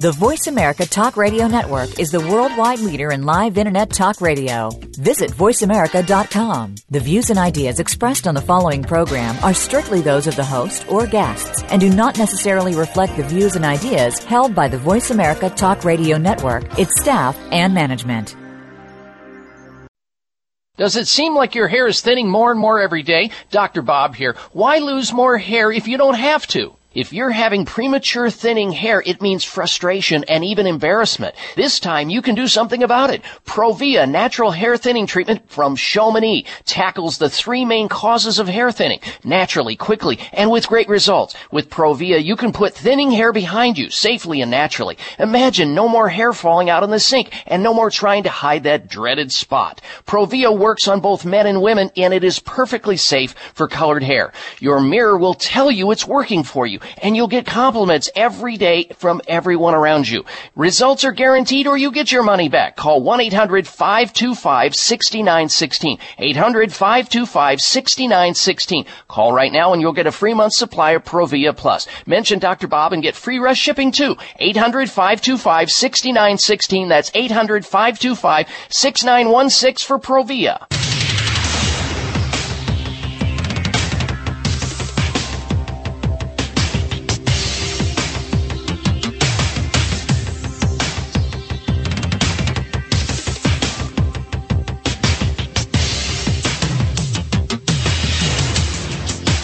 The Voice America Talk Radio Network is the worldwide leader in live Internet talk radio. Visit voiceamerica.com. The views and ideas expressed on the following program are strictly those of the host or guests and do not necessarily reflect the views and ideas held by the Voice America Talk Radio Network, its staff, and management. Does it seem like your hair is thinning more and more every day? Dr. Bob here. Why lose more hair if you don't have to? If you're having premature thinning hair, it means frustration and even embarrassment. This time you can do something about it. Provia natural hair thinning treatment from Chamonix tackles the three main causes of hair thinning naturally, quickly, and with great results. With Provia, you can put thinning hair behind you safely and naturally. Imagine no more hair falling out in the sink and no more trying to hide that dreaded spot. Provia works on both men and women and it is perfectly safe for colored hair. Your mirror will tell you it's working for you and you'll get compliments every day from everyone around you. Results are guaranteed or you get your money back. Call 1-800-525-6916. 800-525-6916. Call right now and you'll get a free month supply of Provia Plus. Mention Dr. Bob and get free rush shipping too. 800-525-6916. That's 800-525-6916 for Provia.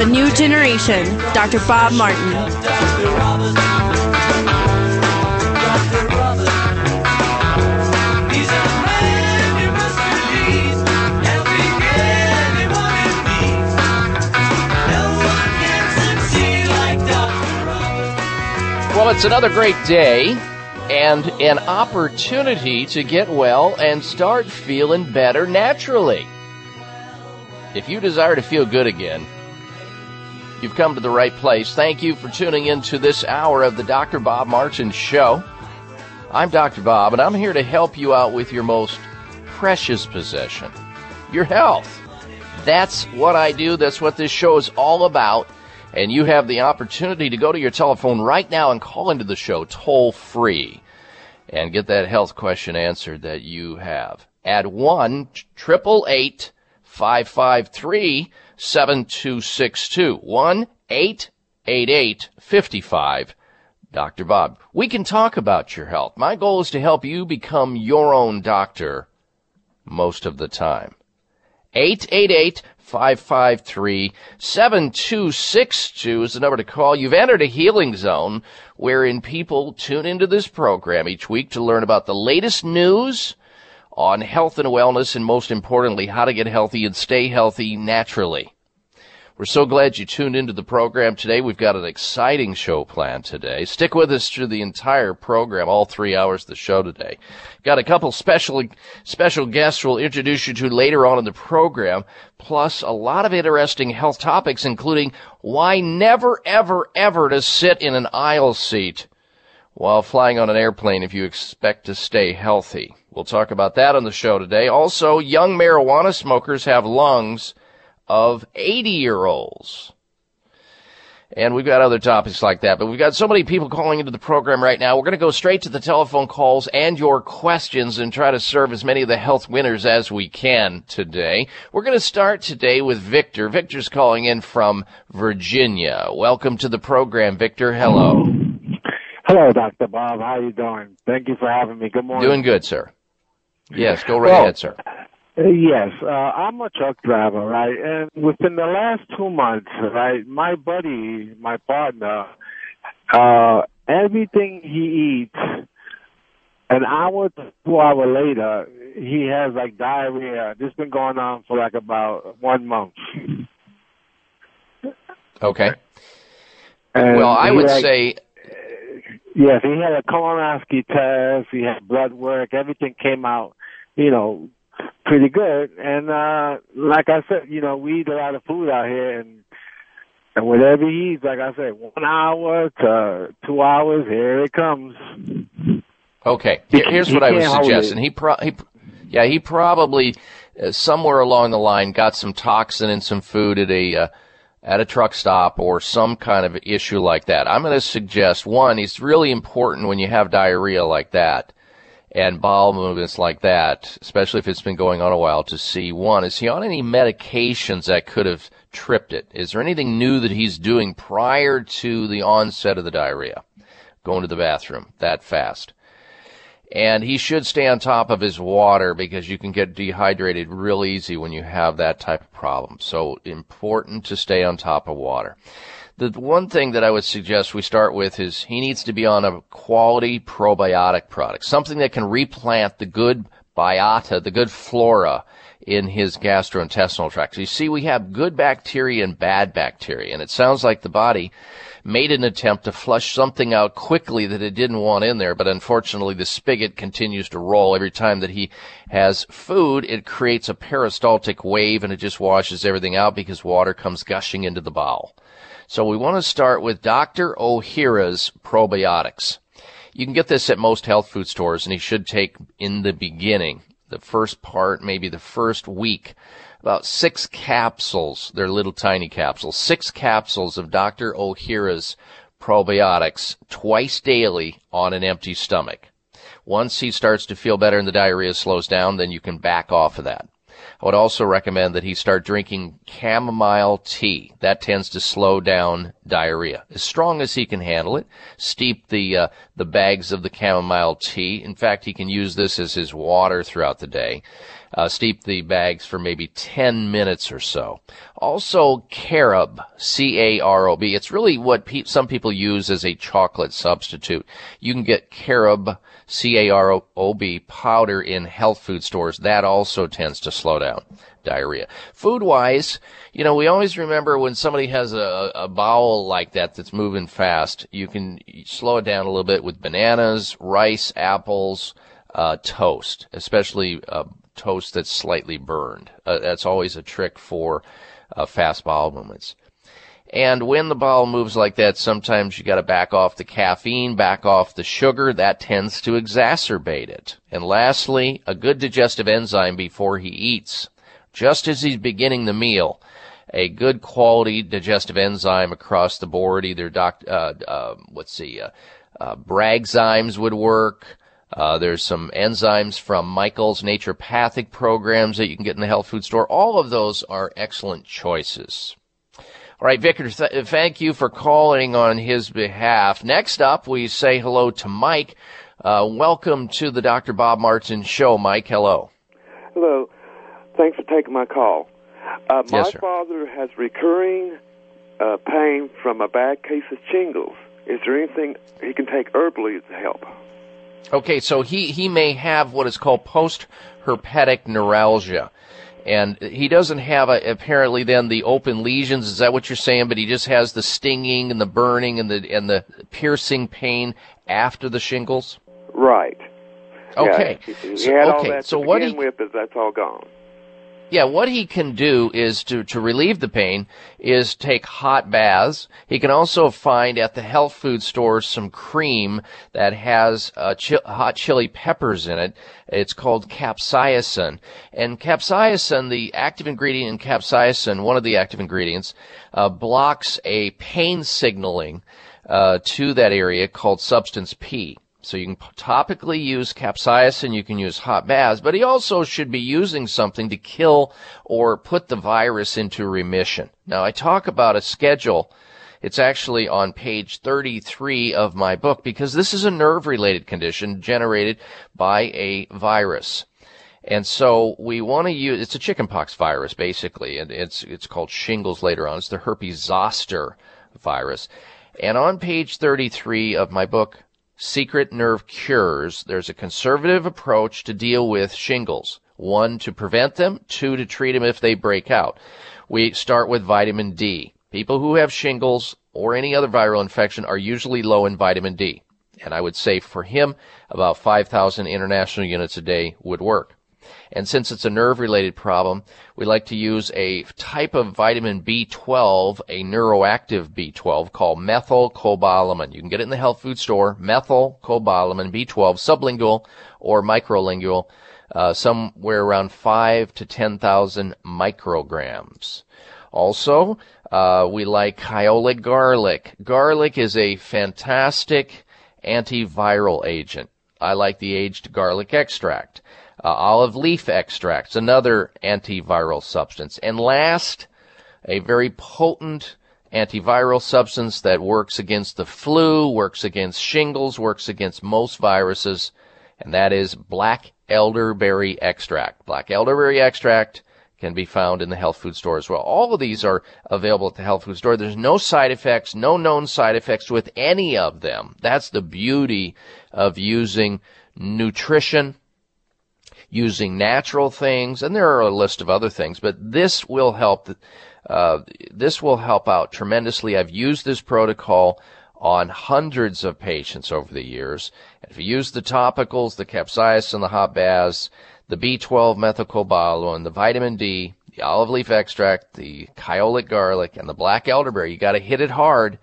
Of a new generation, Dr. Bob Martin. Well, it's another great day and an opportunity to get well and start feeling better naturally. If you desire to feel good again, you've come to the right place. Thank you for tuning in to this hour of the Dr. Bob Martin Show. I'm Dr. Bob, and I'm here to help you out with your most precious possession, your health. That's what I do. That's what this show is all about. And you have the opportunity to go to your telephone right now and call into the show toll free and get that health question answered that you have. Add 1 888 553 7262. 1 888 55 Dr. Bob. We can talk about your health. My goal is to help you become your own doctor most of the time. 888 553 7262 is the number to call. You've entered a healing zone wherein people tune into this program each week to learn about the latest news on health and wellness and most importantly, how to get healthy and stay healthy naturally. We're so glad you tuned into the program today. We've got an exciting show planned today. Stick with us through the entire program, all three hours of the show today. Got a couple special, special guests we'll introduce you to later on in the program, plus a lot of interesting health topics, including why never, ever, ever to sit in an aisle seat while flying on an airplane if you expect to stay healthy. We'll talk about that on the show today. Also, young marijuana smokers have lungs of 80 year olds. And we've got other topics like that, but we've got so many people calling into the program right now. We're going to go straight to the telephone calls and your questions and try to serve as many of the health winners as we can today. We're going to start today with Victor. Victor's calling in from Virginia. Welcome to the program, Victor. Hello. Hello, Dr. Bob. How are you doing? Thank you for having me. Good morning. Doing good, sir. Yes, go right well, ahead, sir. Uh, yes, uh, I'm a truck driver, right? And within the last two months, right, my buddy, my partner, uh, everything he eats, an hour to two hour later, he has like diarrhea. This has been going on for like about one month. Okay. And well, I would like- say, Yes, he had a colonoscopy test. He had blood work. Everything came out, you know, pretty good. And uh like I said, you know, we eat a lot of food out here, and and whatever he eats, like I said, one hour to two hours, here it comes. okay, He- here- here's he what I would can't hold suggest. And he, pro- he yeah, he probably uh, somewhere along the line got some toxin in some food at a uh, at a truck stop or some kind of issue like that. I'm going to suggest one. It's really important when you have diarrhea like that and bowel movements like that, especially if it's been going on a while, to see one, is he on any medications that could have tripped it? Is there anything new that he's doing prior to the onset of the diarrhea? Going to the bathroom that fast. And he should stay on top of his water because you can get dehydrated real easy when you have that type of problem. So important to stay on top of water. The one thing that I would suggest we start with is he needs to be on a quality probiotic product, something that can replant the good biota, the good flora in his gastrointestinal tract. So you see, we have good bacteria and bad bacteria, and it sounds like the body made an attempt to flush something out quickly that it didn't want in there, but unfortunately the spigot continues to roll every time that he has food. It creates a peristaltic wave and it just washes everything out because water comes gushing into the bowel. So we want to start with Dr. Ohhira's probiotics. You can get this at most health food stores and he should take in the beginning, the first part, maybe the first week, about six capsules. They're little tiny capsules. Six capsules of Dr. Ohhira's probiotics twice daily on an empty stomach. Once he starts to feel better and the diarrhea slows down, then you can back off of that. I would also recommend that he start drinking chamomile tea. That tends to slow down diarrhea. As strong as he can handle it, steep the uh, the bags of the chamomile tea. In fact, he can use this as his water throughout the day. Uh, steep the bags for maybe 10 minutes or so. Also, carob, C-A-R-O-B. It's really what pe- some people use as a chocolate substitute. You can get carob, C-A-R-O-B powder in health food stores. That also tends to slow down diarrhea. Food wise, you know, we always remember when somebody has a, a bowel like that that's moving fast, you can slow it down a little bit with bananas, rice, apples, uh, toast, especially uh, toast that's slightly burned. Uh, that's always a trick for uh, fast bowel movements. And when the bowel moves like that, sometimes you got to back off the caffeine, back off the sugar. That tends to exacerbate it. And lastly, a good digestive enzyme before he eats. Just as he's beginning the meal, a good quality digestive enzyme across the board, either doc, uh, uh, let's see, uh, uh, Bragzymes would work. Uh, there's some enzymes from Michael's naturopathic programs that you can get in the health food store. All of those are excellent choices. All right, Victor, th- thank you for calling on his behalf. Next up, we say hello to Mike. Uh, welcome to the Dr. Bob Martin Show, Mike. Hello. Hello. Thanks for taking my call. Uh, my Yes, sir. father has recurring uh, pain from a bad case of shingles. Is there anything he can take herbally to help? Okay, so he, he may have what is called post-herpetic neuralgia. And he doesn't have a, apparently then the open lesions. Is that what you're saying? But he just has the stinging and the burning and the and the piercing pain after the shingles. Right. Okay. Yeah, he, he So- all okay, so what he- with, but that's all gone. Yeah, what he can do is to, to relieve the pain is take hot baths. He can also find at the health food stores some cream that has uh, chi- hot chili peppers in it. It's called capsaicin. And capsaicin, the active ingredient in capsaicin, one of the active ingredients, uh, blocks a pain signaling uh, to that area called substance P. So you can topically use capsaicin, you can use hot baths, but he also should be using something to kill or put the virus into remission. Now I talk about a schedule. It's actually on page 33 of my book because this is a nerve related condition generated by a virus. And so we want to use, it's a chickenpox virus basically, and it's, it's called shingles later on. It's the herpes zoster virus. And on page 33 of my book, secret nerve cures, there's a conservative approach to deal with shingles. One, to prevent them. Two, to treat them if they break out. We start with vitamin D. People who have shingles or any other viral infection are usually low in vitamin D. And I would say for him, about 5,000 international units a day would work. And since it's a nerve related problem, we like to use a type of vitamin B12, a neuroactive B12 called methylcobalamin. You can get it in the health food store, methylcobalamin B12, sublingual or microlingual, uh, somewhere around 5 to 10,000 micrograms. Also, uh, we like kyolic garlic. Garlic is a fantastic antiviral agent. I like the aged garlic extract. Uh, olive leaf extracts, another antiviral substance. And last, a very potent antiviral substance that works against the flu, works against shingles, works against most viruses, and that is black elderberry extract. Black elderberry extract can be found in the health food store as well. All of these are available at the health food store. There's no side effects, no known side effects with any of them. That's the beauty of using nutrition using natural things, and there are a list of other things, but this will help. Uh, this will help out tremendously. I've used this protocol on hundreds of patients over the years. If you use the topicals, the capsaicin, the hot baths, the B12 methylcobalamin, the vitamin D, the olive leaf extract, the kyolic garlic, and the black elderberry, you got to hit it hard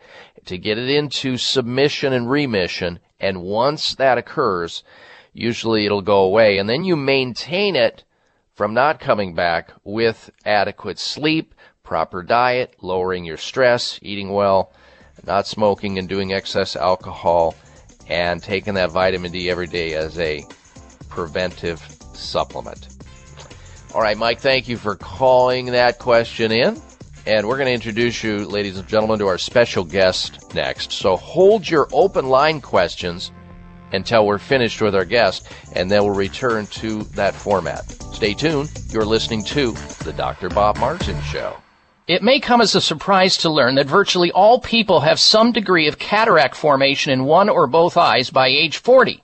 to get it into submission and remission. And once that occurs, usually it'll go away. And then you maintain it from not coming back with adequate sleep, proper diet, lowering your stress, eating well, not smoking and doing excess alcohol, and taking that vitamin D every day as a preventive supplement. All right, Mike, thank you for calling that question in. And we're going to introduce you, ladies and gentlemen, to our special guest next. So hold your open line questions until we're finished with our guest, and then we'll return to that format. Stay tuned. You're listening to The Dr. Bob Martin Show. It may come as a surprise to learn that virtually all people have some degree of cataract formation in one or both eyes by age 40.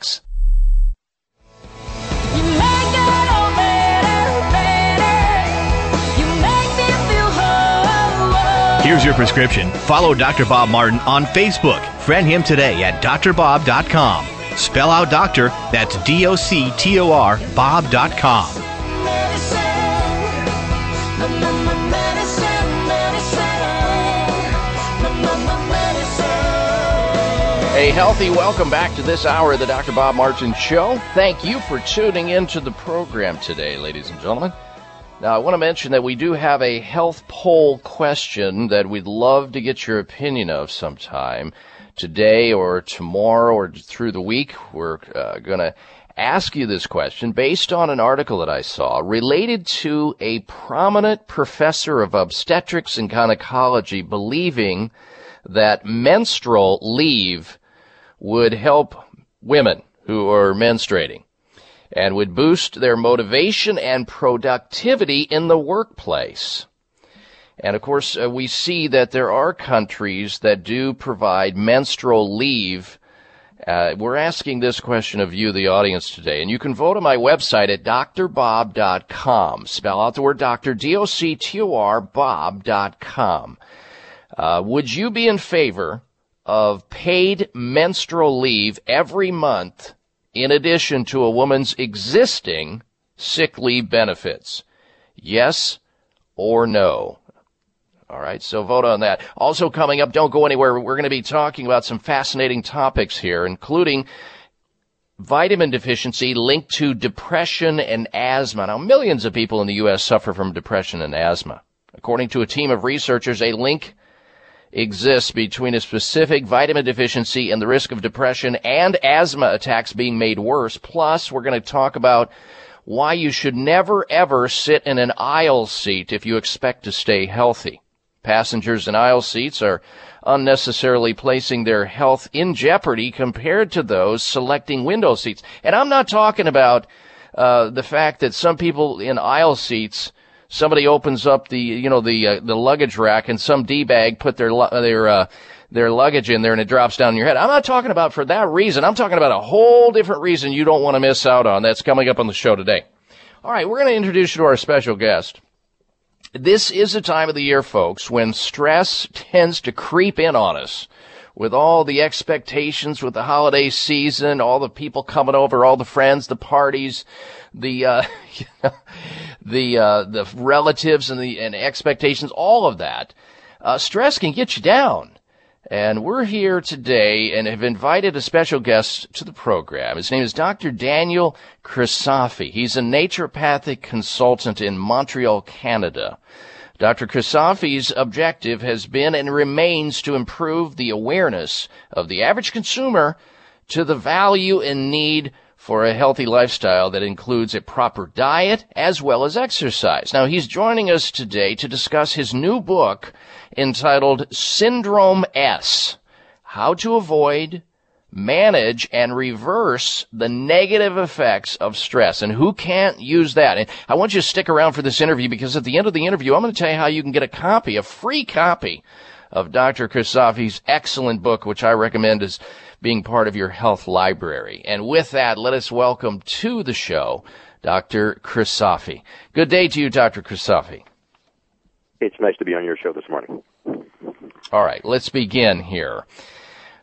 Here's your prescription. Follow Dr. Bob Martin on Facebook. Friend him today at drbob.com. Spell out doctor, that's D O C T O R, Bob.com. A healthy welcome back to this hour of the Dr. Bob Martin Show. Thank you for tuning into the program today, ladies and gentlemen. Now, I want to mention that we do have a health poll question that we'd love to get your opinion of sometime today or tomorrow or through the week. We're uh, going to ask you this question based on an article that I saw related to a prominent professor of obstetrics and gynecology believing that menstrual leave would help women who are menstruating and would boost their motivation and productivity in the workplace. And of course, uh, we see that there are countries that do provide menstrual leave. Uh, we're asking this question of you, the audience, today, and you can vote on my website at drbob.com. Spell out the word doctor, D-O-C-T-O-R, bob.com. Uh, would you be in favor of paid menstrual leave every month in addition to a woman's existing sick leave benefits? Yes or no? All right, so vote on that. Also coming up, don't go anywhere. We're going to be talking about some fascinating topics here, including vitamin deficiency linked to depression and asthma. Now, millions of people in the U.S. suffer from depression and asthma. According to a team of researchers, a link exists between a specific vitamin deficiency and the risk of depression and asthma attacks being made worse. Plus, we're going to talk about why you should never ever sit in an aisle seat if you expect to stay healthy. Passengers in aisle seats are unnecessarily placing their health in jeopardy compared to those selecting window seats. And I'm not talking about uh, the fact that some people in aisle seats somebody opens up the you know the uh, the luggage rack and some d bag put their their uh, their luggage in there and it drops down your head. I'm not talking about for that reason. I'm talking about a whole different reason you don't want to miss out on. That's coming up on the show today. All right, we're going to introduce you to our special guest. This is a time of the year, folks, when stress tends to creep in on us with all the expectations with the holiday season, all the people coming over, all the friends, the parties, the uh, the uh, the relatives and the and expectations, all of that. Uh, stress can get you down. And we're here today and have invited a special guest to the program. His name is Dr. Daniel Crisafi. He's a naturopathic consultant in Montreal, Canada. Dr. Crisafi's objective has been and remains to improve the awareness of the average consumer to the value and need for a healthy lifestyle that includes a proper diet as well as exercise. Now, he's joining us today to discuss his new book entitled Syndrome S How to Avoid, manage and reverse the negative effects of stress. And who can't use that? And I want you to stick around for this interview because at the end of the interview, I'm going to tell you how you can get a copy, a free copy of Dr. Christofi's excellent book, which I recommend as being part of your health library. And with that, let us welcome to the show Dr. Christofi. Good day to you, Dr. Christofi. It's nice to be on your show this morning. All right, let's begin here.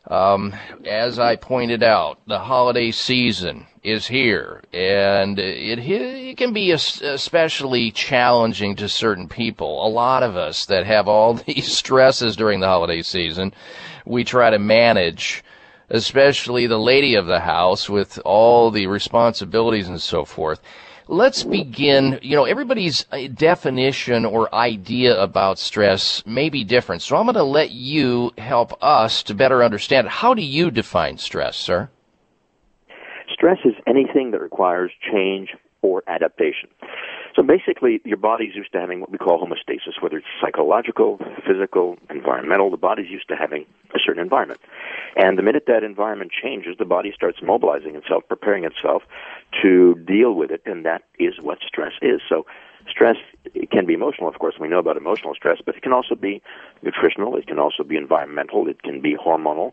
Um, as I pointed out, the holiday season is here, and it, it can be especially challenging to certain people. A lot of us that have all these stresses during the holiday season, we try to manage, especially the lady of the house with all the responsibilities and so forth let's begin. You know, everybody's uh, definition or idea about stress may be different. So I'm going to let you help us to better understand. How do you define stress, sir? Stress is anything that requires change or adaptation. So basically, your body's used to having what we call homeostasis, whether it's psychological, physical, environmental. The body's used to having a certain environment. And the minute that environment changes, the body starts mobilizing itself, preparing itself to deal with it, and that is what stress is. So stress it can be emotional, of course. We know about emotional stress, but it can also be nutritional. It can also be environmental. It can be hormonal.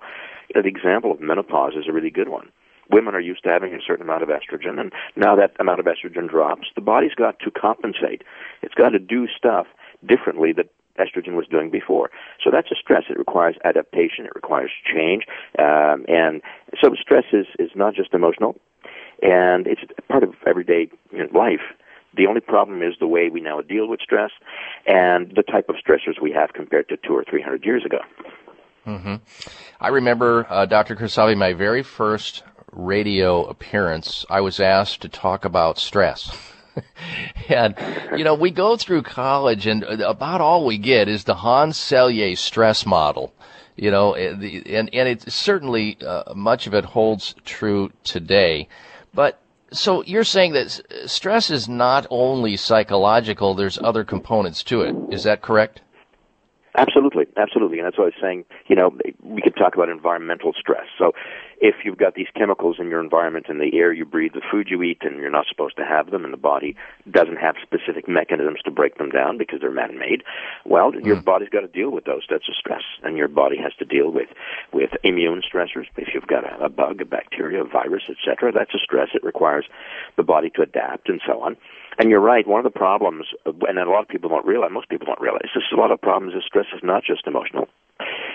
The example of menopause is a really good one women are used to having a certain amount of estrogen, and now that amount of estrogen drops, the body's got to compensate. It's got to do stuff differently that estrogen was doing before. So that's a stress. It requires adaptation. It requires change. Um, and so stress is, is not just emotional, and it's part of everyday life. The only problem is the way we now deal with stress and the type of stressors we have compared to two or three hundred years ago. Mm-hmm. I remember, uh, Dr. Christofi, my very first radio appearance, I was asked to talk about stress. and, you know, we go through college and uh, about all we get is the Hans Selye stress model. You know, eh, and, and it certainly, uh, much of it holds true today. But so you're saying that uh, stress is not only psychological, there's other components to it. Is that correct? Absolutely, absolutely, and that's what I was saying. You know, we could talk about environmental stress. So, if you've got these chemicals in your environment, in the air you breathe, the food you eat, and you're not supposed to have them, and the body doesn't have specific mechanisms to break them down because they're man-made, well, mm. your body's got to deal with those. That's a stress, and your body has to deal with with immune stressors. If you've got a, a bug, a bacteria, a virus, etc., that's a stress. It requires the body to adapt, and so on. And you're right. One of the problems, and a lot of people don't realize, most people don't realize, this a lot of problems is stress is not just emotional.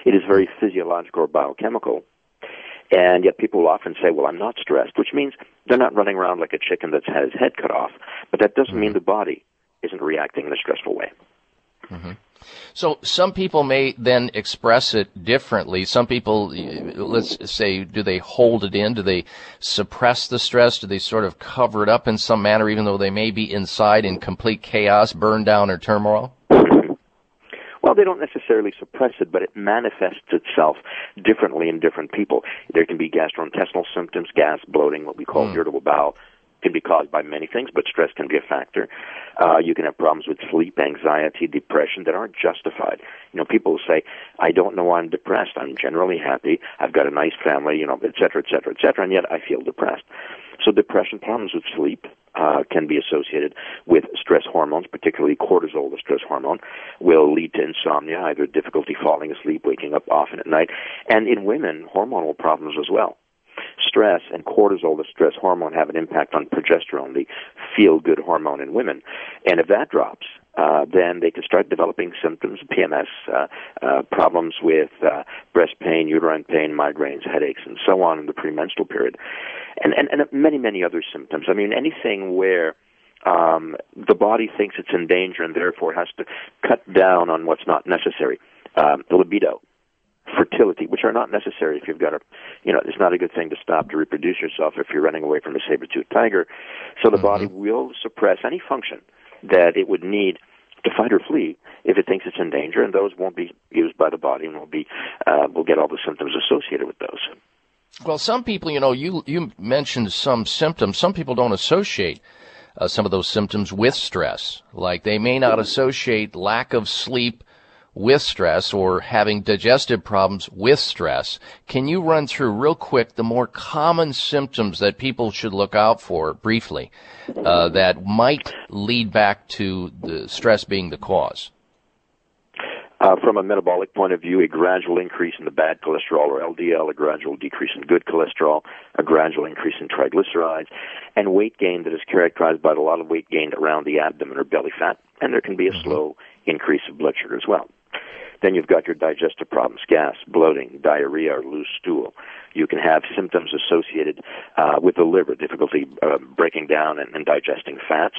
It is very physiological or biochemical. And yet people will often say, well, I'm not stressed, which means they're not running around like a chicken that's had his head cut off. But that doesn't mean the body isn't reacting in a stressful way. Mm-hmm. So some people may then express it differently. Some people, let's say, do they hold it in? Do they suppress the stress? Do they sort of cover it up in some manner, even though they may be inside in complete chaos, burn down, or turmoil? Well, they don't necessarily suppress it, but it manifests itself differently in different people. There can be gastrointestinal symptoms, gas, bloating, what we call mm. irritable bowel, can be caused by many things, but stress can be a factor. Uh, you can have problems with sleep, anxiety, depression that aren't justified. You know, people say, I don't know why I'm depressed. I'm generally happy. I've got a nice family, you know, et cetera, et cetera, et cetera, and yet I feel depressed. So depression problems with sleep uh, can be associated with stress hormones, particularly cortisol, the stress hormone, will lead to insomnia, either difficulty falling asleep, waking up often at night, and in women, hormonal problems as well stress and cortisol, the stress hormone, have an impact on progesterone, the feel good hormone in women. And if that drops, uh, then they can start developing symptoms, PMS, uh, uh, problems with uh, breast pain, uterine pain, migraines, headaches, and so on in the premenstrual period, and, and, and many, many other symptoms. I mean, anything where um, the body thinks it's in danger and therefore has to cut down on what's not necessary. Um, the libido, fertility, which are not necessary if you've got a, you know, it's not a good thing to stop to reproduce yourself if you're running away from a saber-toothed tiger. So the mm-hmm. body will suppress any function that it would need to fight or flee if it thinks it's in danger, and those won't be used by the body and will be, uh, will get all the symptoms associated with those. Well, some people, you know, you you mentioned some symptoms. Some people don't associate uh, some of those symptoms with stress. Like they may not associate lack of sleep with stress or having digestive problems with stress. Can you run through real quick the more common symptoms that people should look out for briefly uh, that might lead back to the stress being the cause? Uh, from a metabolic point of view, a gradual increase in the bad cholesterol or LDL, a gradual decrease in good cholesterol, a gradual increase in triglycerides, and weight gain that is characterized by a lot of weight gain around the abdomen or belly fat, and there can be a mm-hmm. slow increase of blood sugar as well. Then you've got your digestive problems, gas, bloating, diarrhea, or loose stool. You can have symptoms associated uh, with the liver, difficulty uh, breaking down and, and, digesting fats.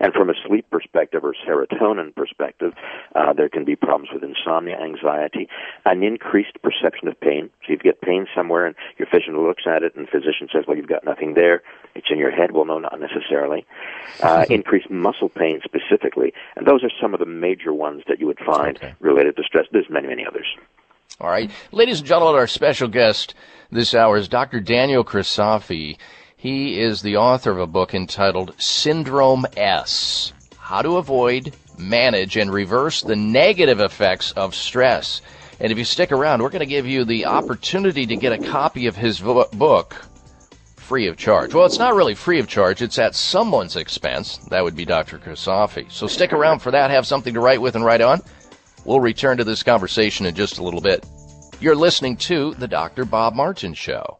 And from a sleep perspective or serotonin perspective, uh, there can be problems with insomnia, anxiety, an increased perception of pain. So you get pain somewhere and your physician looks at it and the physician says, well, you've got nothing there. It's in your head. Well, no, not necessarily. Uh, increased muscle pain specifically. And those are some of the major ones that you would find okay. related to stress. There's many, many others. All right. Ladies and gentlemen, our special guest this hour is Dr. Daniel Christofi. He is the author of a book entitled Syndrome S How to Avoid, Manage, and Reverse the Negative Effects of Stress. And if you stick around, we're going to give you the opportunity to get a copy of his vo- book free of charge. Well, it's not really free of charge. It's at someone's expense. That would be Dr. Christofi. So stick around for that. Have something to write with and write on. We'll return to this conversation in just a little bit. You're listening to The Dr. Bob Martin Show.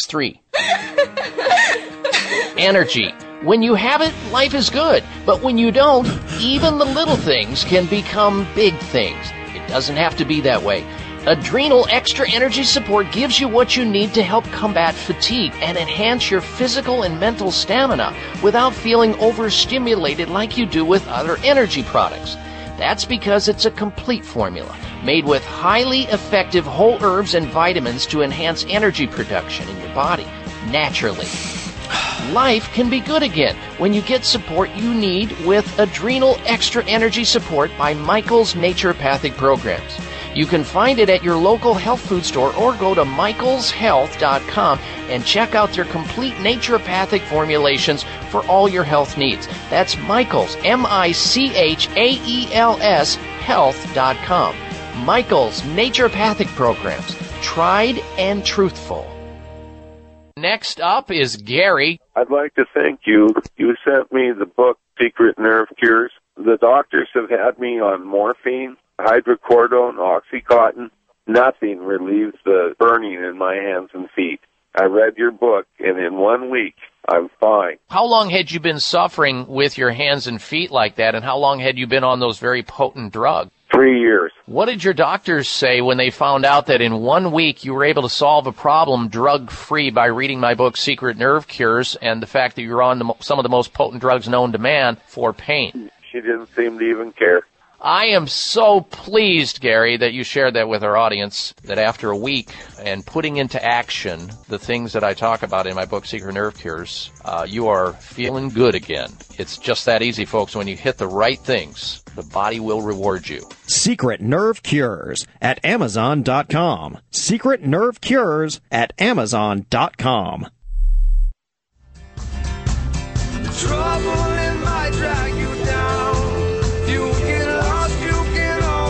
3. Energy. When you have it, life is good. But when you don't, even the little things can become big things. It doesn't have to be that way. Adrenal Extra Energy Support gives you what you need to help combat fatigue and enhance your physical and mental stamina without feeling overstimulated like you do with other energy products. That's because it's a complete formula made with highly effective whole herbs and vitamins to enhance energy production in your body naturally. Life can be good again when you get support you need with Adrenal Extra Energy Support by Michael's Naturopathic Programs. You can find it at your local health food store or go to michaelshealth.com and check out their complete naturopathic formulations for all your health needs. That's Michaels, M I C H A E L S, health.com. Michael's Naturopathic Programs. Tried and truthful. Next up is Gary. I'd like to thank you. You sent me the book Secret Nerve Cures. The doctors have had me on morphine, hydrocodone, oxycontin. Nothing relieves the burning in my hands and feet. I read your book, and in one week, I'm fine. How long had you been suffering with your hands and feet like that, and how long had you been on those very potent drugs? Three years. What did your doctors say when they found out that in one week you were able to solve a problem drug free by reading my book, Secret Nerve Cures, and the fact that you're on the, some of the most potent drugs known to man for pain? She didn't seem to even care. I am so pleased, Gary, that you shared that with our audience. That after a week and putting into action the things that I talk about in my book, Secret Nerve Cures, uh, you are feeling good again. It's just that easy, folks. When you hit the right things, the body will reward you. Secret Nerve Cures at Amazon.com. Secret Nerve Cures at Amazon.com. Trouble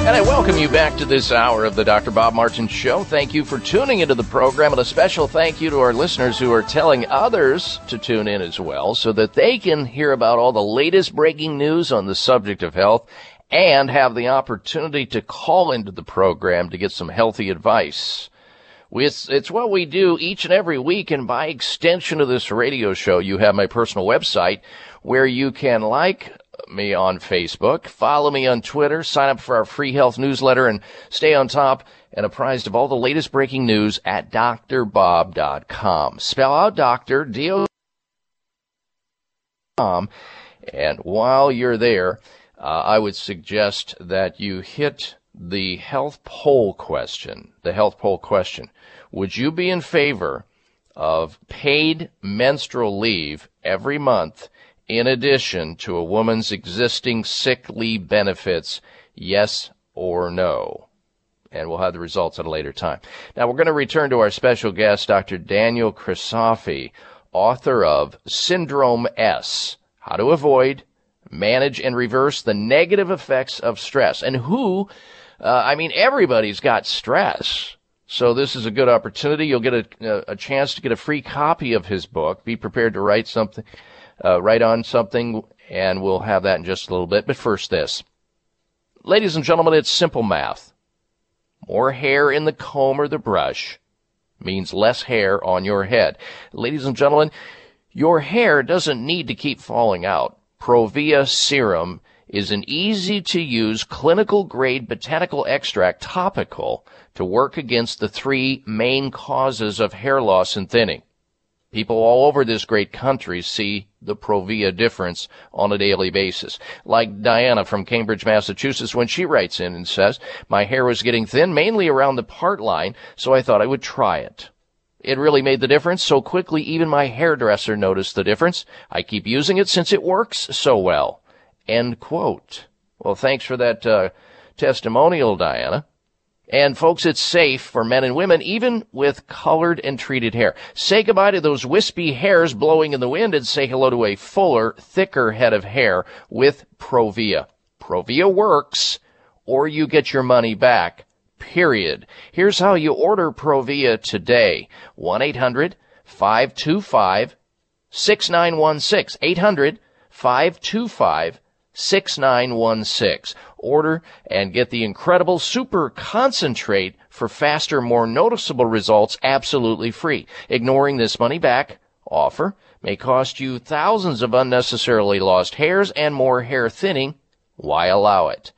And I welcome you back to this hour of the Dr. Bob Martin Show. Thank you for tuning into the program, and a special thank you to our listeners who are telling others to tune in as well so that they can hear about all the latest breaking news on the subject of health and have the opportunity to call into the program to get some healthy advice. It's, it's what we do each and every week, and by extension of this radio show, you have my personal website where you can like me on Facebook, follow me on Twitter, sign up for our free health newsletter, and stay on top and apprised of all the latest breaking news at drbob.com. Spell out doctor, D-O- and while you're there, uh, I would suggest that you hit the health poll question. The health poll question. Would you be in favor of paid menstrual leave every month in addition to a woman's existing sick leave benefits, yes or no? And we'll have the results at a later time. Now we're going to return to our special guest, Dr. Daniel Crisafi, author of Syndrome S, How to Avoid, Manage, and Reverse the Negative Effects of Stress. And who, uh, I mean, everybody's got stress. So this is a good opportunity. You'll get a, a chance to get a free copy of his book. Be prepared to write something uh, write on something, and we'll have that in just a little bit. But first, this. Ladies and gentlemen, it's simple math. More hair in the comb or the brush means less hair on your head. Ladies and gentlemen, your hair doesn't need to keep falling out. Provia serum is an easy to use clinical grade botanical extract topical to work against the three main causes of hair loss and thinning. People all over this great country see the Provia difference on a daily basis. Like Diana from Cambridge, Massachusetts, when she writes in and says, My hair was getting thin, mainly around the part line, so I thought I would try it. It really made the difference so quickly even my hairdresser noticed the difference. I keep using it since it works so well. End quote. Well, thanks for that uh, testimonial, Diana. And folks, it's safe for men and women, even with colored and treated hair. Say goodbye to those wispy hairs blowing in the wind and say hello to a fuller, thicker head of hair with Provia. Provia works, or you get your money back. Period. Here's how you order Provia today. 1-800-525-6916. 800-525 6916. Order and get the incredible super concentrate for faster, more noticeable results absolutely free. Ignoring this money back offer may cost you thousands of unnecessarily lost hairs and more hair thinning. Why allow it?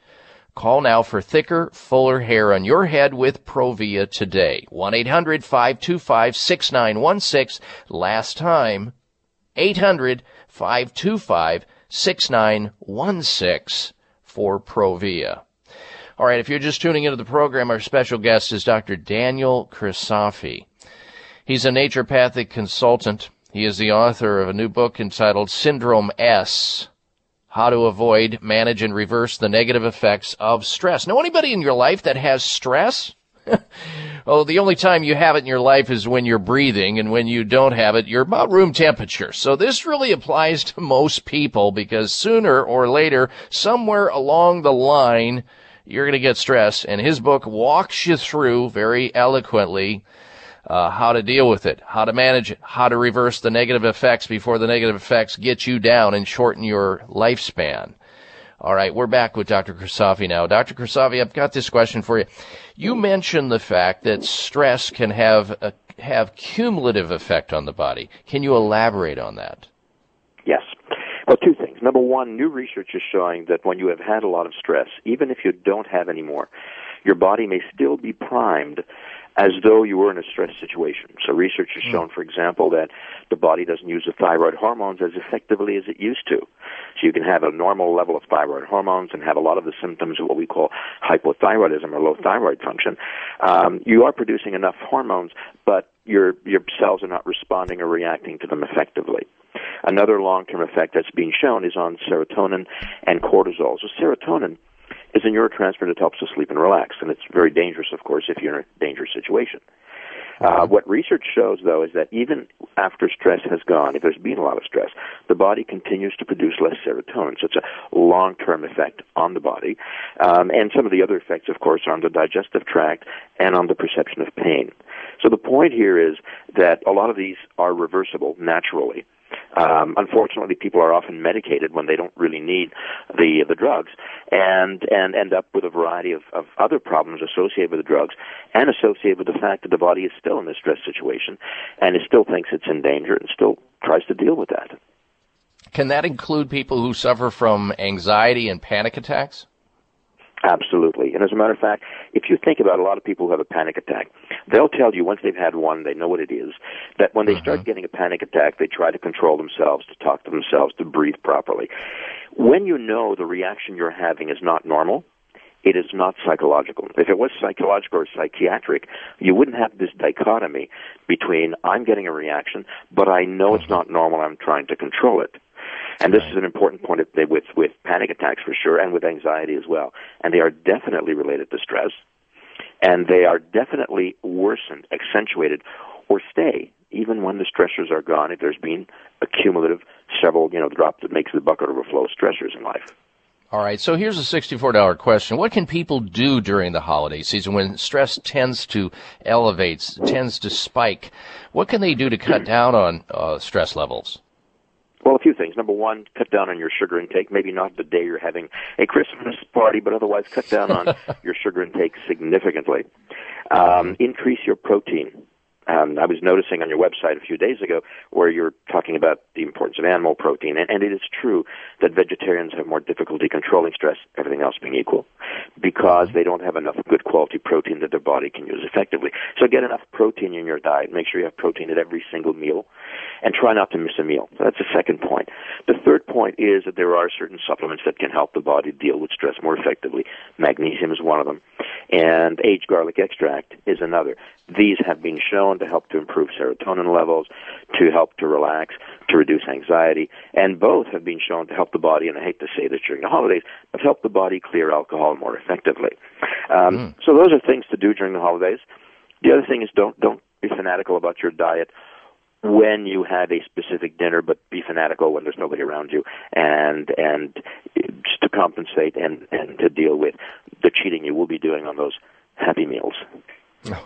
Call now for thicker, fuller hair on your head with Provia today. 1-800-525-6916. Last time, 800-525 6916 for Provia. All right, if you're just tuning into the program, our special guest is Dr. Daniel Crisafi. He's a naturopathic consultant. He is the author of a new book entitled Syndrome S How to Avoid, Manage, and Reverse the Negative Effects of Stress. Know anybody in your life that has stress? oh, the only time you have it in your life is when you're breathing, and when you don't have it, you're about room temperature. So this really applies to most people because sooner or later, somewhere along the line, you're going to get stress. And his book walks you through very eloquently uh, how to deal with it, how to manage it, how to reverse the negative effects before the negative effects get you down and shorten your lifespan. All right, we're back with Dr. Crisafi now. Dr. Crisafi, I've got this question for you. You mentioned the fact that stress can have a, have cumulative effect on the body. Can you elaborate on that? Yes. Well, two things. Number one, new research is showing that when you have had a lot of stress, even if you don't have any more, your body may still be primed as though you were in a stress situation. So research has shown, for example, that the body doesn't use the thyroid hormones as effectively as it used to. So you can have a normal level of thyroid hormones and have a lot of the symptoms of what we call hypothyroidism or low thyroid function. Um, you are producing enough hormones, but your your cells are not responding or reacting to them effectively. Another long-term effect that's being shown is on serotonin and cortisol. So serotonin is a neurotransmitter that helps us sleep and relax, and it's very dangerous, of course, if you're in a dangerous situation. Uh, what research shows, though, is that even after stress has gone, if there's been a lot of stress, the body continues to produce less serotonin. So it's a long-term effect on the body. Um, and some of the other effects, of course, are on the digestive tract and on the perception of pain. So the point here is that a lot of these are reversible naturally. Um, unfortunately, people are often medicated when they don't really need the the drugs, and and end up with a variety of, of other problems associated with the drugs, and associated with the fact that the body is still in a stress situation, and it still thinks it's in danger, and still tries to deal with that. Can that include people who suffer from anxiety and panic attacks? Absolutely. And as a matter of fact, if you think about a lot of people who have a panic attack, they'll tell you once they've had one, they know what it is, that when they mm-hmm. start getting a panic attack, they try to control themselves, to talk to themselves, to breathe properly. When you know the reaction you're having is not normal, it is not psychological. If it was psychological or psychiatric, you wouldn't have this dichotomy between I'm getting a reaction, but I know it's mm-hmm. not normal, I'm trying to control it. And this is an important point with, with panic attacks for sure and with anxiety as well. And they are definitely related to stress. And they are definitely worsened, accentuated, or stay even when the stressors are gone if there's been a cumulative several, you know, drop that makes the bucket overflow stressors in life. All right, so here's a $64 question. What can people do during the holiday season when stress tends to elevate, tends to spike? What can they do to cut down on uh, stress levels? Well, a few things. Number one, cut down on your sugar intake. Maybe not the day you're having a Christmas party, but otherwise cut down on your sugar intake significantly. Um, increase your protein. Um, I was noticing on your website a few days ago where you're talking about the importance of animal protein, and, and it is true that vegetarians have more difficulty controlling stress, everything else being equal, because they don't have enough good quality protein that their body can use effectively. So get enough protein in your diet. Make sure you have protein at every single meal, and try not to miss a meal. So that's the second point. The third point is that there are certain supplements that can help the body deal with stress more effectively. Magnesium is one of them, and aged garlic extract is another. These have been shown to help to improve serotonin levels, to help to relax, to reduce anxiety, and both have been shown to help the body, and I hate to say this during the holidays, but help the body clear alcohol more effectively. Um, mm. So those are things to do during the holidays. The other thing is don't don't be fanatical about your diet when you have a specific dinner, but be fanatical when there's nobody around you, and and just to compensate and and to deal with the cheating you will be doing on those happy meals.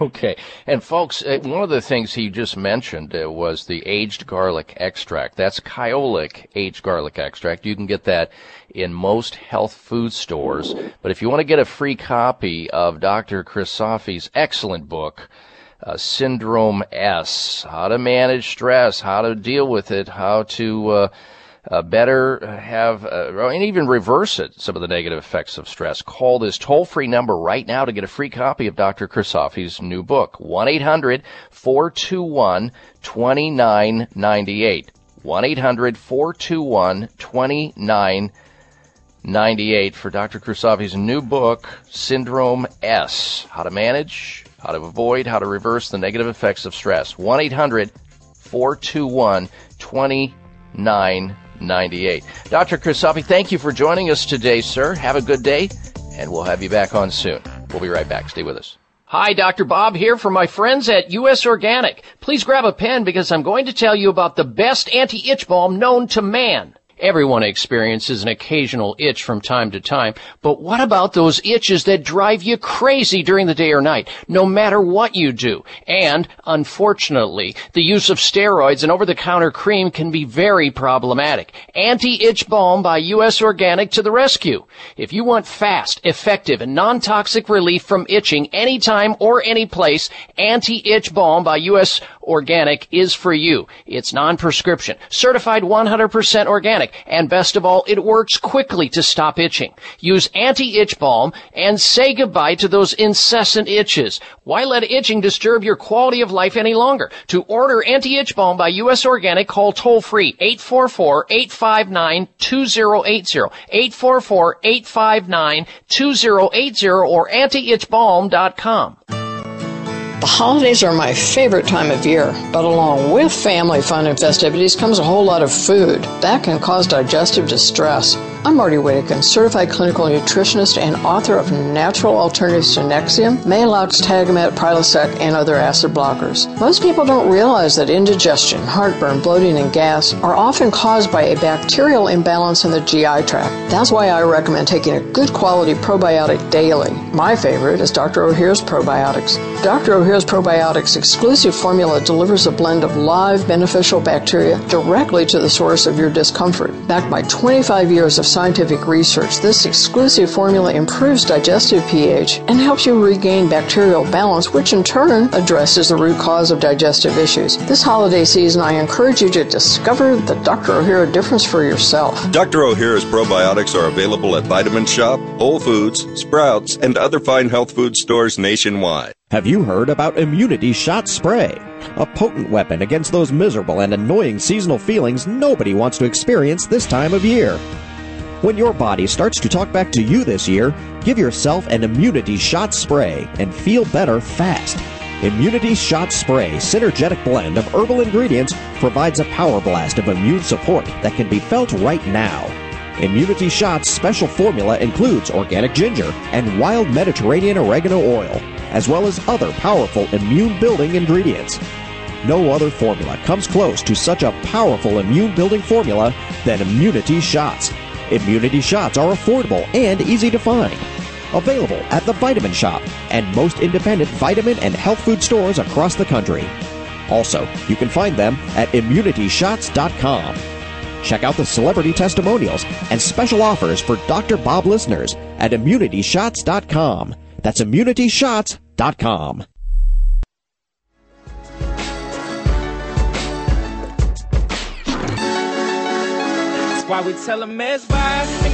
Okay. And folks, uh, one of the things he just mentioned uh, was the aged garlic extract. That's Kyolic aged garlic extract. You can get that in most health food stores. But if you want to get a free copy of Dr. Crisafi's excellent book, uh, Syndrome S, how to manage stress, how to deal with it, how to uh, uh, better have, uh, and even reverse it, some of the negative effects of stress. Call this toll free number right now to get a free copy of Dr. Crisafi's new book. 1-800-421-2998. 1-800-421-2998 for Dr. Crisafi's new book, Syndrome S. How to manage, how to avoid, how to reverse the negative effects of stress. 1-800-421-2998. Dr. Crisafi, thank you for joining us today, sir. Have a good day, and we'll have you back on soon. We'll be right back. Stay with us. Hi, Dr. Bob here from my friends at US Organic. Please grab a pen because I'm going to tell you about the best anti-itch balm known to man. Everyone experiences an occasional itch from time to time, but what about those itches that drive you crazy during the day or night, no matter what you do? And, unfortunately, the use of steroids and over-the-counter cream can be very problematic. Anti-Itch Balm by U.S. Organic to the rescue. If you want fast, effective, and non-toxic relief from itching anytime or any place, Anti-Itch Balm by U.S Organic is for you. It's non-prescription, certified 100% organic, and best of all, it works quickly to stop itching. Use anti-itch balm and say goodbye to those incessant itches. Why let itching disturb your quality of life any longer? To order anti-itch balm by US Organic, call toll free 844-859-2080, 844-859-2080 or antiitchbalm.com. The holidays are my favorite time of year, but along with family fun and festivities comes a whole lot of food. That can cause digestive distress. I'm Marty Whittekin, certified clinical nutritionist and author of Natural Alternatives to Nexium, Maalox, Tagamet, Prilosec, and other acid blockers. Most people don't realize that indigestion, heartburn, bloating, and gas are often caused by a bacterial imbalance in the GI tract. That's why I recommend taking a good quality probiotic daily. My favorite is Dr. Ohhira's Probiotics. Dr. Ohhira's Probiotics exclusive formula delivers a blend of live beneficial bacteria directly to the source of your discomfort. Backed by 25 years of scientific research, this exclusive formula improves digestive pH and helps you regain bacterial balance, which in turn addresses the root cause of digestive issues. This holiday season, I encourage you to discover the Dr. Ohhira difference for yourself. Dr. Ohhira's probiotics are available at Vitamin Shoppe, Whole Foods, Sprouts, and other fine health food stores nationwide. Have you heard about Immunity Shot Spray? A potent weapon against those miserable and annoying seasonal feelings nobody wants to experience this time of year. When your body starts to talk back to you this year, give yourself an Immunity Shot Spray and feel better fast. Immunity Shot Spray synergetic blend of herbal ingredients provides a power blast of immune support that can be felt right now. Immunity Shot's special formula includes organic ginger and wild Mediterranean oregano oil, as well as other powerful immune building ingredients. No other formula comes close to such a powerful immune building formula than Immunity Shots. Immunity shots are affordable and easy to find. Available at the Vitamin Shoppe and most independent vitamin and health food stores across the country. Also, you can find them at immunityshots.com. Check out the celebrity testimonials and special offers for Dr. Bob listeners at immunityshots.com. That's immunityshots.com. why we tell them herbal way.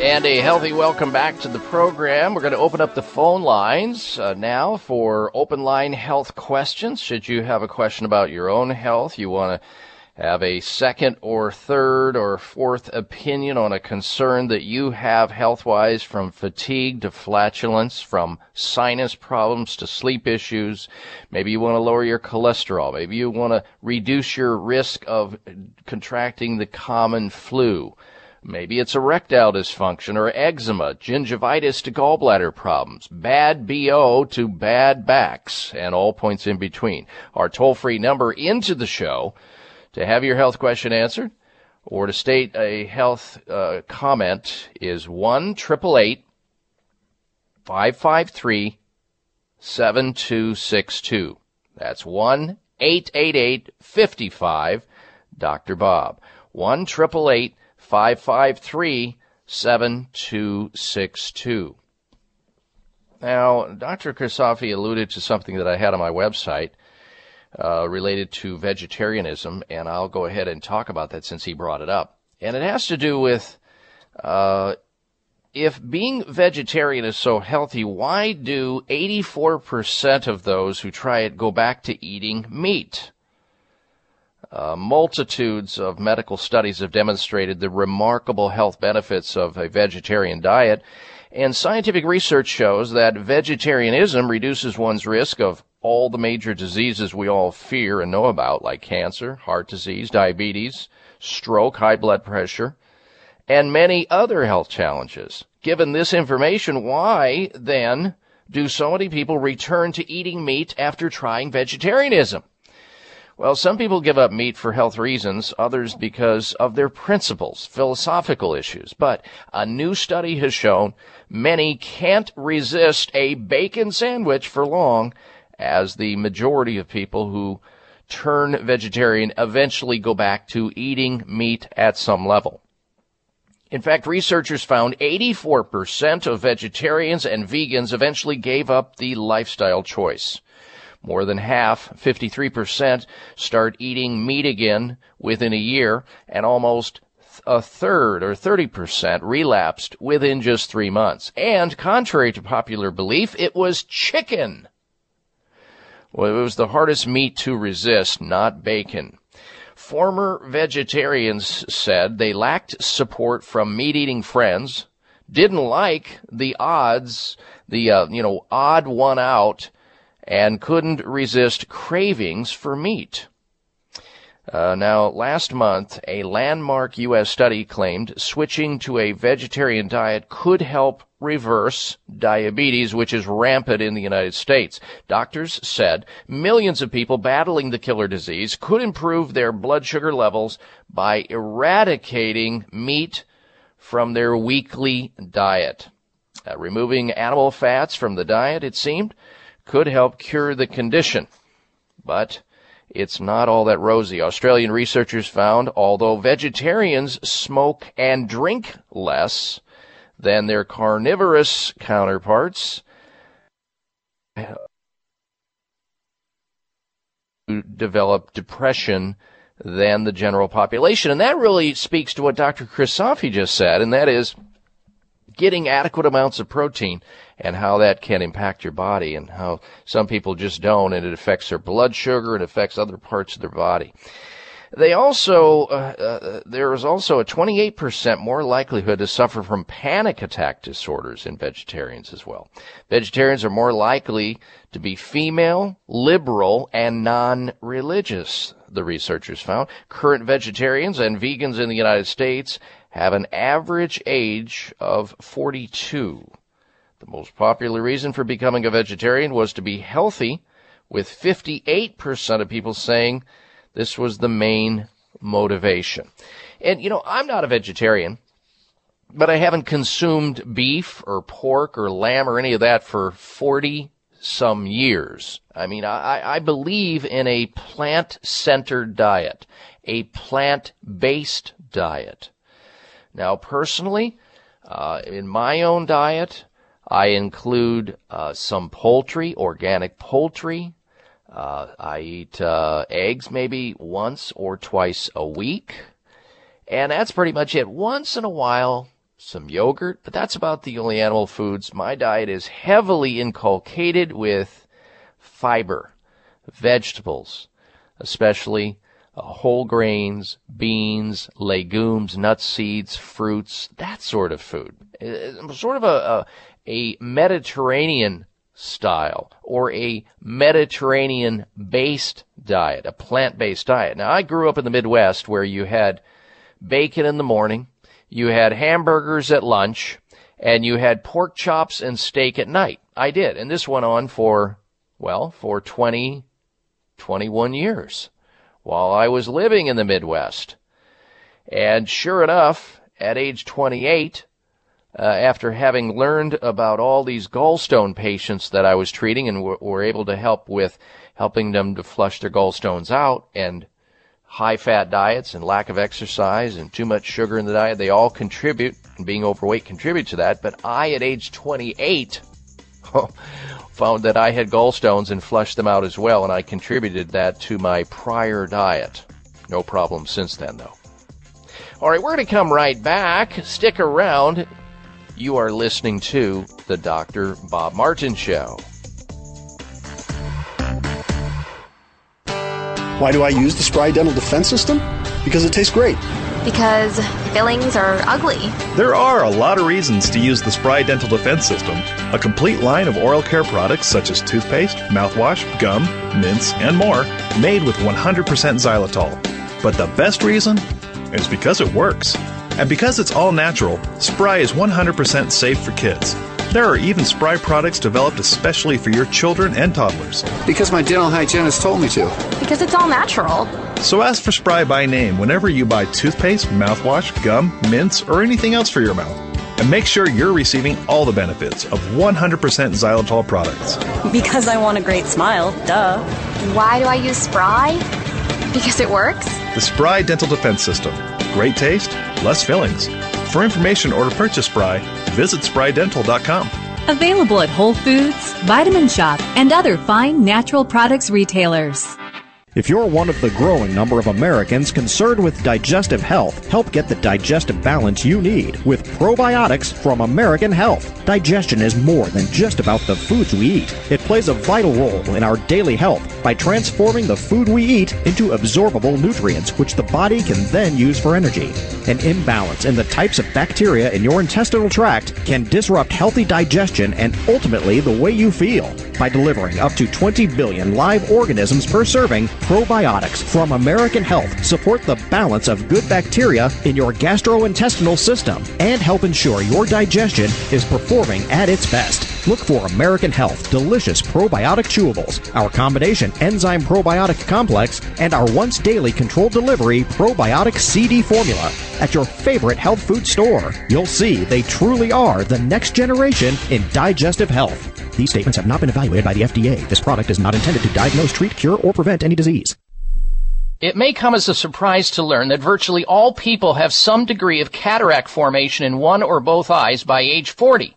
And a healthy welcome back to the program. We're going to open up the phone lines uh, now for open line health questions. Should you have a question about your own health, you want to have a second or third or fourth opinion on a concern that you have health wise from fatigue to flatulence, from sinus problems to sleep issues. Maybe you want to lower your cholesterol. Maybe you want to reduce your risk of contracting the common flu. Maybe it's erectile dysfunction or eczema, gingivitis to gallbladder problems, bad BO to bad backs, and all points in between. Our toll free number into the show to have your health question answered or to state a health uh, comment is 1 553 7262. That's 1 888 55 Dr. Bob. 1 553 7262. Now, Dr. Crisafi alluded to something that I had on my website uh, related to vegetarianism, and I'll go ahead and talk about that since he brought it up. And it has to do with uh, if being vegetarian is so healthy, why do 84% of those who try it go back to eating meat? Uh, multitudes of medical studies have demonstrated the remarkable health benefits of a vegetarian diet, and scientific research shows that vegetarianism reduces one's risk of all the major diseases we all fear and know about, like cancer, heart disease, diabetes, stroke, high blood pressure, and many other health challenges. Given this information, why then do so many people return to eating meat after trying vegetarianism? Well, some people give up meat for health reasons, others because of their principles, philosophical issues. But a new study has shown many can't resist a bacon sandwich for long, as the majority of people who turn vegetarian eventually go back to eating meat at some level. In fact, researchers found 84% of vegetarians and vegans eventually gave up the lifestyle choice. More than half, 53%, start eating meat again within a year, and almost a third or 30% relapsed within just three months. And contrary to popular belief, it was chicken. Well, it was the hardest meat to resist, not bacon. Former vegetarians said they lacked support from meat eating friends, didn't like the odds, the, uh, you know, odd one out and couldn't resist cravings for meat. Uh, now, last month, a landmark U.S. study claimed switching to a vegetarian diet could help reverse diabetes, which is rampant in the United States. Doctors said millions of people battling the killer disease could improve their blood sugar levels by eradicating meat from their weekly diet. Uh, removing animal fats from the diet, it seemed, could help cure the condition. But it's not all that rosy. Australian researchers found although vegetarians smoke and drink less than their carnivorous counterparts, develop depression than the general population. And that really speaks to what Dr. Crisafi just said, and that is getting adequate amounts of protein and how that can impact your body and how some people just don't and it affects their blood sugar and affects other parts of their body. They also, uh, uh, there is also a 28% more likelihood to suffer from panic attack disorders in vegetarians as well. Vegetarians are more likely to be female, liberal, and non-religious, the researchers found. Current vegetarians and vegans in the United States have an average age of 42. The most popular reason for becoming a vegetarian was to be healthy, with 58% of people saying this was the main motivation. And, you know, I'm not a vegetarian, but I haven't consumed beef or pork or lamb or any of that for 40 some years. I mean, I, I believe in a plant centered diet, a plant based diet. Now, personally, uh, in my own diet, I include uh, some poultry, organic poultry. Uh, I eat uh, eggs maybe once or twice a week. And that's pretty much it. Once in a while, some yogurt, but that's about the only animal foods. My diet is heavily inculcated with fiber, vegetables, especially uh, whole grains, beans, legumes, nuts, seeds, fruits, that sort of food. Uh, sort of a, a, a Mediterranean style or a Mediterranean based diet, a plant based diet. Now, I grew up in the Midwest where you had bacon in the morning, you had hamburgers at lunch, and you had pork chops and steak at night. I did. And this went on for, well, for 20, 21 years while I was living in the Midwest. And sure enough, at age 28, uh, after having learned about all these gallstone patients that I was treating and w- were able to help with helping them to flush their gallstones out and high fat diets and lack of exercise and too much sugar in the diet, they all contribute, and being overweight contribute to that. But I, at age 28, found that I had gallstones and flushed them out as well, and I contributed that to my prior diet. No problem since then, though. All right, we're going to come right back. Stick around. You are listening to the Dr. Bob Martin Show. Why do I use the Spry Dental Defense System? Because it tastes great. Because fillings are ugly. There are a lot of reasons to use the Spry Dental Defense System, a complete line of oral care products such as toothpaste, mouthwash, gum, mints, and more, made with 100% xylitol. But the best reason is because it works. And because it's all natural, Spry is 100% safe for kids. There are even spry products developed especially for your children and toddlers. Because my dental hygienist told me to. Because it's all natural. So ask for Spry by name whenever you buy toothpaste, mouthwash, gum, mints, or anything else for your mouth. And make sure you're receiving all the benefits of 100% xylitol products. Because I want a great smile, duh. Why do I use Spry? Because it works? The Spry Dental Defense System. Great taste, less fillings. For information or to purchase Spry, visit sprydental.com. Available at Whole Foods, Vitamin Shoppe, and other fine natural products retailers. If you're one of the growing number of Americans concerned with digestive health, help get the digestive balance you need with probiotics from American Health. Digestion is more than just about the foods we eat. It plays a vital role in our daily health by transforming the food we eat into absorbable nutrients, which the body can then use for energy. An imbalance in the types of bacteria in your intestinal tract can disrupt healthy digestion and ultimately the way you feel. By delivering up to 20 billion live organisms per serving, probiotics from American Health support the balance of good bacteria in your gastrointestinal system and help ensure your digestion is performing at its best. Look for American Health Delicious Probiotic Chewables, our combination enzyme probiotic complex, and our once daily controlled delivery probiotic CD formula at your favorite health food store. You'll see they truly are the next generation in digestive health. These statements have not been evaluated by the FDA. This product is not intended to diagnose, treat, cure, or prevent any disease. It may come as a surprise to learn that virtually all people have some degree of cataract formation in one or both eyes by age 40.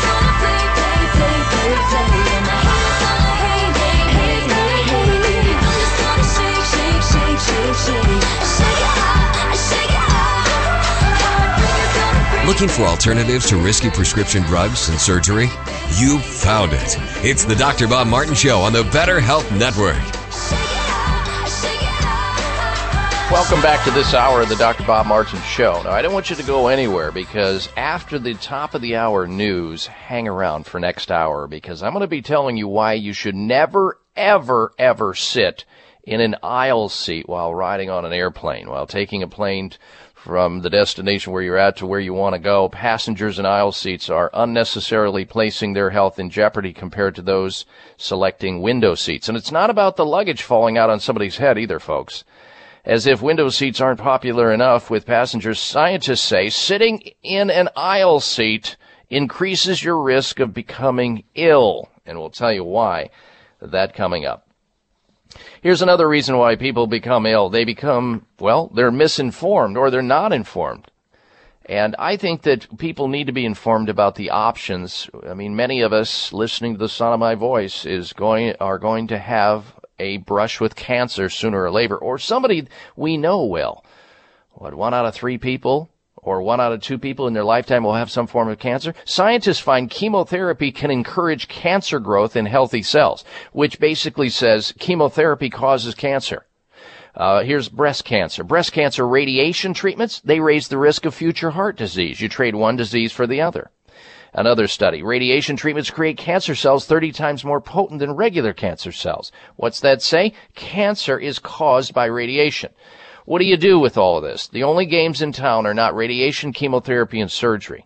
Looking for alternatives to risky prescription drugs and surgery? You found it. It's the Dr. Bob Martin Show on the Better Health Network. Welcome back to this hour of the Dr. Bob Martin Show. Now, I don't want you to go anywhere because after the top of the hour news, hang around for next hour because I'm going to be telling you why you should never, ever, ever sit in an aisle seat while riding on an airplane, while taking a plane from the destination where you're at to where you want to go. Passengers in aisle seats are unnecessarily placing their health in jeopardy compared to those selecting window seats. And it's not about the luggage falling out on somebody's head either, folks. As if window seats aren't popular enough with passengers, scientists say sitting in an aisle seat increases your risk of becoming ill. And we'll tell you why that coming up. Here's another reason why people become ill. They become, well, they're misinformed or they're not informed. And I think that people need to be informed about the options. I mean, many of us listening to the sound of my voice is going, are going to have a brush with cancer sooner or later, or somebody we know will. What, one out of three people or one out of two people in their lifetime will have some form of cancer. Scientists find chemotherapy can encourage cancer growth in healthy cells, which basically says chemotherapy causes cancer. Uh, here's breast cancer. Breast cancer radiation treatments, they raise the risk of future heart disease. You trade one disease for the other. Another study. Radiation treatments create cancer cells 30 times more potent than regular cancer cells. What's that say? Cancer is caused by radiation. What do you do with all of this? The only games in town are not radiation, chemotherapy, and surgery.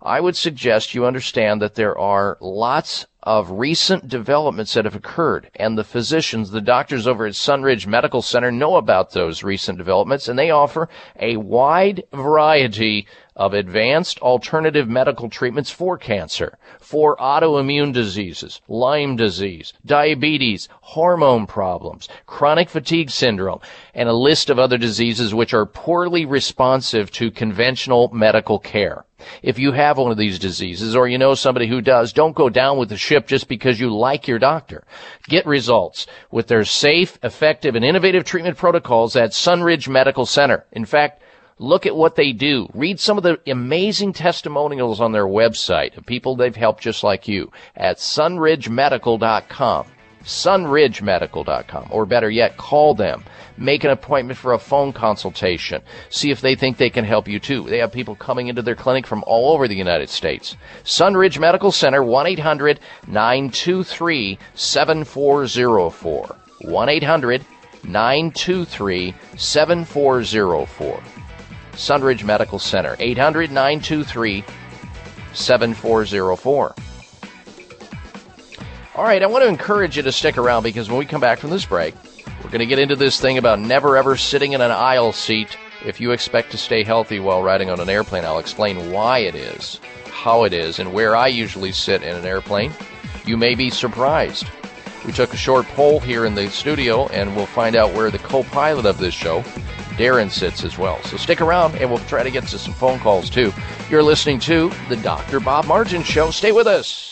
I would suggest you understand that there are lots of recent developments that have occurred. And the physicians, the doctors over at Sunridge Medical Center know about those recent developments and they offer a wide variety of advanced alternative medical treatments for cancer, for autoimmune diseases, Lyme disease, diabetes, hormone problems, chronic fatigue syndrome, and a list of other diseases which are poorly responsive to conventional medical care. If you have one of these diseases or you know somebody who does, don't go down with the ship just because you like your doctor. Get results with their safe, effective, and innovative treatment protocols at Sunridge Medical Center. In fact, Look at what they do. Read some of the amazing testimonials on their website of people they've helped just like you at sunridgemedical.com. Sunridgemedical.com. Or better yet, call them. Make an appointment for a phone consultation. See if they think they can help you too. They have people coming into their clinic from all over the United States. Sunridge Medical Center, 1-800-923-7404. 1-800-923-7404. Sunridge Medical Center, 800 923 7404. All right, I want to encourage you to stick around because when we come back from this break, we're going to get into this thing about never ever sitting in an aisle seat if you expect to stay healthy while riding on an airplane. I'll explain why it is, how it is, and where I usually sit in an airplane. You may be surprised. We took a short poll here in the studio, and we'll find out where the co pilot of this show Darren sits as well. So stick around and we'll try to get to some phone calls too. You're listening to the Dr. Bob Martin Show. Stay with us.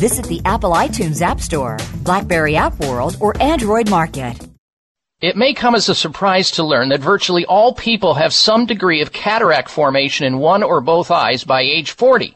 Visit the Apple iTunes App Store, Blackberry App World, or Android Market. It may come as a surprise to learn that virtually all people have some degree of cataract formation in one or both eyes by age 40.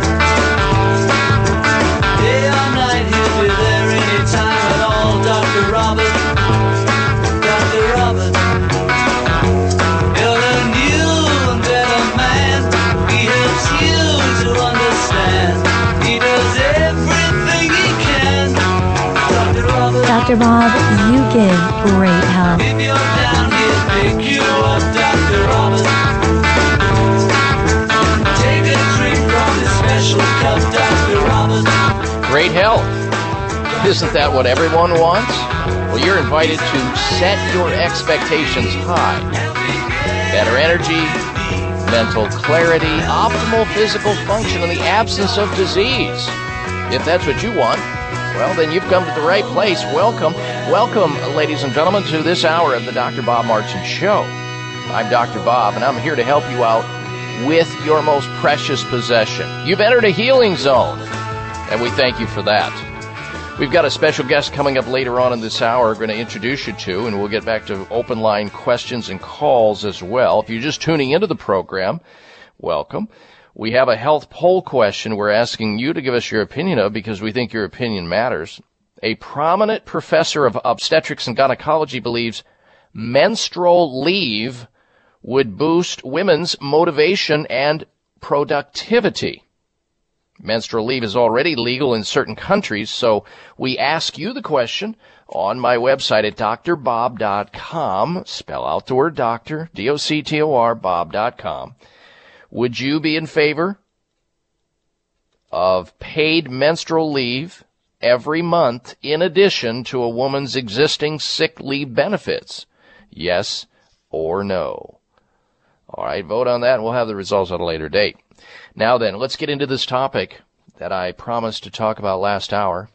Dr. Bob, you give great help. Great health. Isn't that what everyone wants? Well, you're invited to set your expectations high. Better energy, mental clarity, optimal physical function in the absence of disease. If that's what you want, well, then you've come to the right place. Welcome, welcome, ladies and gentlemen, to this hour of the Dr. Bob Martin Show. I'm Dr. Bob, and I'm here to help you out with your most precious possession. You've entered a healing zone, and we thank you for that. We've got a special guest coming up later on in this hour, we're going to introduce you to, and we'll get back to open line questions and calls as well. If you're just tuning into the program, welcome. We have a health poll question we're asking you to give us your opinion of because we think your opinion matters. A prominent professor of obstetrics and gynecology believes menstrual leave would boost women's motivation and productivity. Menstrual leave is already legal in certain countries, so we ask you the question on my website at drbob.com. Spell out the word doctor, D-O-C-T-O-R, bob.com. Would you be in favor of paid menstrual leave every month in addition to a woman's existing sick leave benefits? Yes or no? All right, vote on that and we'll have the results at a later date. Now then, let's get into this topic that I promised to talk about last hour.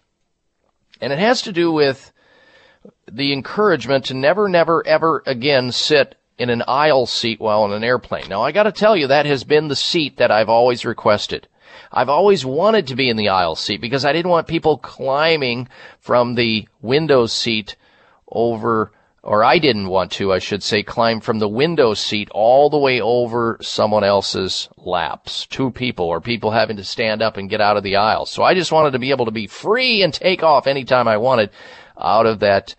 And it has to do with the encouragement to never, never, ever again sit in an aisle seat while on an airplane. Now I gotta tell you, that has been the seat that I've always requested. I've always wanted to be in the aisle seat because I didn't want people climbing from the window seat over or I didn't want to, I should say, climb from the window seat all the way over someone else's laps. Two people or people having to stand up and get out of the aisle. So I just wanted to be able to be free and take off anytime I wanted out of that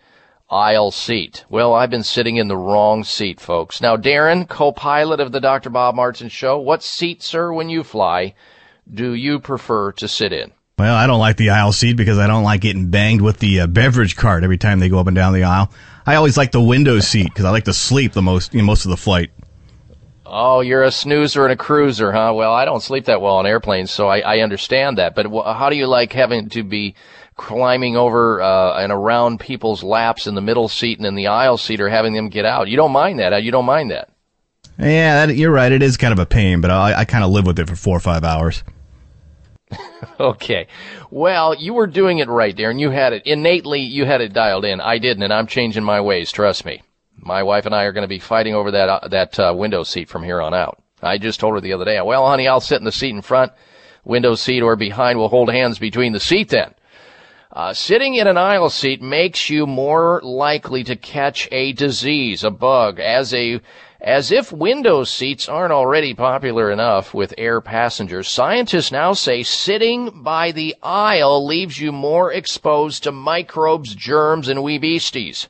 aisle seat. Well, I've been sitting in the wrong seat, folks. Now, Darren, co-pilot of the Dr. Bob Martin show, what seat, sir, when you fly, do you prefer to sit in? Well, I don't like the aisle seat because I don't like getting banged with the uh, beverage cart every time they go up and down the aisle. I always like the window seat because I like to sleep the most, you know, most of the flight. Oh, you're a snoozer and a cruiser, huh? Well, I don't sleep that well on airplanes, so I, I understand that. But how do you like having to be climbing over uh, and around people's laps in the middle seat and in the aisle seat, or having them get out? You don't mind that? You don't mind that? Yeah, that, you're right. It is kind of a pain, but I, I kind of live with it for four or five hours. okay. Well, you were doing it right, Darren. You had it innately. You had it dialed in. I didn't, and I'm changing my ways. Trust me. My wife and I are going to be fighting over that uh, that uh, window seat from here on out. I just told her the other day. Well, honey, I'll sit in the seat in front, window seat or behind. We'll hold hands between the seat then. Uh, sitting in an aisle seat makes you more likely to catch a disease, a bug, as a as if window seats aren't already popular enough with air passengers, scientists now say sitting by the aisle leaves you more exposed to microbes, germs, and wee beasties.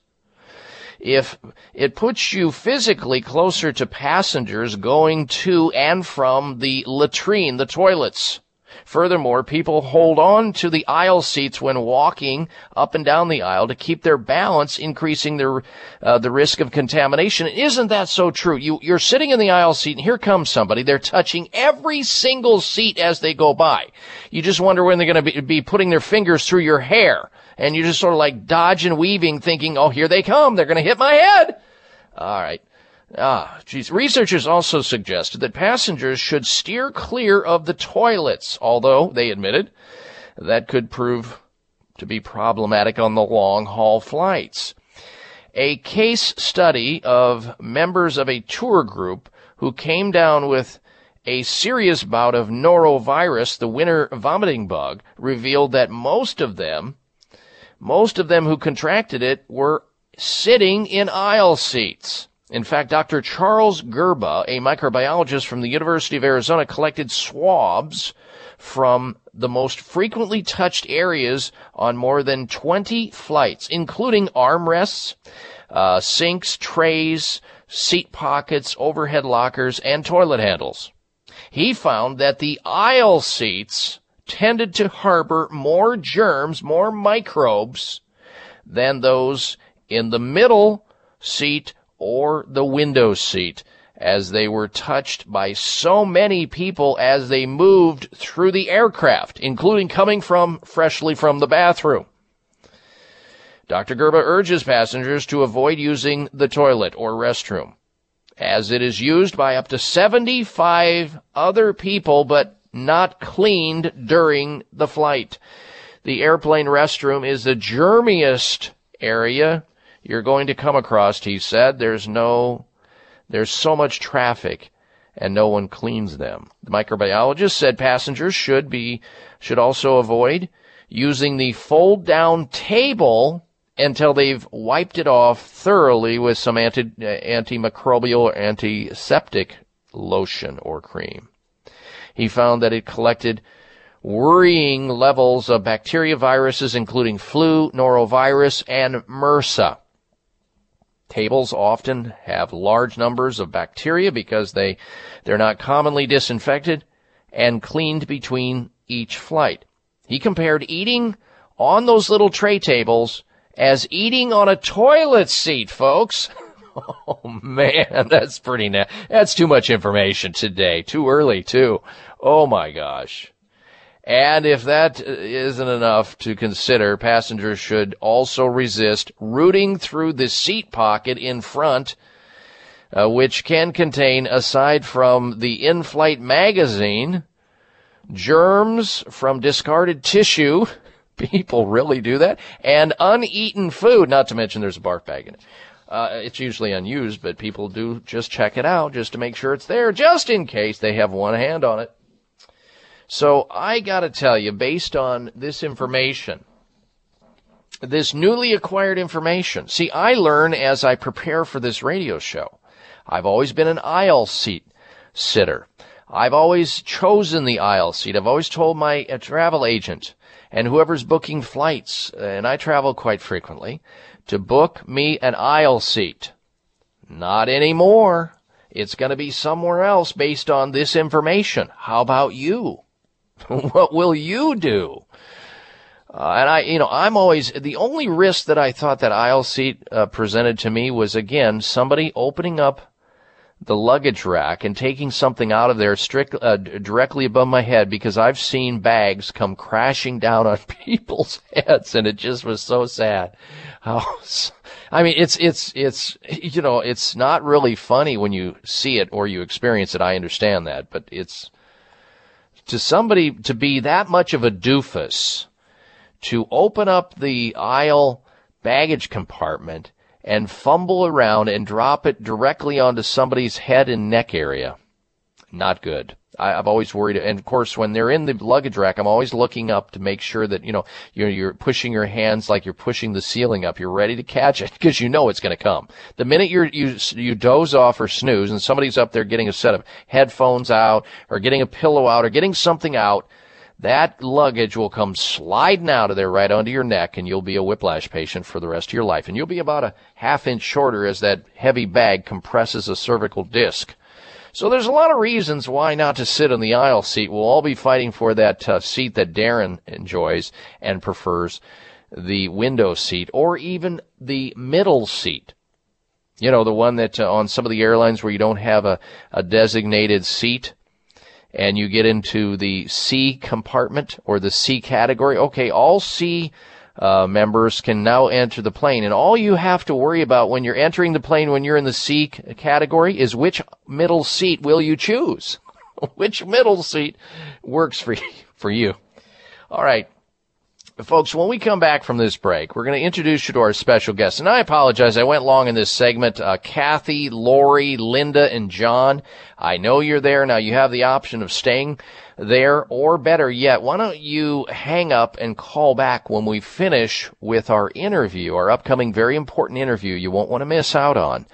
If it puts you physically closer to passengers going to and from the latrine, the toilets. Furthermore, people hold on to the aisle seats when walking up and down the aisle to keep their balance, increasing their uh, the risk of contamination. Isn't that so true? You you're sitting in the aisle seat, and here comes somebody. They're touching every single seat as they go by. You just wonder when they're going to be, be putting their fingers through your hair, and you're just sort of like dodging, and weaving, thinking, "Oh, here they come! They're going to hit my head." All right. Ah, geez. Researchers also suggested that passengers should steer clear of the toilets, although they admitted that could prove to be problematic on the long haul flights. A case study of members of a tour group who came down with a serious bout of norovirus, the winter vomiting bug, revealed that most of them, most of them who contracted it were sitting in aisle seats. In fact, Dr. Charles Gerba, a microbiologist from the University of Arizona, collected swabs from the most frequently touched areas on more than 20 flights, including armrests, uh, sinks, trays, seat pockets, overhead lockers, and toilet handles. He found that the aisle seats tended to harbor more germs, more microbes than those in the middle seat or the window seat as they were touched by so many people as they moved through the aircraft, including coming from freshly from the bathroom. Dr. Gerba urges passengers to avoid using the toilet or restroom as it is used by up to 75 other people but not cleaned during the flight. The airplane restroom is the germiest area you're going to come across, he said. There's no, there's so much traffic and no one cleans them. The microbiologist said passengers should be, should also avoid using the fold down table until they've wiped it off thoroughly with some anti, uh, antimicrobial or antiseptic lotion or cream. He found that it collected worrying levels of bacteria viruses, including flu, norovirus, and MRSA. Tables often have large numbers of bacteria because they, they're not commonly disinfected and cleaned between each flight. He compared eating on those little tray tables as eating on a toilet seat, folks. Oh man, that's pretty na- that's too much information today. Too early too. Oh my gosh. And if that isn't enough to consider, passengers should also resist rooting through the seat pocket in front, uh, which can contain, aside from the in-flight magazine, germs from discarded tissue, people really do that, and uneaten food, not to mention there's a barf bag in it. Uh, it's usually unused, but people do just check it out just to make sure it's there, just in case they have one hand on it. So I gotta tell you, based on this information, this newly acquired information, see, I learn as I prepare for this radio show. I've always been an aisle seat sitter. I've always chosen the aisle seat. I've always told my uh, travel agent and whoever's booking flights, and I travel quite frequently, to book me an aisle seat. Not anymore. It's going to be somewhere else based on this information. How about you? what will you do? Uh, and I, you know, I'm always, the only risk that I thought that aisle seat uh, presented to me was again, somebody opening up the luggage rack and taking something out of there strict, uh, directly above my head because I've seen bags come crashing down on people's heads and it just was so sad. I mean, it's, it's, it's, you know, it's not really funny when you see it or you experience it. I understand that, but it's, to somebody to be that much of a doofus to open up the aisle baggage compartment and fumble around and drop it directly onto somebody's head and neck area. Not good. I, have always worried, and of course, when they're in the luggage rack, I'm always looking up to make sure that you know you're you're pushing your hands like you're pushing the ceiling up. You're ready to catch it because you know it's going to come. The minute you you you doze off or snooze, and somebody's up there getting a set of headphones out, or getting a pillow out, or getting something out, that luggage will come sliding out of there right onto your neck, and you'll be a whiplash patient for the rest of your life. And you'll be about a half inch shorter as that heavy bag compresses a cervical disc. So there's a lot of reasons why not to sit in the aisle seat. We'll all be fighting for that uh, seat that Darren enjoys and prefers, the window seat, or even the middle seat. You know, the one that uh, on some of the airlines where you don't have a, a designated seat and you get into the C compartment or the C category. Okay, all C uh, members can now enter the plane. And all you have to worry about when you're entering the plane, when you're in the C category, is which middle seat will you choose? which middle seat works for you, for you? All right. Folks, when we come back from this break, we're going to introduce you to our special guests. And I apologize, I went long in this segment. Uh, Kathy, Lori, Linda, and John, I know you're there. Now you have the option of staying there, or better yet, why don't you hang up and call back when we finish with our interview, our upcoming very important interview you won't want to miss out on.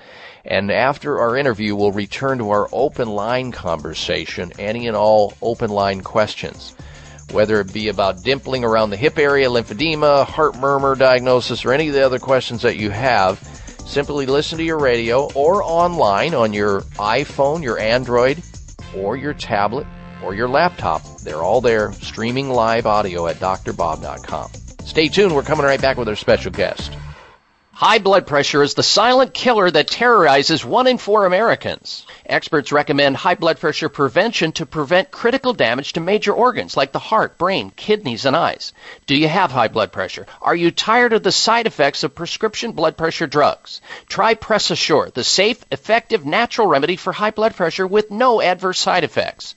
And after our interview, we'll return to our open line conversation, any and all open line questions. Whether it be about dimpling around the hip area, lymphedema, heart murmur diagnosis, or any of the other questions that you have, simply listen to your radio or online on your iPhone, your Android, or your tablet or your laptop. They're all there, streaming live audio at drbob.com. Stay tuned. We're coming right back with our special guest. High blood pressure is the silent killer that terrorizes one in four Americans. Experts recommend high blood pressure prevention to prevent critical damage to major organs like the heart, brain, kidneys, and eyes. Do you have high blood pressure? Are you tired of the side effects of prescription blood pressure drugs? Try Press Assure, the safe, effective, natural remedy for high blood pressure with no adverse side effects.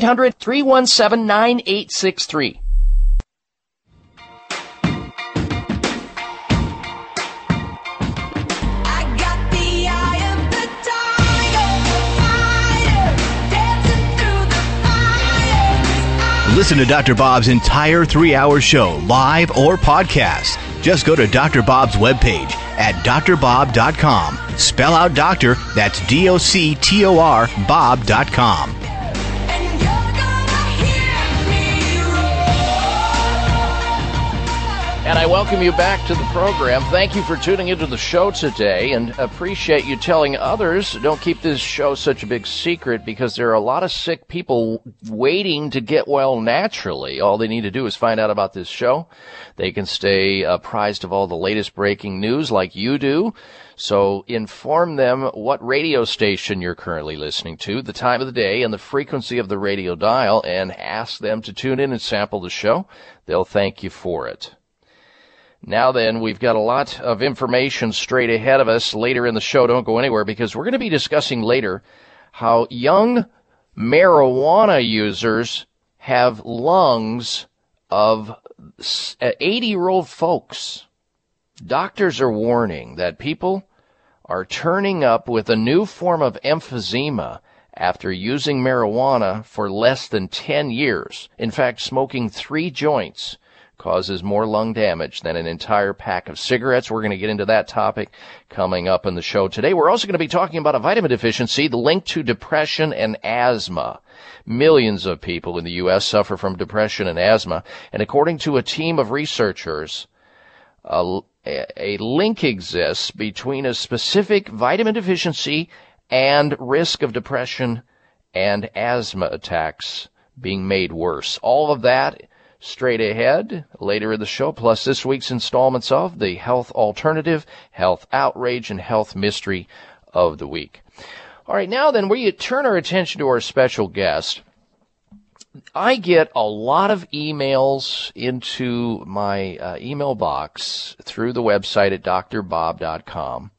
1-800-317-9863. Listen to Dr. Bob's entire three hour show, live or podcast. Just go to Dr. Bob's webpage at drbob.com. Spell out doctor, that's D O C T O R, Bob.com. And I welcome you back to the program. Thank you for tuning into the show today and appreciate you telling others. Don't keep this show such a big secret because there are a lot of sick people waiting to get well naturally. All they need to do is find out about this show. They can stay apprised of all the latest breaking news like you do. So inform them what radio station you're currently listening to, the time of the day, and the frequency of the radio dial, and ask them to tune in and sample the show. They'll thank you for it. Now then, we've got a lot of information straight ahead of us later in the show. Don't go anywhere because we're going to be discussing later how young marijuana users have lungs of uh, 80 year old folks. Doctors are warning that people are turning up with a new form of emphysema after using marijuana for less than 10 years. In fact, smoking three joints causes more lung damage than an entire pack of cigarettes. We're going to get into that topic coming up in the show today. We're also going to be talking about a vitamin deficiency, the link to depression and asthma. Millions of people in the U.S. suffer from depression and asthma, and according to a team of researchers, a, a link exists between a specific vitamin deficiency and risk of depression and asthma attacks being made worse. All of that straight ahead later in the show, plus this week's installments of the Health Alternative, Health Outrage, and Health Mystery of the Week. All right, now then, we turn our attention to our special guest. I get a lot of emails into my uh, email box through the website at drbob.com.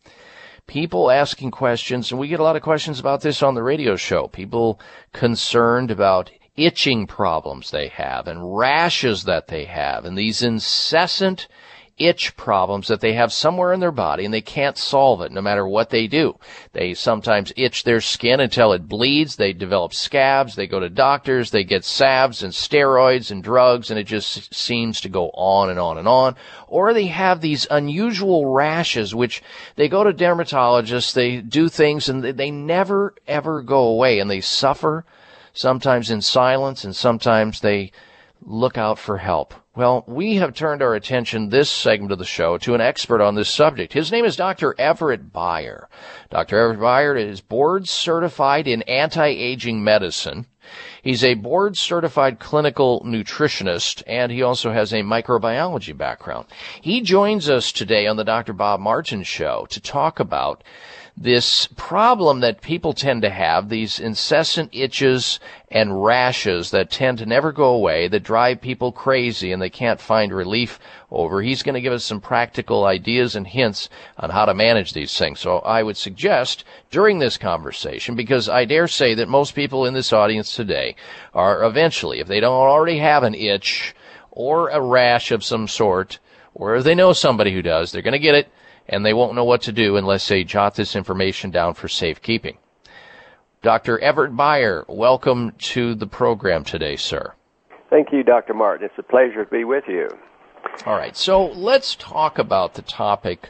People asking questions, and we get a lot of questions about this on the radio show. People concerned about itching problems they have and rashes that they have and these incessant itch problems that they have somewhere in their body and they can't solve it no matter what they do. They sometimes itch their skin until it bleeds. They develop scabs. They go to doctors. They get salves and steroids and drugs and it just seems to go on and on and on. Or they have these unusual rashes which they go to dermatologists. They do things and they never ever go away and they suffer sometimes in silence and sometimes they look out for help. Well, we have turned our attention this segment of the show to an expert on this subject. His name is Dr. Everett Beyer. Dr. Everett Beyer is board certified in anti-aging medicine. He's a board certified clinical nutritionist and he also has a microbiology background. He joins us today on the Dr. Bob Martin show to talk about this problem that people tend to have, these incessant itches and rashes that tend to never go away, that drive people crazy and they can't find relief over. He's going to give us some practical ideas and hints on how to manage these things. So I would suggest during this conversation, because I dare say that most people in this audience today are eventually, if they don't already have an itch or a rash of some sort, or if they know somebody who does, they're going to get it and they won't know what to do unless they jot this information down for safekeeping. Dr. Everett Beyer, welcome to the program today, sir. Thank you, Dr. Martin. It's a pleasure to be with you. All right, so let's talk about the topic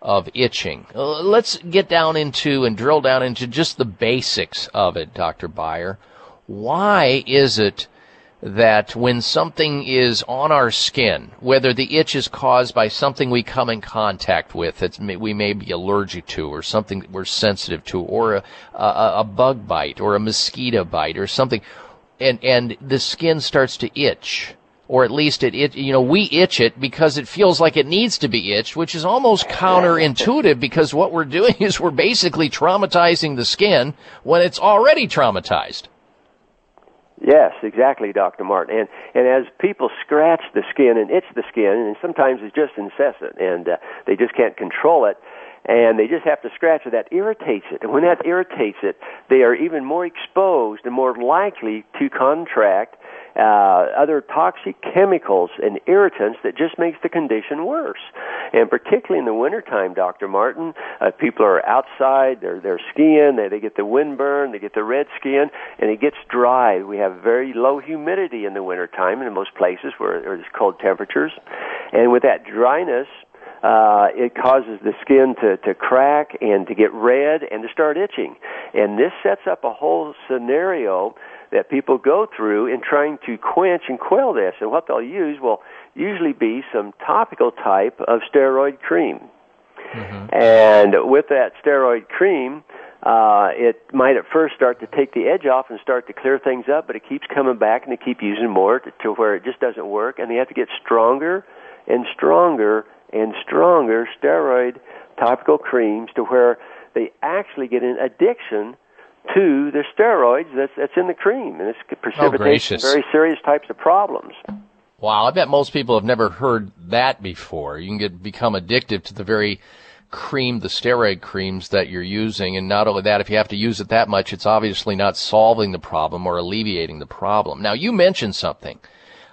of itching. Uh, let's get down into and drill down into just the basics of it, Dr. Beyer. Why is it that when something is on our skin, whether the itch is caused by something we come in contact with that we may be allergic to or something we're sensitive to or a, a, a bug bite or a mosquito bite or something, and, and the skin starts to itch, or at least it, it, you know, we itch it because it feels like it needs to be itched, which is almost counterintuitive because what we're doing is we're basically traumatizing the skin when it's already traumatized. Yes, exactly, Dr. Martin. And and as people scratch the skin and itch the skin, and sometimes it's just incessant, and uh, they just can't control it, and they just have to scratch it. That irritates it, and when that irritates it, they are even more exposed and more likely to contract uh, other toxic chemicals and irritants that just makes the condition worse. And particularly in the wintertime, Dr. Martin, uh, people are outside, they're, they're skiing, they, they get the windburn, they get the red skin, and it gets dry. We have very low humidity in the wintertime in most places where there's cold temperatures. And with that dryness, uh, it causes the skin to, to crack and to get red and to start itching. And this sets up a whole scenario that people go through in trying to quench and quell this. And what they'll use will usually be some topical type of steroid cream. Mm-hmm. And with that steroid cream, uh, it might at first start to take the edge off and start to clear things up, but it keeps coming back and they keep using more to, to where it just doesn't work. And they have to get stronger and stronger and stronger steroid topical creams to where they actually get an addiction to the steroids that's that's in the cream, and it's precipitates oh, very serious types of problems. Wow, I bet most people have never heard that before. You can get become addicted to the very cream, the steroid creams that you're using, and not only that, if you have to use it that much, it's obviously not solving the problem or alleviating the problem. Now, you mentioned something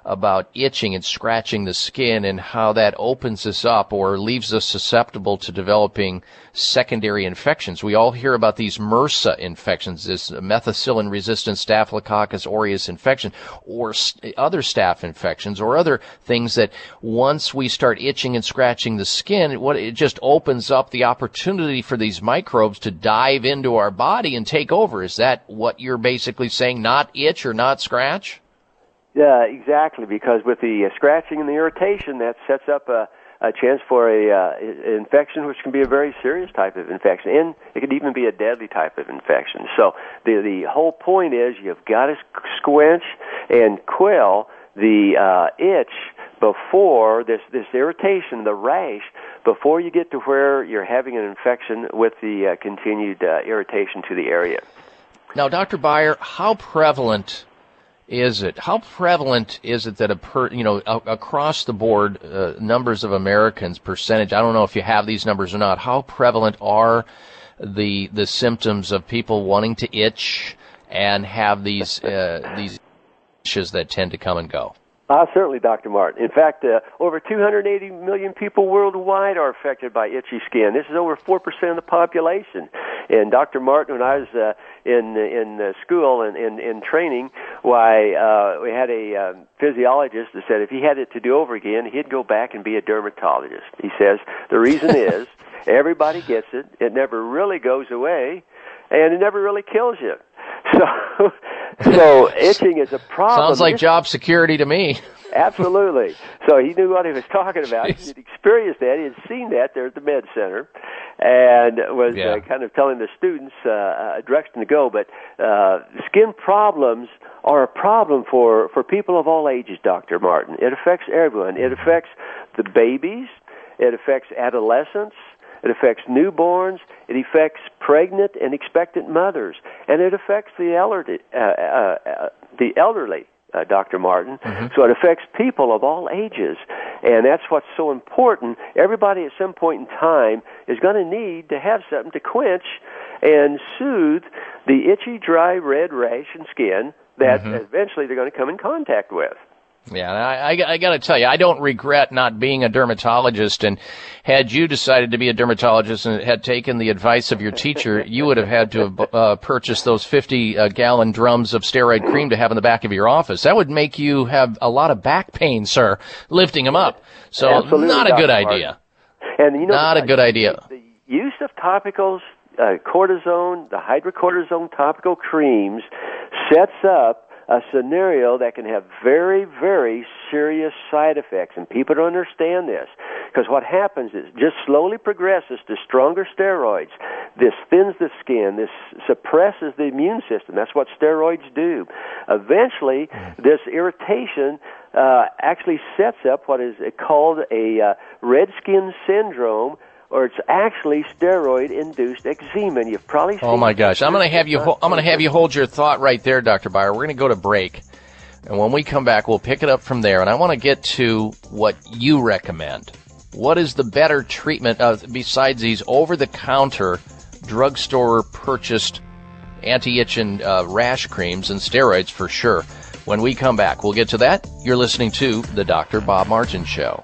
about itching and scratching the skin and how that opens us up or leaves us susceptible to developing secondary infections. We all hear about these MRSA infections, this methicillin resistant staphylococcus aureus infection or other staph infections or other things that once we start itching and scratching the skin, what it just opens up the opportunity for these microbes to dive into our body and take over. Is that what you're basically saying? Not itch or not scratch? Yeah, exactly. Because with the uh, scratching and the irritation, that sets up a a chance for a uh, infection, which can be a very serious type of infection, and it could even be a deadly type of infection. So the the whole point is you've got to squench and quell the uh, itch before this this irritation, the rash, before you get to where you're having an infection with the uh, continued uh, irritation to the area. Now, Dr. Beyer, how prevalent is it? How prevalent is it that a per, you know, a- across the board, uh, numbers of Americans, percentage, I don't know if you have these numbers or not, how prevalent are the, the symptoms of people wanting to itch and have these, uh, these itches that tend to come and go? Uh, certainly, Dr. Martin. In fact, uh, over 280 million people worldwide are affected by itchy skin. This is over 4% of the population. And Dr. Martin, when I was uh, in in uh, school and in, in training, why uh, we had a uh, physiologist that said if he had it to do over again, he'd go back and be a dermatologist. He says the reason is everybody gets it. It never really goes away, and it never really kills you. So, so itching is a problem. Sounds like job security to me. Absolutely. So he knew what he was talking about. He had experienced that. He had seen that there at the med center, and was Yeah. uh, kind of telling the students uh, a direction to go. But uh, skin problems are a problem for for people of all ages, Doctor Martin. It affects everyone. It affects the babies. It affects adolescents. It affects newborns. It affects pregnant and expectant mothers, and it affects the elderly. Uh, uh, uh, the elderly, uh, Dr. Martin. So it affects people of all ages, and that's what's so important. Everybody at some point in time is going to need to have something to quench and soothe the itchy, dry, red rash and skin that eventually they're going to come in contact with. Yeah, I, I, I got to tell you, I don't regret not being a dermatologist. And had you decided to be a dermatologist and had taken the advice of your teacher, you would have had to have uh, purchased those 50 uh, gallon drums of steroid cream to have in the back of your office. That would make you have a lot of back pain, sir, lifting them up. So Absolutely, not a good idea. And you know, Not a good idea. The use of topicals, uh, cortisone, the hydrocortisone topical creams sets up a scenario that can have very, very serious side effects, and people don't understand this because what happens is just slowly progresses to stronger steroids. This thins the skin. This suppresses the immune system. That's what steroids do. Eventually, this irritation uh, actually sets up what is called a uh, red skin syndrome, or it's actually steroid-induced eczema. And you've probably seen Oh my gosh, I'm going to have you. Ho- I'm going to have you hold your thought right there, Dr. Beyer. We're going to go to break, and when we come back, we'll pick it up from there. And I want to get to what you recommend. What is the better treatment uh, besides these over-the-counter, drugstore purchased anti-itch and uh, rash creams and steroids for sure? When we come back, we'll get to that. You're listening to the Dr. Bob Martin Show.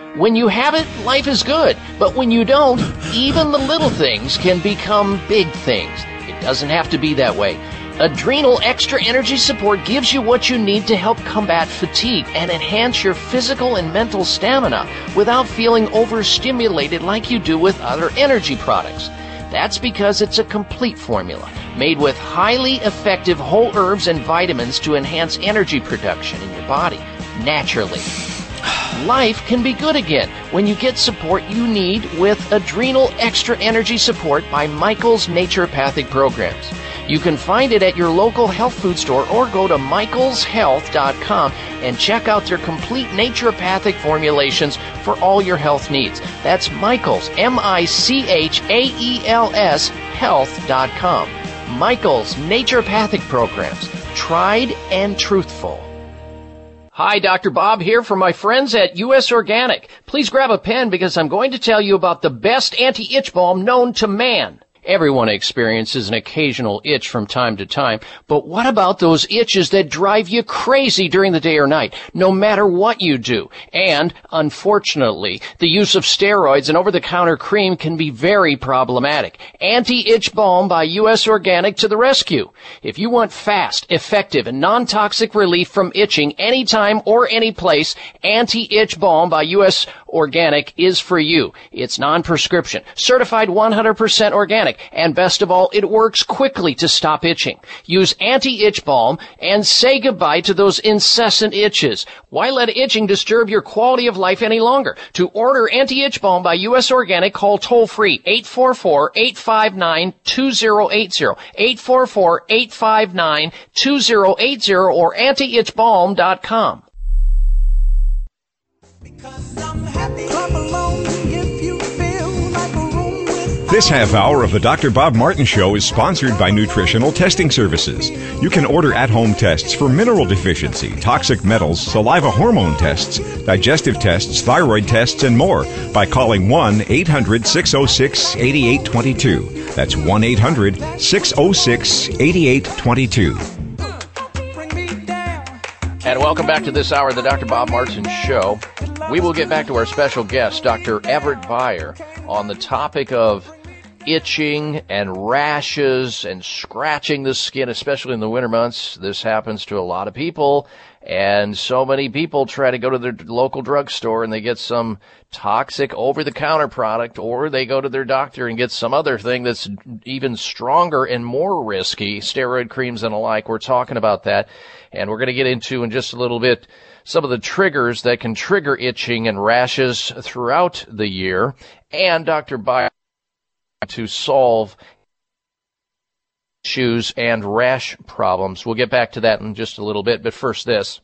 When you have it, life is good. But when you don't, even the little things can become big things. It doesn't have to be that way. Adrenal Extra Energy Support gives you what you need to help combat fatigue and enhance your physical and mental stamina without feeling overstimulated like you do with other energy products. That's because it's a complete formula made with highly effective whole herbs and vitamins to enhance energy production in your body naturally. Life can be good again when you get support you need with Adrenal Extra Energy Support by Michael's Naturopathic Programs. You can find it at your local health food store or go to michaelshealth.com and check out their complete naturopathic formulations for all your health needs. That's Michaels, M I C H A E L S, health.com. Michaels Naturopathic Programs. Tried and truthful. Hi, Dr. Bob here for my friends at US Organic. Please grab a pen because I'm going to tell you about the best anti-itch balm known to man. Everyone experiences an occasional itch from time to time, but what about those itches that drive you crazy during the day or night, no matter what you do? And, unfortunately, the use of steroids and over-the-counter cream can be very problematic. Anti-itch balm by US Organic to the rescue. If you want fast, effective, and non-toxic relief from itching anytime or any place, anti-itch balm by US Organic is for you. It's non-prescription, certified 100% organic, and best of all, it works quickly to stop itching. Use anti-itch balm and say goodbye to those incessant itches. Why let itching disturb your quality of life any longer? To order anti-itch balm by US Organic, call toll free 844-859-2080, 844-859-2080 or antiitchbalm.com. This half hour of the Dr. Bob Martin Show is sponsored by Nutritional Testing Services. You can order at home tests for mineral deficiency, toxic metals, saliva hormone tests, digestive tests, thyroid tests, and more by calling 1 800 606 8822. That's 1 800 606 8822. And welcome back to this hour of the Dr. Bob Martin Show. We will get back to our special guest, Dr. Everett Beyer, on the topic of itching and rashes and scratching the skin, especially in the winter months. This happens to a lot of people. And so many people try to go to their local drugstore and they get some toxic over the counter product or they go to their doctor and get some other thing that's even stronger and more risky, steroid creams and the like. We're talking about that. And we're going to get into in just a little bit some of the triggers that can trigger itching and rashes throughout the year. And Dr. Beyer to solve issues and rash problems. We'll get back to that in just a little bit, but first this.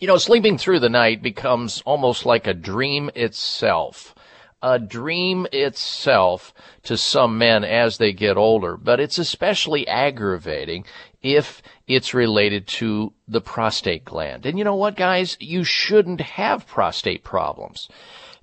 You know, sleeping through the night becomes almost like a dream itself. A dream itself to some men as they get older, but it's especially aggravating if it's related to the prostate gland. And you know what, guys? You shouldn't have prostate problems.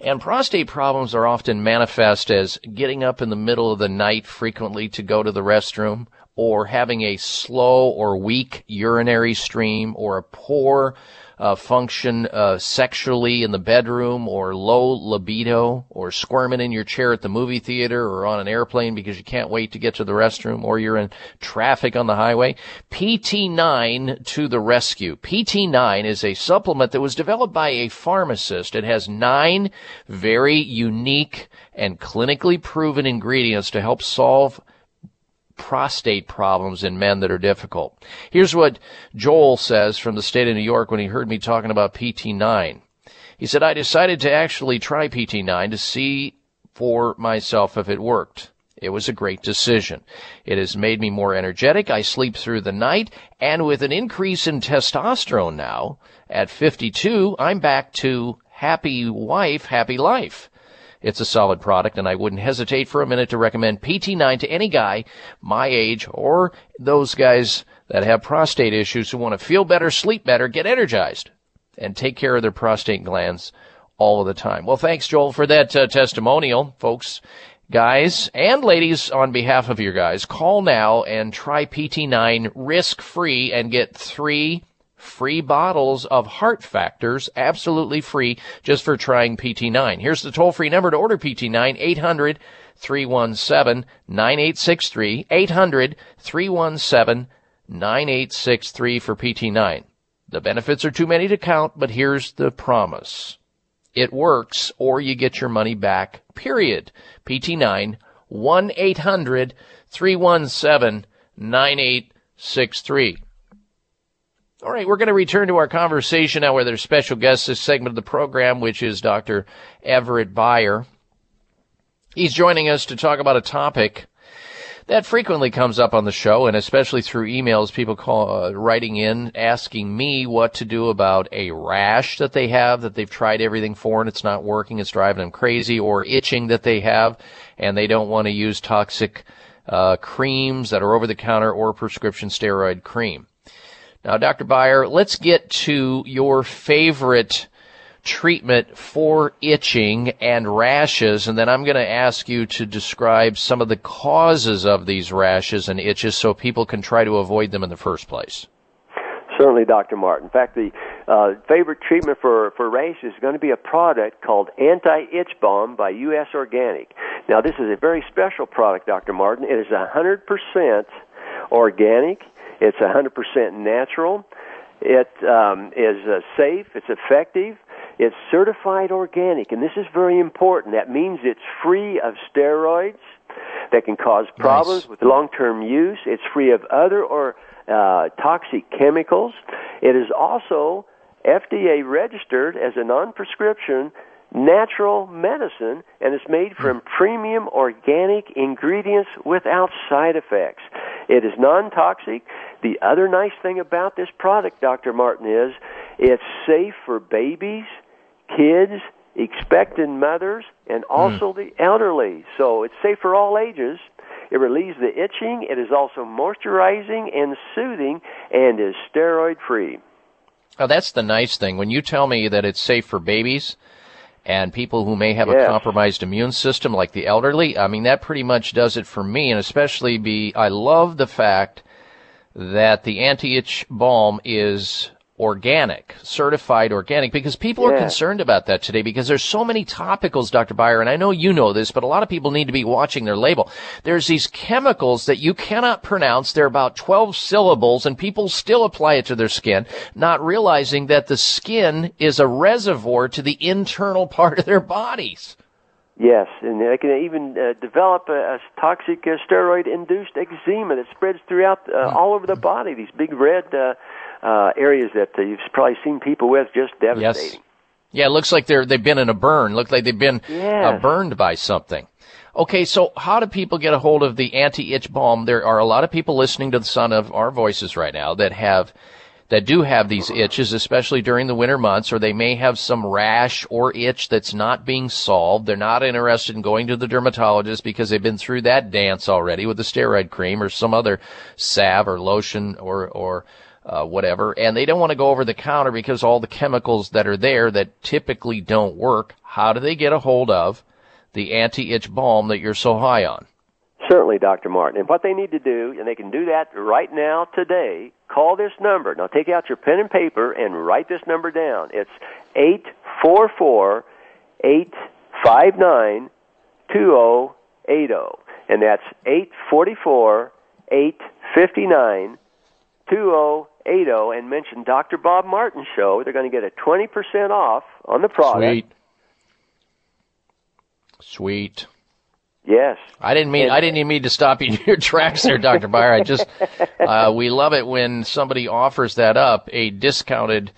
And prostate problems are often manifest as getting up in the middle of the night frequently to go to the restroom, or having a slow or weak urinary stream, or a poor uh, function uh, sexually in the bedroom, or low libido, or squirming in your chair at the movie theater or on an airplane because you can't wait to get to the restroom, or you're in traffic on the highway. PT9 to the rescue. PT9 is a supplement that was developed by a pharmacist. It has nine very unique and clinically proven ingredients to help solve prostate problems in men that are difficult. Here's what Joel says from the state of New York when he heard me talking about PT9. He said, I decided to actually try PT9 to see for myself if it worked. It was a great decision. It has made me more energetic. I sleep through the night and with an increase in testosterone now at 52, I'm back to happy wife, happy life. It's a solid product and I wouldn't hesitate for a minute to recommend PT9 to any guy my age or those guys that have prostate issues who want to feel better, sleep better, get energized and take care of their prostate glands all of the time. Well, thanks Joel for that uh, testimonial, folks. Guys and ladies, on behalf of your guys, call now and try PT9 risk free and get three free bottles of heart factors, absolutely free, just for trying PT9. Here's the toll free number to order PT9, 800 317 9863, 800 317 9863 for PT9. The benefits are too many to count, but here's the promise. It works or you get your money back, period. PT9, 1-800 317 9863. All right, we're going to return to our conversation now with our special guest this segment of the program, which is Dr. Everett Beyer. He's joining us to talk about a topic That frequently comes up on the show, and especially through emails, people call uh, writing in asking me what to do about a rash that they have that they've tried everything for and it's not working, it's driving them crazy, or itching that they have, and they don't want to use toxic uh, creams that are over the counter or prescription steroid cream. Now, Dr. Beyer, let's get to your favorite treatment for itching and rashes, and then I'm going to ask you to describe some of the causes of these rashes and itches so people can try to avoid them in the first place. Certainly, Dr. Martin. In fact, the uh, favorite treatment for, for rash is going to be a product called Anti-Itch Balm by U.S. Organic. Now, this is a very special product, Dr. Martin. It is 100% organic. It's 100% natural. It um, is uh, safe. It's effective. It's certified organic, and this is very important. That means it's free of steroids that can cause problems Nice. with long-term use. It's free of other or uh, toxic chemicals. It is also FDA registered as a non-prescription natural medicine, and it's made from premium organic ingredients without side effects. It is non-toxic. The other nice thing about this product, Dr. Martin, is it's safe for babies, kids, expectant mothers, and hmm. also the elderly. So it's safe for all ages. It relieves the itching. It is also moisturizing and soothing and is steroid free. Oh, that's the nice thing. When you tell me that it's safe for babies and people who may have a compromised immune system, like the elderly, I mean, that pretty much does it for me. And especially be, I love the fact that the anti-itch balm is organic, certified organic, because people are concerned about that today because there's so many topicals, Dr. Beyer, and I know you know this, but a lot of people need to be watching their label. There's these chemicals that you cannot pronounce. They're about 12 syllables and people still apply it to their skin, not realizing that the skin is a reservoir to the internal part of their bodies. Yes, and they can even uh, develop a, a toxic uh, steroid-induced eczema that spreads throughout uh, all over the body. These big red uh, uh, areas that uh, you've probably seen people with, just devastating. Yes. Yeah, it looks like they're they've been in a burn. Look like they've been uh, burned by something. Okay, so how do people get a hold of the anti-itch balm? There are a lot of people listening to the sound of our voices right now that have that do have these itches, especially during the winter months, or they may have some rash or itch that's not being solved. They're not interested in going to the dermatologist because they've been through that dance already with the steroid cream or some other salve or lotion or or uh, whatever, and they don't want to go over the counter because all the chemicals that are there that typically don't work. How do they get a hold of the anti-itch balm that you're so high on? Certainly, Dr. Martin. And what they need to do, and they can do that right now today, call this number. Now take out your pen and paper and write this number down. It's eight four four eight five nine two zero eight zero, and that's eight forty four eight fifty nine two zero eight zero. And mention Dr. Bob Martin Show. They're going to get a twenty percent off on the product. Sweet. Sweet. Yes. I didn't mean And- I didn't even mean to stop you in your tracks there, Doctor Beyer. I just uh, we love it when somebody offers that up a discounted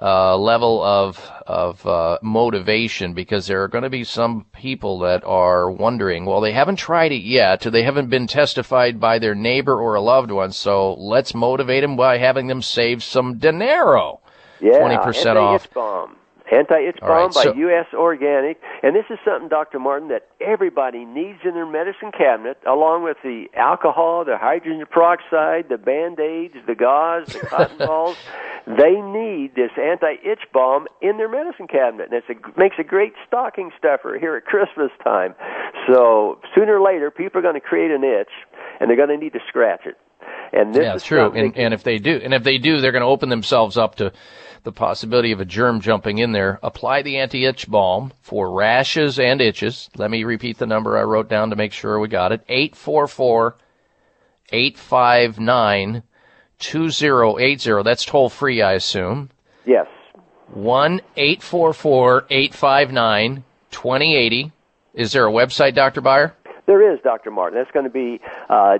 uh, level of of uh, motivation because there are going to be some people that are wondering, well, they haven't tried it yet, they haven't been testified by their neighbor or a loved one, so let's motivate them by having them save some dinero. Yeah, twenty percent off. Balm. Anti-itch All right, balm by so- U.S. Organic, and this is something, Dr. Martin, that everybody needs in their medicine cabinet, along with the alcohol, the hydrogen peroxide, the band-aids, the gauze, the cotton balls. They need this anti-itch balm in their medicine cabinet, and it's a, makes a great stocking stuffer here at Christmas time. So sooner or later, people are going to create an itch, and they're going to need to scratch it. And this yeah, is true. And, and if they do, and if they do, they're going to open themselves up to the possibility of a germ jumping in there. Apply the anti-itch balm for rashes and itches. Let me repeat the number I wrote down to make sure we got it. 844-859-2080. That's toll free, I assume. Yes. 1-844-859-2080. Is there a website, Dr. Beyer? There is, Dr. Martin. That's going to be uh,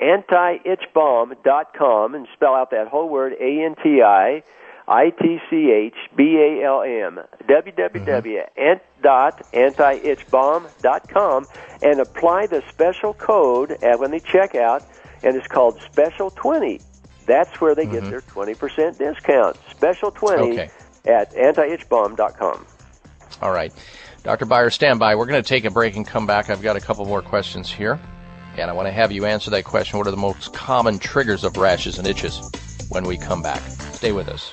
www.antiitchbalm.com and spell out that whole word, A-N-T-I, I T C H B A L M www dot antiitchbalm.com and apply the special code at when they check out, and it's called Special 20. That's where they get mm-hmm. their 20% discount. Special 20 Okay. at antiitchbalm.com. All right. Dr. Beyer, stand by. We're going to take a break and come back. I've got a couple more questions here. And I want to have you answer that question. What are the most common triggers of rashes and itches when we come back? Stay with us.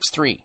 6-3.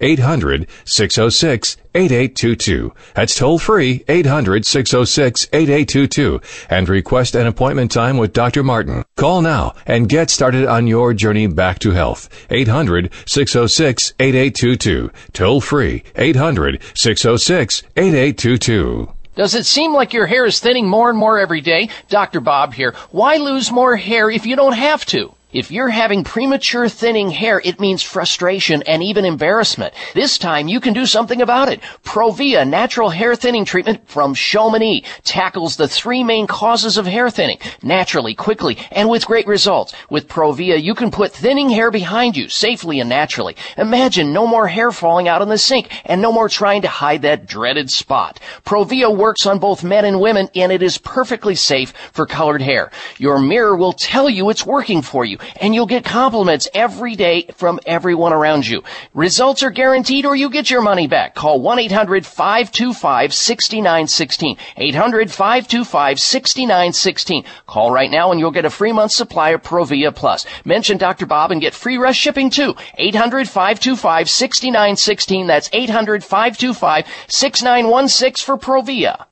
800-606-8822. 800-606-8822. That's toll free 800-606-8822 and request an appointment time with Dr. Martin. Call now and get started on your journey back to health. 800-606-8822. Toll free 800-606-8822. Does it seem like your hair is thinning more and more every day? Dr. Bob here. Why lose more hair if you don't have to? If you're having premature thinning hair, it means frustration and even embarrassment. This time you can do something about it. Provia natural hair thinning treatment from Chamonix tackles the three main causes of hair thinning naturally, quickly, and with great results. With Provia, you can put thinning hair behind you safely and naturally. Imagine no more hair falling out in the sink and no more trying to hide that dreaded spot. Provia works on both men and women and it is perfectly safe for colored hair. Your mirror will tell you it's working for you and you'll get compliments every day from everyone around you. Results are guaranteed or you get your money back. Call 1-800-525-6916. 800-525-6916. Call right now and you'll get a free month supply of Provia Plus. Mention Dr. Bob and get free rush shipping too. 800-525-6916. That's 800-525-6916 for Provia.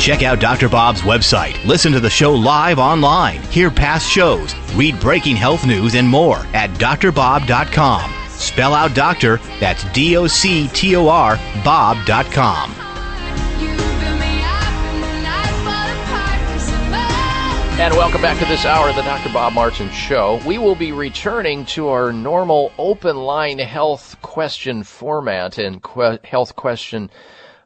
Check out Dr. Bob's website. Listen to the show live online. Hear past shows. Read breaking health news and more at drbob.com. Spell out doctor, that's D O C T O R, Bob.com. And welcome back to this hour of the Dr. Bob Martin Show. We will be returning to our normal open line health question format and que- health question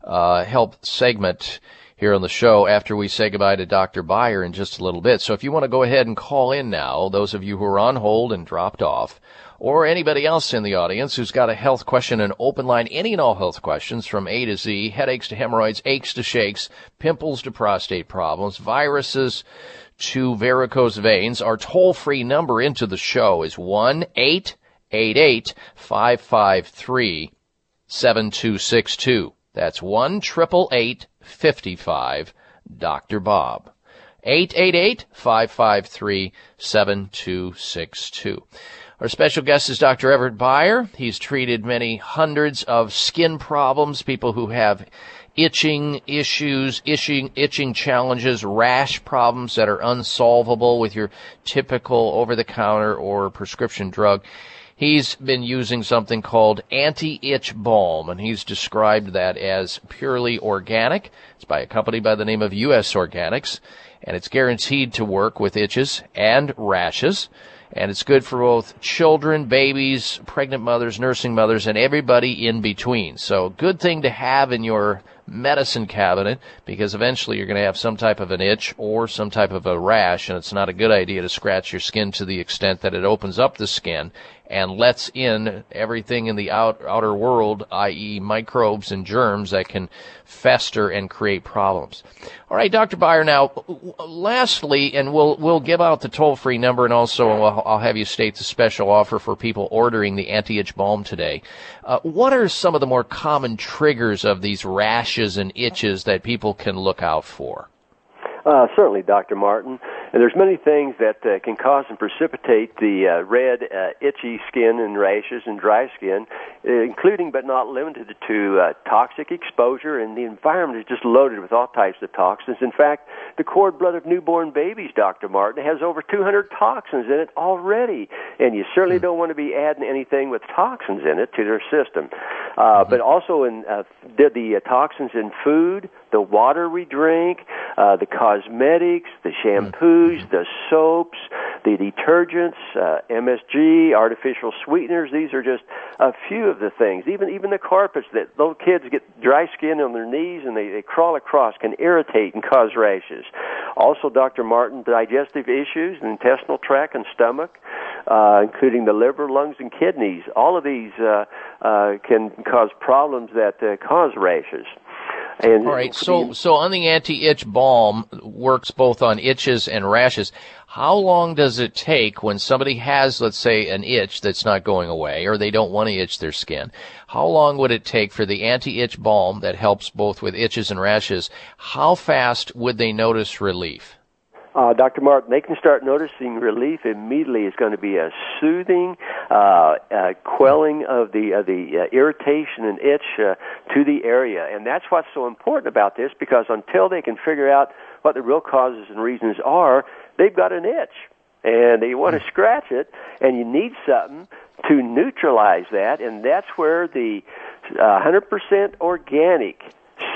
uh, help segment here on the show after we say goodbye to Dr. Beyer in just a little bit. So if you want to go ahead and call in now, those of you who are on hold and dropped off, or anybody else in the audience who's got a health question, an open line, any and all health questions from A to Z, headaches to hemorrhoids, aches to shakes, pimples to prostate problems, viruses to varicose veins, our toll free number into the show is 1 888 553 7262. That's 1 888 55 Dr. Bob. 888-553-7262. Our special guest is Dr. Everett Beyer. He's treated many hundreds of skin problems, people who have itching issues, itching, itching challenges, rash problems that are unsolvable with your typical over-the-counter or prescription drug. He's been using something called anti-itch balm, and he's described that as purely organic. It's by a company by the name of U.S. Organics, and it's guaranteed to work with itches and rashes. And it's good for both children, babies, pregnant mothers, nursing mothers, and everybody in between. So good thing to have in your medicine cabinet because eventually you're going to have some type of an itch or some type of a rash and it's not a good idea to scratch your skin to the extent that it opens up the skin and lets in everything in the out, outer world, i.e. microbes and germs that can fester and create problems. All right, Dr. Beyer, now, lastly, and we'll, we'll give out the toll-free number and also I'll, I'll have you state the special offer for people ordering the anti-itch balm today. Uh, what are some of the more common triggers of these rashes and itches that people can look out for? Uh, certainly, Dr. Martin. And there's many things that uh, can cause and precipitate the uh, red, uh, itchy skin and rashes and dry skin, including but not limited to uh, toxic exposure. And the environment is just loaded with all types of toxins. In fact, the cord blood of newborn babies, Dr. Martin, has over 200 toxins in it already. And you certainly don't want to be adding anything with toxins in it to their system. Uh, but also in uh, the, the uh, toxins in food, the water we drink, uh, the cosmetics, the shampoos, the soaps, the detergents, uh, MSG, artificial sweeteners. These are just a few of the things. Even even the carpets that little kids get dry skin on their knees and they, they crawl across can irritate and cause rashes. Also, Dr. Martin, digestive issues, the intestinal tract and stomach, uh, including the liver, lungs, and kidneys. All of these uh, uh, can cause problems that uh, cause rashes. And All right. So, so on the anti-itch balm works both on itches and rashes. How long does it take when somebody has, let's say, an itch that's not going away, or they don't want to itch their skin? How long would it take for the anti-itch balm that helps both with itches and rashes? How fast would they notice relief? Uh, Dr. Martin, they can start noticing relief immediately. It's going to be a soothing, uh, uh, quelling of the uh, the uh, irritation and itch uh, to the area, and that's what's so important about this. Because until they can figure out what the real causes and reasons are, they've got an itch, and they want to scratch it, and you need something to neutralize that, and that's where the uh, 100% organic,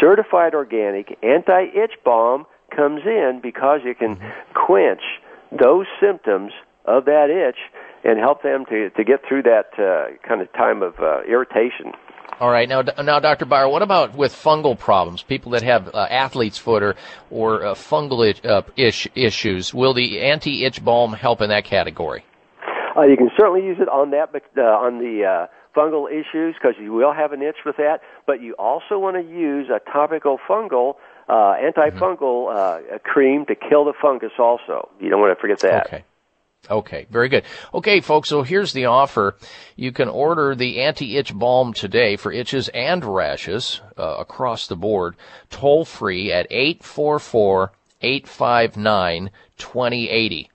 certified organic anti-itch balm comes in because you can quench those symptoms of that itch and help them to, to get through that uh, kind of time of uh, irritation. All right, now, now, Dr. Beyer, what about with fungal problems? People that have uh, athlete's foot or, or uh, fungal itch, uh, ish, issues, will the anti-itch balm help in that category? Uh, you can certainly use it on that, uh, on the uh, fungal issues because you will have an itch with that. But you also want to use a topical fungal uh, antifungal uh, cream to kill the fungus. Also, you don't want to forget that. Okay. Okay, very good. Okay, folks, so here's the offer. You can order the anti-itch balm today for itches and rashes uh, across the board, toll free at 844-859-2080.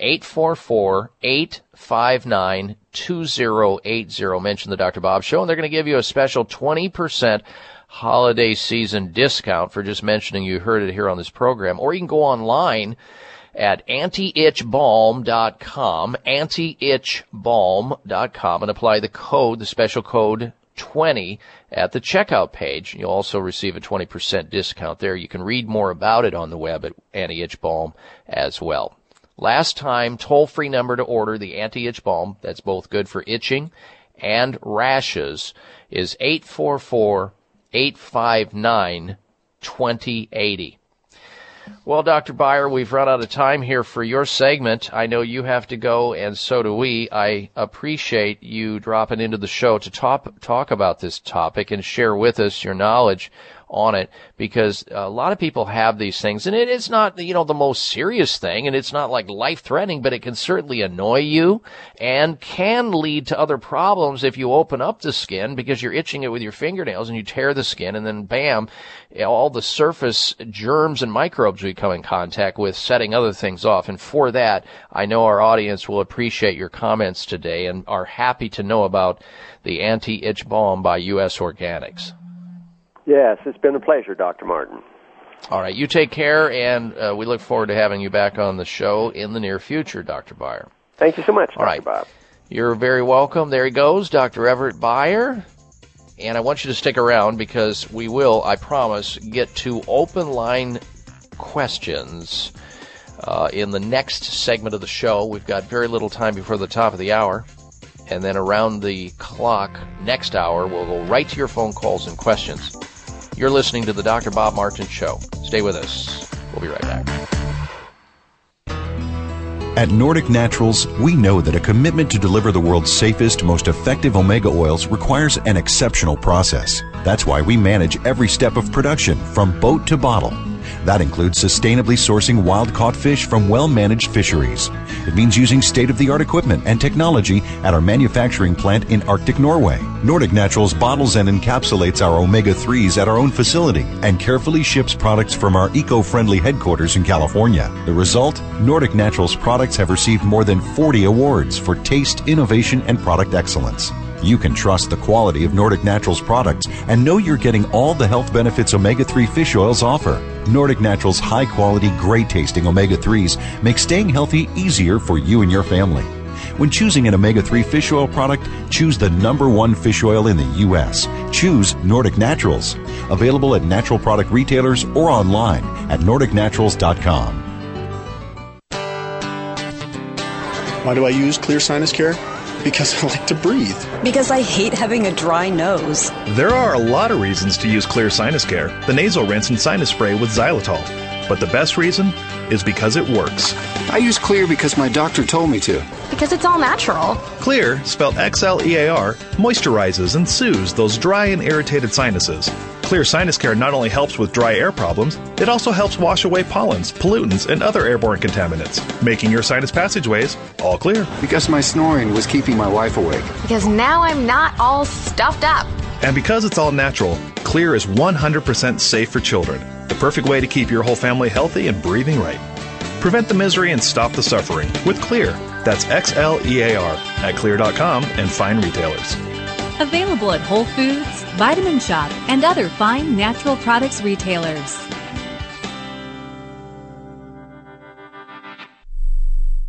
844-859-2080. Mention the Dr. Bob Show, and they're going to give you a special 20% holiday season discount for just mentioning you heard it here on this program. Or you can go online at anti-itchbalm.com, anti-itchbalm.com, and apply the code, the special code 20 at the checkout page. You'll also receive a 20% discount there. You can read more about it on the web at Anti-Itch Balm as well. Last time, toll free number to order the anti-itch balm that's both good for itching and rashes is 844 859 2080. Well, Dr. Beyer, we've run out of time here for your segment. I know you have to go, and so do we. I appreciate you dropping into the show to talk, talk about this topic and share with us your knowledge on it because a lot of people have these things and it is not, you know, the most serious thing and it's not like life threatening, but it can certainly annoy you and can lead to other problems if you open up the skin because you're itching it with your fingernails and you tear the skin and then bam, all the surface germs and microbes we come in contact with setting other things off. And for that, I know our audience will appreciate your comments today and are happy to know about the anti-itch balm by U.S. Organics. Yes, it's been a pleasure, Dr. Martin. All right, you take care, and uh, we look forward to having you back on the show in the near future, Dr. Beyer. Thank you so much, All Dr. right. Bob. You're very welcome. There he goes, Dr. Everett Beyer. And I want you to stick around because we will, I promise, get to open line questions uh, in the next segment of the show. We've got very little time before the top of the hour. And then around the clock next hour, we'll go right to your phone calls and questions. You're listening to the Dr. Bob Martin Show. Stay with us. We'll be right back. At Nordic Naturals, we know that a commitment to deliver the world's safest, most effective omega oils requires an exceptional process. That's why we manage every step of production from boat to bottle. That includes sustainably sourcing wild caught fish from well managed fisheries. It means using state of the art equipment and technology at our manufacturing plant in Arctic Norway. Nordic Naturals bottles and encapsulates our omega 3s at our own facility and carefully ships products from our eco friendly headquarters in California. The result Nordic Naturals products have received more than 40 awards for taste, innovation, and product excellence. You can trust the quality of Nordic Naturals products and know you're getting all the health benefits omega 3 fish oils offer. Nordic Naturals high quality, great tasting omega 3s make staying healthy easier for you and your family. When choosing an omega 3 fish oil product, choose the number one fish oil in the U.S. Choose Nordic Naturals. Available at natural product retailers or online at NordicNaturals.com. Why do I use Xlear Sinus Care? Because I like to breathe. Because I hate having a dry nose. There are a lot of reasons to use Xlear Sinus Care, the nasal rinse and sinus spray with xylitol. But the best reason is because it works. I use Xlear because my doctor told me to. Because it's all natural. Xlear, spelled X L E A R, moisturizes and soothes those dry and irritated sinuses. Xlear Sinus Care not only helps with dry air problems, it also helps wash away pollens, pollutants, and other airborne contaminants, making your sinus passageways all clear. Because my snoring was keeping my wife awake. Because now I'm not all stuffed up. And because it's all natural, Xlear is 100% safe for children. The perfect way to keep your whole family healthy and breathing right. Prevent the misery and stop the suffering with Xlear. That's X L E A R at xlear.com and fine retailers. Available at Whole Foods, Vitamin Shoppe, and other fine natural products retailers.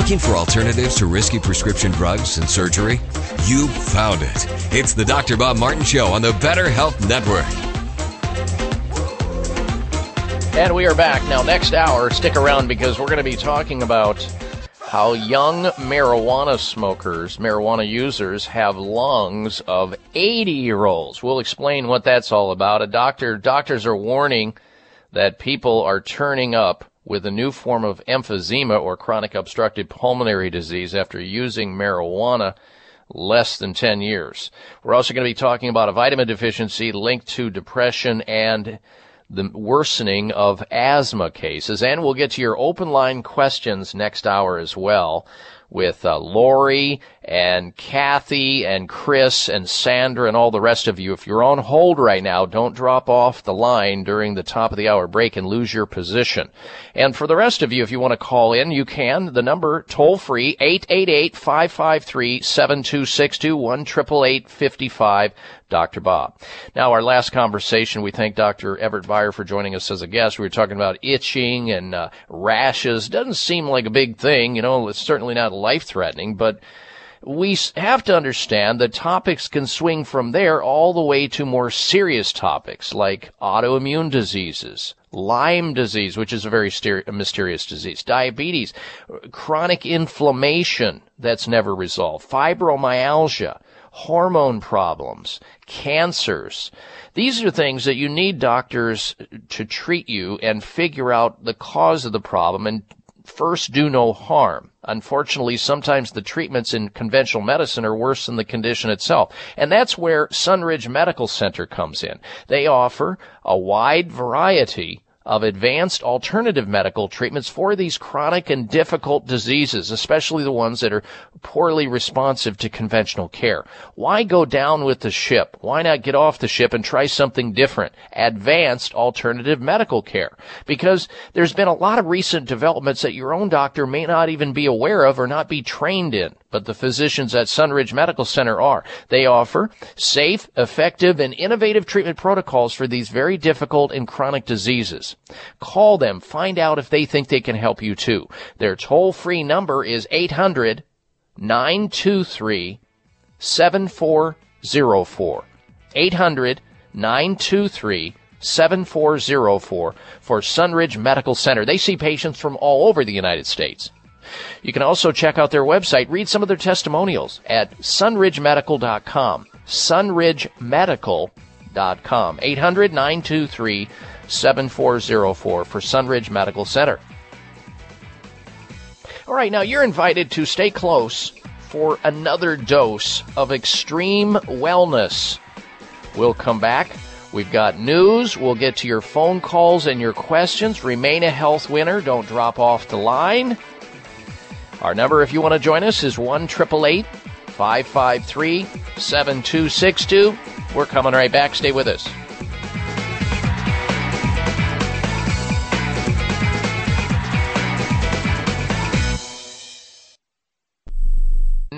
Looking for alternatives to risky prescription drugs and surgery? You found it. It's the Dr. Bob Martin Show on the Better Health Network. And we are back. Now, next hour, stick around because we're going to be talking about how young marijuana smokers, marijuana users, have lungs of 80 year olds. We'll explain what that's all about. A doctor, doctors are warning that people are turning up with a new form of emphysema or chronic obstructive pulmonary disease after using marijuana less than 10 years. We're also going to be talking about a vitamin deficiency linked to depression and the worsening of asthma cases. And we'll get to your open line questions next hour as well. with uh, Lori and Kathy and Chris and Sandra and all the rest of you. If you're on hold right now, don't drop off the line during the top of the hour break and lose your position. And for the rest of you, if you want to call in, you can. The number toll free 888-553-7262 1 55 Dr. Bob. Now, our last conversation, we thank Dr. Everett Beyer for joining us as a guest. We were talking about itching and uh, rashes. Doesn't seem like a big thing, you know, it's certainly not life threatening, but we have to understand that topics can swing from there all the way to more serious topics like autoimmune diseases, Lyme disease, which is a very mysterious disease, diabetes, chronic inflammation that's never resolved, fibromyalgia, hormone problems, cancers. These are things that you need doctors to treat you and figure out the cause of the problem and first do no harm. Unfortunately, sometimes the treatments in conventional medicine are worse than the condition itself. And that's where Sunridge Medical Center comes in. They offer a wide variety of advanced alternative medical treatments for these chronic and difficult diseases, especially the ones that are poorly responsive to conventional care. Why go down with the ship? Why not get off the ship and try something different? Advanced alternative medical care. Because there's been a lot of recent developments that your own doctor may not even be aware of or not be trained in but the physicians at Sunridge Medical Center are. They offer safe, effective, and innovative treatment protocols for these very difficult and chronic diseases. Call them. Find out if they think they can help you too. Their toll free number is 800 923 7404. 800 923 7404 for Sunridge Medical Center. They see patients from all over the United States. You can also check out their website, read some of their testimonials at sunridgemedical.com. Sunridgemedical.com. 800 923 7404 for Sunridge Medical Center. All right, now you're invited to stay close for another dose of extreme wellness. We'll come back. We've got news. We'll get to your phone calls and your questions. Remain a health winner. Don't drop off the line. Our number, if you want to join us, is 1 553 7262. We're coming right back. Stay with us.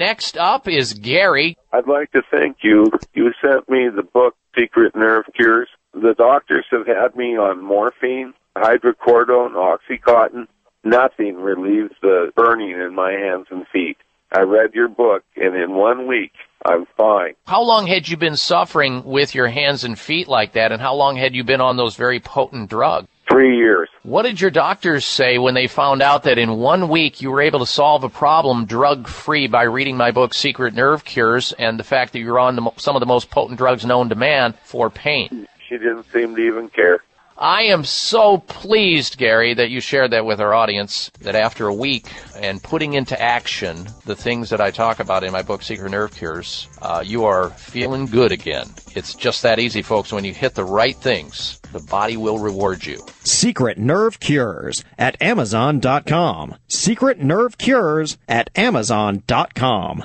Next up is Gary. I'd like to thank you. You sent me the book Secret Nerve Cures. The doctors have had me on morphine, hydrocodone, oxycontin, nothing relieves the burning in my hands and feet. I read your book, and in one week, I'm fine. How long had you been suffering with your hands and feet like that, and how long had you been on those very potent drugs? Three years. What did your doctors say when they found out that in one week you were able to solve a problem drug free by reading my book, Secret Nerve Cures, and the fact that you're on the, some of the most potent drugs known to man for pain? She didn't seem to even care. I am so pleased, Gary, that you shared that with our audience. That after a week and putting into action the things that I talk about in my book, Secret Nerve Cures, uh, you are feeling good again. It's just that easy, folks. When you hit the right things, the body will reward you. Secret Nerve Cures at Amazon.com. Secret Nerve Cures at Amazon.com.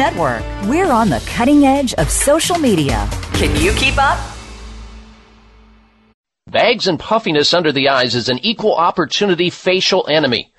Network. We're on the cutting edge of social media. Can you keep up? Bags and puffiness under the eyes is an equal opportunity facial enemy.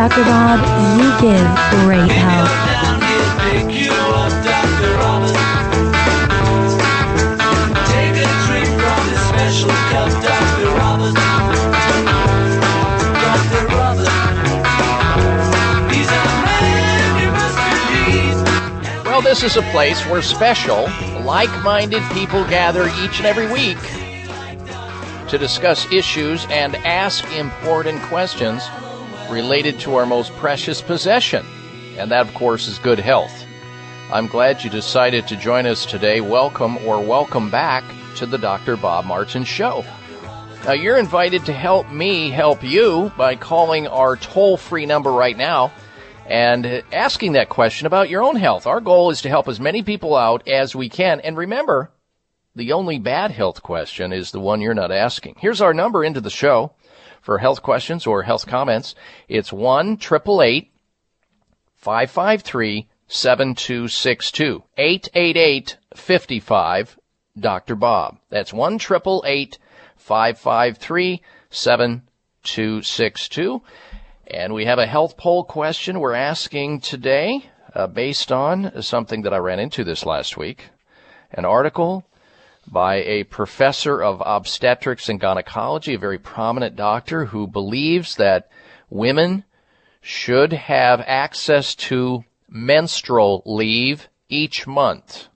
Dr. Bob, you give great help. Well, this is a place where special, like minded people gather each and every week to discuss issues and ask important questions related to our most precious possession. And that, of course, is good health. I'm glad you decided to join us today. Welcome or welcome back to the Dr. Bob Martin Show. Now, you're invited to help me help you by calling our toll free number right now and asking that question about your own health. Our goal is to help as many people out as we can. And remember, the only bad health question is the one you're not asking. Here's our number into the show for health questions or health comments. It's 1 553 7262 888 55 Dr. Bob. That's 1 553 7262. And we have a health poll question we're asking today uh, based on something that I ran into this last week. An article by a professor of obstetrics and gynecology, a very prominent doctor who believes that women should have access to menstrual leave each month.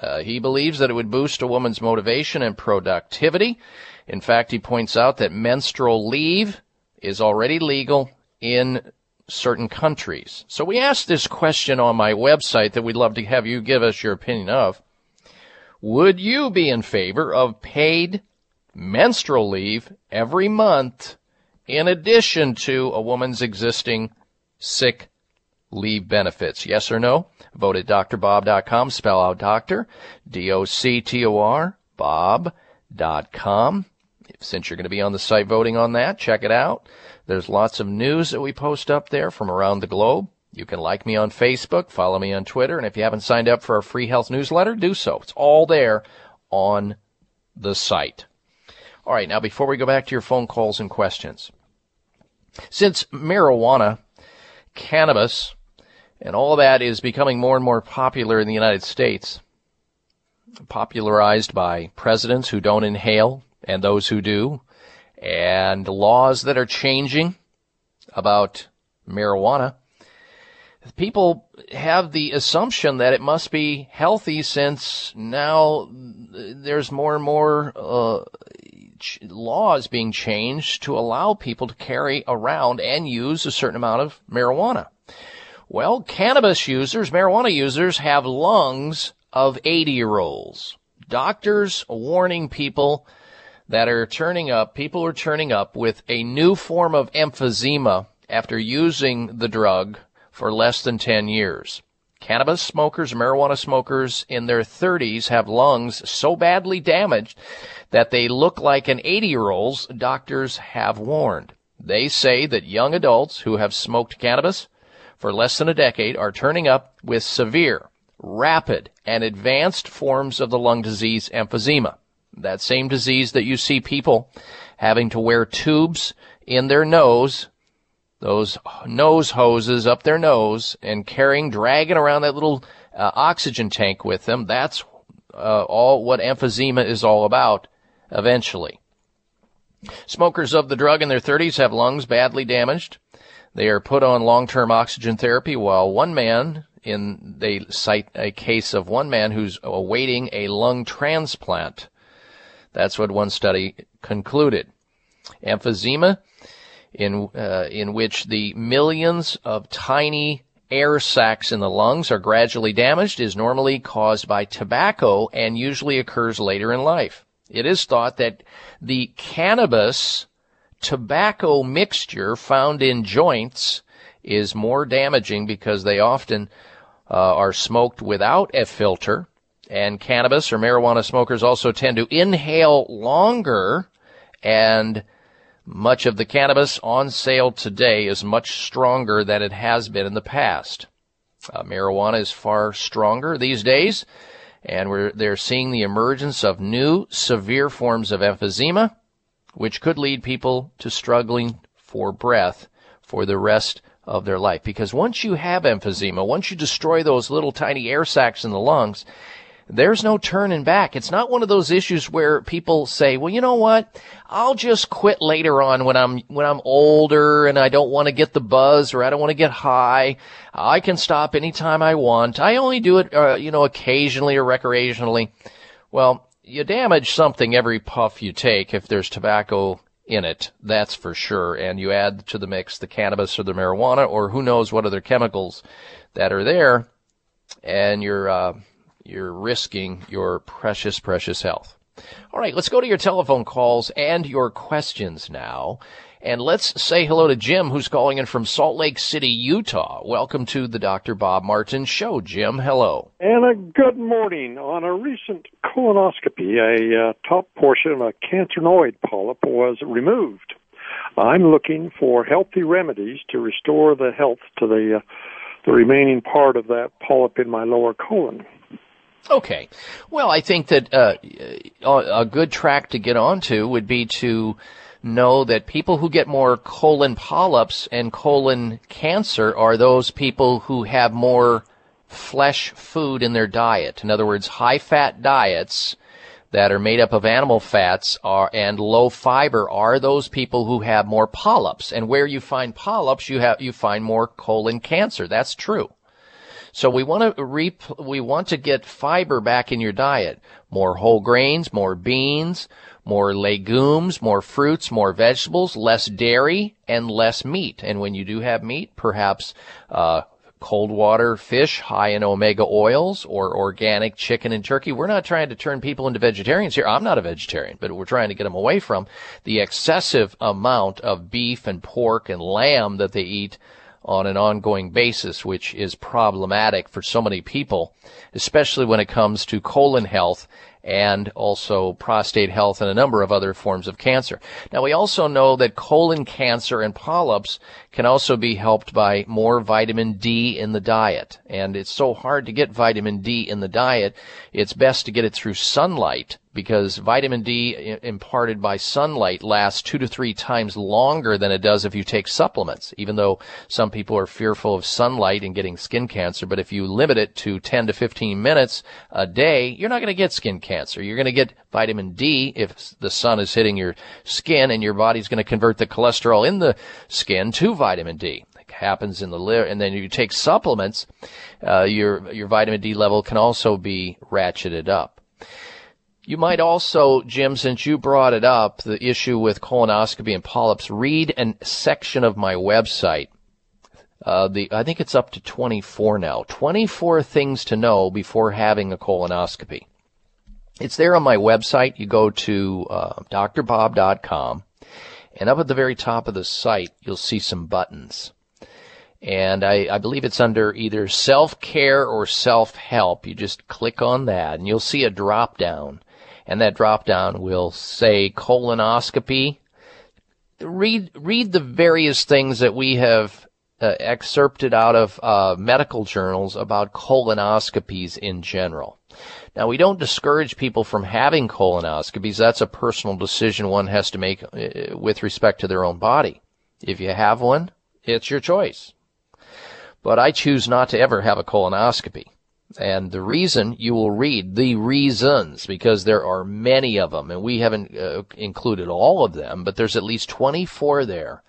Uh, he believes that it would boost a woman's motivation and productivity. In fact, he points out that menstrual leave is already legal in certain countries. So we asked this question on my website that we'd love to have you give us your opinion of. Would you be in favor of paid menstrual leave every month in addition to a woman's existing sick leave benefits? Yes or no? Vote at drbob.com. Spell out doctor. D-O-C-T-O-R. Bob.com. Since you're going to be on the site voting on that, check it out. There's lots of news that we post up there from around the globe. You can like me on Facebook, follow me on Twitter, and if you haven't signed up for our free health newsletter, do so. It's all there on the site. All right, now before we go back to your phone calls and questions, since marijuana, cannabis, and all that is becoming more and more popular in the United States, popularized by presidents who don't inhale and those who do, and laws that are changing about marijuana, people have the assumption that it must be healthy since now there's more and more uh, ch- laws being changed to allow people to carry around and use a certain amount of marijuana. Well, cannabis users, marijuana users have lungs of 80 year olds. Doctors warning people that are turning up, people are turning up with a new form of emphysema after using the drug for less than 10 years. Cannabis smokers, marijuana smokers in their 30s have lungs so badly damaged that they look like an 80 year old's, doctors have warned. They say that young adults who have smoked cannabis for less than a decade are turning up with severe rapid and advanced forms of the lung disease emphysema. That same disease that you see people having to wear tubes in their nose, those nose hoses up their nose and carrying, dragging around that little uh, oxygen tank with them. That's uh, all what emphysema is all about eventually. Smokers of the drug in their 30s have lungs badly damaged. They are put on long-term oxygen therapy while one man in, they cite a case of one man who's awaiting a lung transplant. That's what one study concluded. Emphysema, in, uh, in which the millions of tiny air sacs in the lungs are gradually damaged, is normally caused by tobacco and usually occurs later in life. It is thought that the cannabis tobacco mixture found in joints is more damaging because they often uh, are smoked without a filter. And cannabis or marijuana smokers also tend to inhale longer and much of the cannabis on sale today is much stronger than it has been in the past. Uh, marijuana is far stronger these days, and we're, they're seeing the emergence of new severe forms of emphysema, which could lead people to struggling for breath for the rest of their life. Because once you have emphysema, once you destroy those little tiny air sacs in the lungs, there's no turning back. It's not one of those issues where people say, well, you know what? I'll just quit later on when I'm, when I'm older and I don't want to get the buzz or I don't want to get high. I can stop anytime I want. I only do it, uh, you know, occasionally or recreationally. Well, you damage something every puff you take if there's tobacco in it, that's for sure. And you add to the mix the cannabis or the marijuana or who knows what other chemicals that are there, and you're uh, you're risking your precious, precious health. All right, let's go to your telephone calls and your questions now. And let's say hello to Jim, who's calling in from Salt Lake City, Utah. Welcome to the Dr. Bob Martin Show. Jim, hello. And a good morning. On a recent colonoscopy, a uh, top portion of a carcinoid polyp was removed. I'm looking for healthy remedies to restore the health to the uh, the remaining part of that polyp in my lower colon. Okay. Well, I think that uh, a good track to get onto would be to know that people who get more colon polyps and colon cancer are those people who have more flesh food in their diet. In other words, high fat diets that are made up of animal fats are and low fiber are those people who have more polyps. And where you find polyps, you have you find more colon cancer. That's true. So we want to re- we want to get fiber back in your diet. More whole grains, more beans, more legumes, more fruits, more vegetables, less dairy, and less meat. And when you do have meat, perhaps uh, cold water fish high in omega oils or organic chicken and turkey. We're not trying to turn people into vegetarians here. I'm not a vegetarian, but we're trying to get them away from the excessive amount of beef and pork and lamb that they eat on an ongoing basis, which is problematic for so many people, especially when it comes to colon health and also prostate health and a number of other forms of cancer. Now we also know that colon cancer and polyps can also be helped by more vitamin D in the diet. And it's so hard to get vitamin D in the diet, it's best to get it through sunlight because vitamin D imparted by sunlight lasts two to three times longer than it does if you take supplements, even though some people are fearful of sunlight and getting skin cancer. But if you limit it to 10 to 15 minutes a day, you're not going to get skin cancer. You're going to get vitamin D if the sun is hitting your skin and your body's going to convert the cholesterol in the skin to vitamin D happens in the liver, and then you take supplements, uh, your your vitamin D level can also be ratcheted up. You might also, Jim, since you brought it up, the issue with colonoscopy and polyps, read a section of my website. Uh, the I think it's up to 24 now. 24 things to know before having a colonoscopy. It's there on my website. You go to uh, drbob.com, and up at the very top of the site, you'll see some buttons. And I, I believe it's under either self-care or self-help. You just click on that, and you'll see a drop down and that drop down will say colonoscopy. Read read the various things that we have uh, excerpted out of uh, medical journals about colonoscopies in general. Now, we don't discourage people from having colonoscopies. That's a personal decision one has to make uh, with respect to their own body. If you have one, it's your choice. But I choose not to ever have a colonoscopy. And the reason you will read the reasons because there are many of them and we haven't uh, included all of them, but there's at least 24 there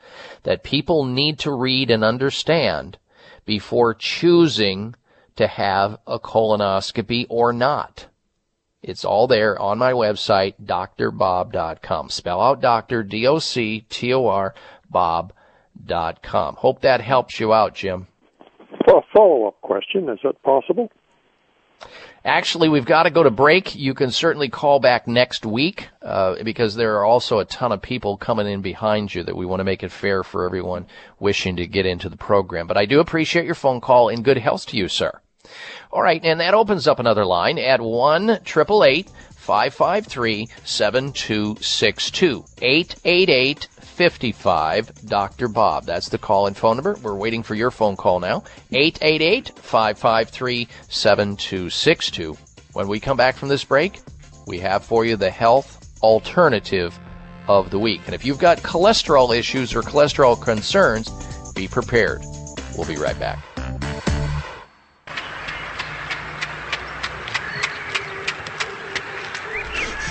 that people need to read and understand before choosing to have a colonoscopy or not. It's all there on my website, drbob.com. Spell out doctor, D-O-C-T-O-R, bob.com. Hope that helps you out, Jim. A follow-up question, is that possible? Actually, we've got to go to break. You can certainly call back next week uh, because there are also a ton of people coming in behind you that we want to make it fair for everyone wishing to get into the program. But I do appreciate your phone call and good health to you, sir. All right, and that opens up another line at one triple eight five five three seven two six two eight eight eight 55 Dr. Bob. That's the call and phone number. We're waiting for your phone call now. 888-553-7262. When we come back from this break, we have for you the health alternative of the week. And if you've got cholesterol issues or cholesterol concerns, be prepared. We'll be right back.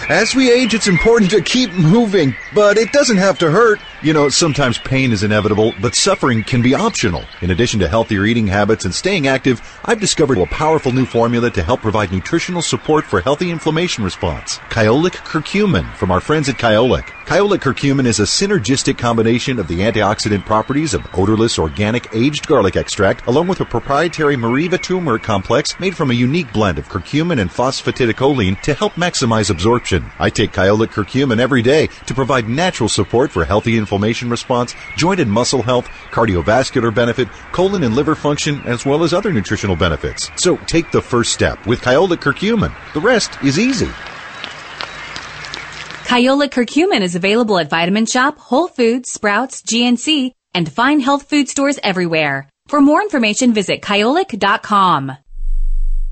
As we age, it's important to keep moving, but it doesn't have to hurt. You know, sometimes pain is inevitable, but suffering can be optional. In addition to healthier eating habits and staying active, I've discovered a powerful new formula to help provide nutritional support for healthy inflammation response. Kyolic curcumin from our friends at Kyolic. Kyolic curcumin is a synergistic combination of the antioxidant properties of odorless organic aged garlic extract along with a proprietary Meriva turmeric complex made from a unique blend of curcumin and phosphatidylcholine to help maximize absorption. I take Kyolic curcumin every day to provide natural support for healthy inflammation response, joint and muscle health, cardiovascular benefit, colon and liver function, as well as other nutritional benefits. So take the first step with Kyolic curcumin. The rest is easy. Kyolic curcumin is available at Vitamin Shoppe, Whole Foods, Sprouts, GNC, and fine health food stores everywhere. For more information, visit kyolic.com.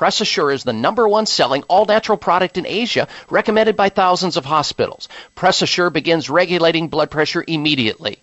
Press Assure is the number one selling all natural product in Asia, recommended by thousands of hospitals. Press Assure begins regulating blood pressure immediately.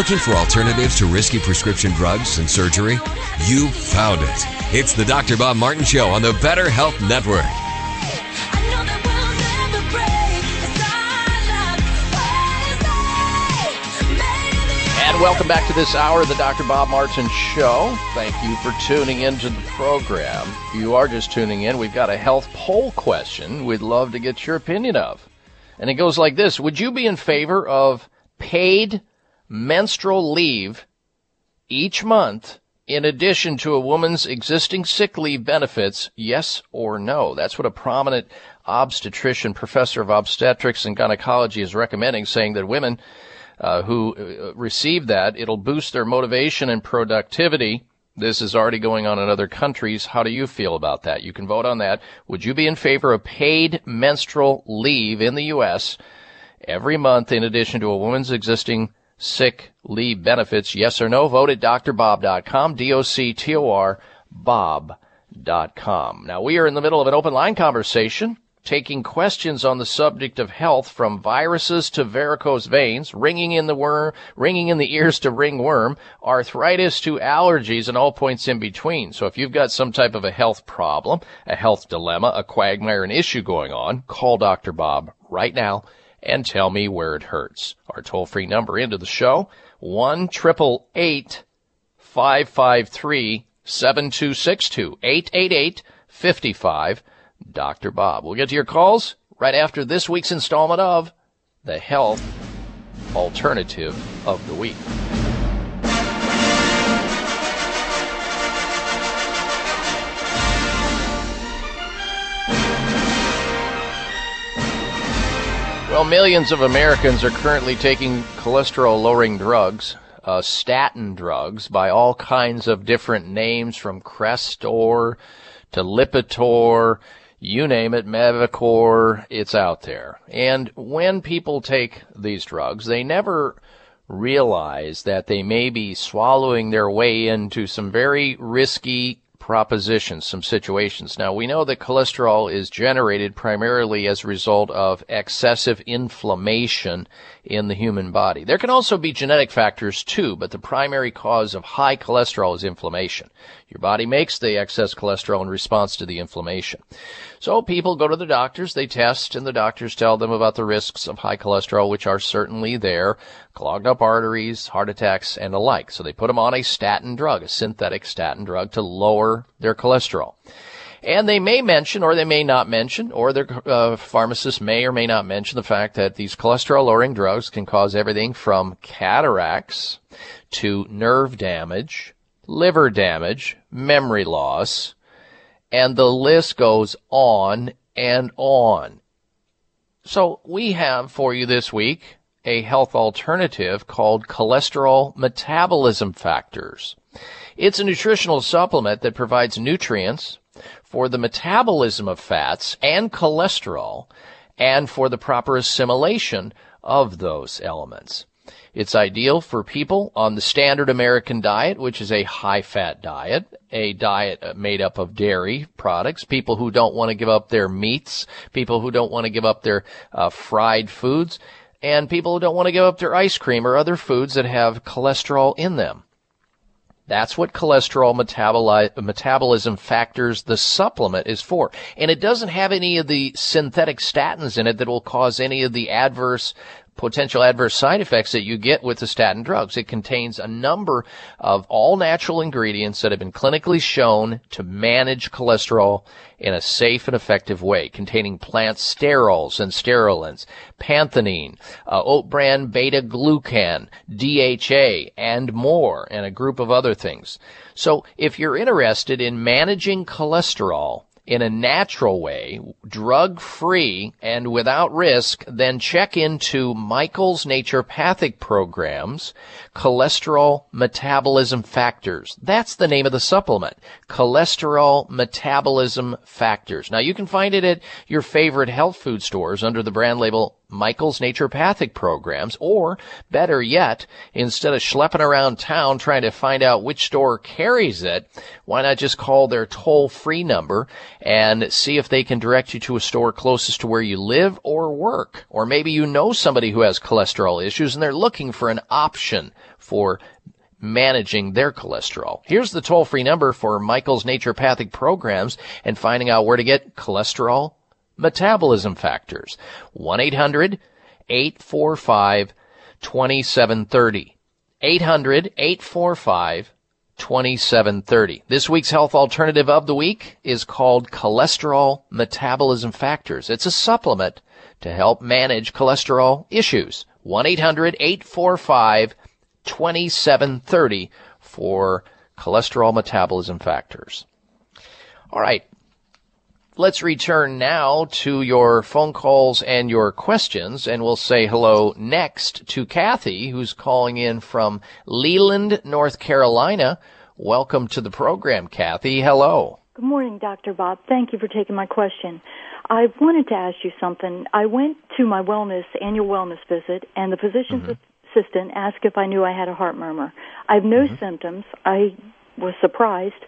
Looking for alternatives to risky prescription drugs and surgery? You found it. It's the Dr. Bob Martin Show on the Better Health Network. And welcome back to this hour of the Dr. Bob Martin Show. Thank you for tuning into the program. If you are just tuning in, we've got a health poll question we'd love to get your opinion of. And it goes like this Would you be in favor of paid menstrual leave each month in addition to a woman's existing sick leave benefits? Yes or no? That's what a prominent obstetrician, professor of obstetrics and gynecology is recommending, saying that women uh, who uh, receive that. It'll boost their motivation and productivity. This is already going on in other countries. How do you feel about that? You can vote on that. Would you be in favor of paid menstrual leave in the U.S. every month in addition to a woman's existing sick leave benefits? Yes or no? Vote at drbob.com, D-O-C-T-O-R, bob.com. Now we are in the middle of an open line conversation taking questions on the subject of health from viruses to varicose veins, ringing in the worm, ringing in the ears to ringworm, arthritis to allergies and all points in between. So if you've got some type of a health problem, a health dilemma, a quagmire, an issue going on, call Dr. Bob right now and tell me where it hurts. Our toll free number into the show, 1 553 7262 888 55 Dr. Bob. We'll get to your calls right after this week's installment of the Health Alternative of the Week. Well, millions of Americans are currently taking cholesterol lowering drugs, uh, statin drugs, by all kinds of different names from Crestor to Lipitor you name it, Mevacor, it's out there. And when people take these drugs, they never realize that they may be swallowing their way into some very risky propositions, some situations. Now, we know that cholesterol is generated primarily as a result of excessive inflammation in the human body. There can also be genetic factors too, but the primary cause of high cholesterol is inflammation. Your body makes the excess cholesterol in response to the inflammation. So people go to the doctors, they test, and the doctors tell them about the risks of high cholesterol, which are certainly there, clogged up arteries, heart attacks, and the like. So they put them on a statin drug, a synthetic statin drug to lower their cholesterol. And they may mention, or they may not mention, or their uh, pharmacist may or may not mention the fact that these cholesterol lowering drugs can cause everything from cataracts to nerve damage, liver damage, memory loss, and the list goes on and on. So we have for you this week a health alternative called cholesterol metabolism factors. It's a nutritional supplement that provides nutrients for the metabolism of fats and cholesterol and for the proper assimilation of those elements. It's ideal for people on the standard American diet, which is a high fat diet, a diet made up of dairy products, people who don't want to give up their meats, people who don't want to give up their uh, fried foods, and people who don't want to give up their ice cream or other foods that have cholesterol in them. That's what cholesterol metaboli- metabolism factors the supplement is for. And it doesn't have any of the synthetic statins in it that will cause any of the adverse potential adverse side effects that you get with the statin drugs. It contains a number of all natural ingredients that have been clinically shown to manage cholesterol in a safe and effective way, containing plant sterols and sterolins, pantethine, uh, oat bran beta glucan, DHA, and more, and a group of other things. So if you're interested in managing cholesterol, in a natural way, drug free and without risk, then check into Michael's Naturopathic Programs, Cholesterol Metabolism Factors. That's the name of the supplement. Cholesterol Metabolism Factors. Now you can find it at your favorite health food stores under the brand label Michael's naturopathic programs, or better yet, instead of schlepping around town trying to find out which store carries it, why not just call their toll free number and see if they can direct you to a store closest to where you live or work? Or maybe you know somebody who has cholesterol issues and they're looking for an option for managing their cholesterol. Here's the toll free number for Michael's naturopathic programs and finding out where to get cholesterol metabolism factors. 1-800-845-2730. 800 845 2730. This week's health alternative of the week is called cholesterol metabolism factors. It's a supplement to help manage cholesterol issues. 1-800-845-2730 for cholesterol metabolism factors. All right. Let's return now to your phone calls and your questions, and we'll say hello next to Kathy, who's calling in from Leland, North Carolina. Welcome to the program, Kathy. Hello. Good morning, Dr. Bob. Thank you for taking my question. I wanted to ask you something. I went to my wellness annual wellness visit, and the physician's mm-hmm. assistant asked if I knew I had a heart murmur. I have no mm-hmm. symptoms. I was surprised.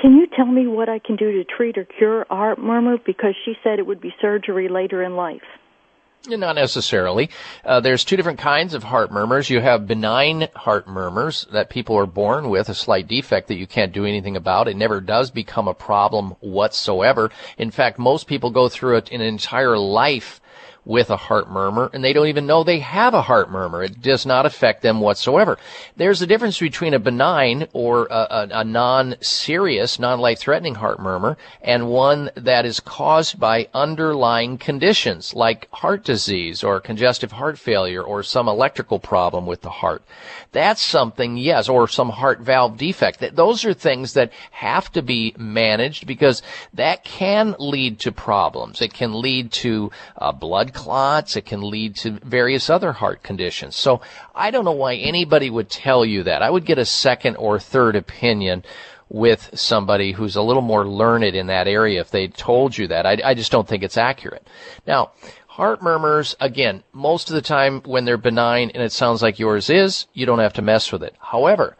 Can you tell me what I can do to treat or cure heart murmur? Because she said it would be surgery later in life. Not necessarily. Uh, there's two different kinds of heart murmurs. You have benign heart murmurs that people are born with, a slight defect that you can't do anything about. It never does become a problem whatsoever. In fact, most people go through it an entire life with a heart murmur and they don't even know they have a heart murmur. It does not affect them whatsoever. There's a difference between a benign or a, a, a non-serious, non-life-threatening heart murmur and one that is caused by underlying conditions like heart disease or congestive heart failure or some electrical problem with the heart. That's something, yes, or some heart valve defect. Those are things that have to be managed because that can lead to problems. It can lead to uh, blood clots. It can lead to various other heart conditions. So I don't know why anybody would tell you that. I would get a second or third opinion with somebody who's a little more learned in that area if they told you that. I, I just don't think it's accurate. Now, heart murmurs, again, most of the time when they're benign and it sounds like yours is, you don't have to mess with it. However,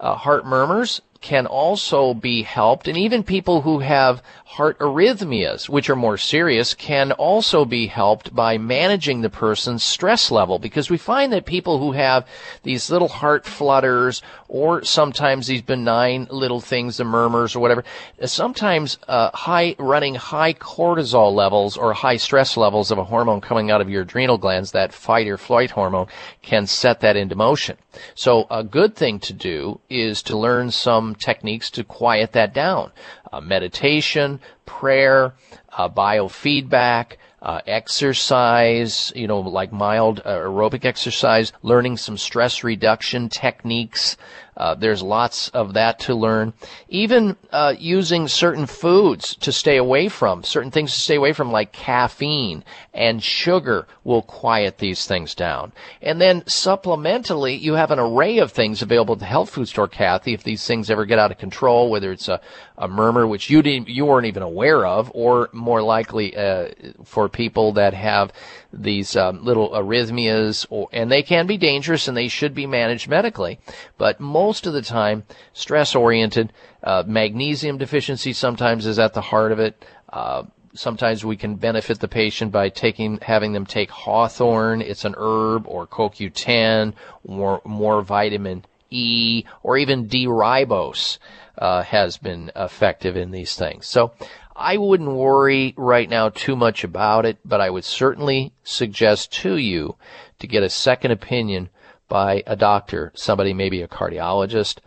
uh, heart murmurs can also be helped, and even people who have heart arrhythmias, which are more serious, can also be helped by managing the person's stress level because we find that people who have these little heart flutters or sometimes these benign little things, the murmurs or whatever, sometimes uh, high running high cortisol levels or high stress levels of a hormone coming out of your adrenal glands, that fight or flight hormone, can set that into motion. So a good thing to do is to learn some techniques to quiet that down uh, meditation, prayer, uh, biofeedback, uh, exercise, you know, like mild uh, aerobic exercise, learning some stress reduction techniques. Uh, there's lots of that to learn. Even uh, using certain foods to stay away from, certain things to stay away from, like caffeine and sugar, will quiet these things down. And then supplementally, you have an array of things available at the health food store, Kathy. If these things ever get out of control, whether it's a, a murmur which you didn't, you weren't even aware of, or more likely uh, for people that have these um, little arrhythmias, or, and they can be dangerous and they should be managed medically. But most of the time, stress oriented, uh, magnesium deficiency sometimes is at the heart of it. Uh, sometimes we can benefit the patient by taking having them take hawthorn it's an herb or CoQ10 more more vitamin E or even D-ribose uh, has been effective in these things so I wouldn't worry right now too much about it, but I would certainly suggest to you to get a second opinion by a doctor, somebody maybe a cardiologist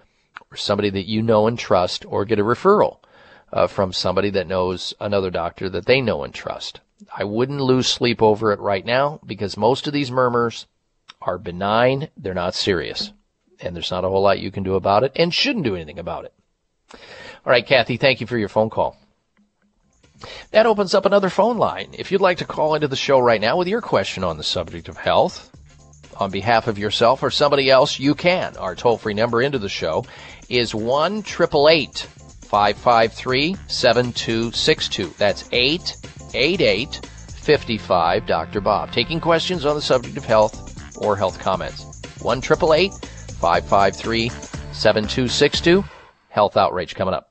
or somebody that you know and trust, or get a referral uh, from somebody that knows another doctor that they know and trust. I wouldn't lose sleep over it right now because most of these murmurs are benign. They're not serious. And there's not a whole lot you can do about it and shouldn't do anything about it. All right, Kathy, thank you for your phone call. That opens up another phone line. If you'd like to call into the show right now with your question on the subject of health, on behalf of yourself or somebody else, you can. Our toll free number into the show is 1 553 7262. That's 888 55 Dr. Bob. Taking questions on the subject of health or health comments. 1 553 7262. Health Outrage coming up.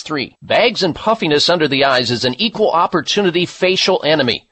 3. Bags and puffiness under the eyes is an equal opportunity facial enemy.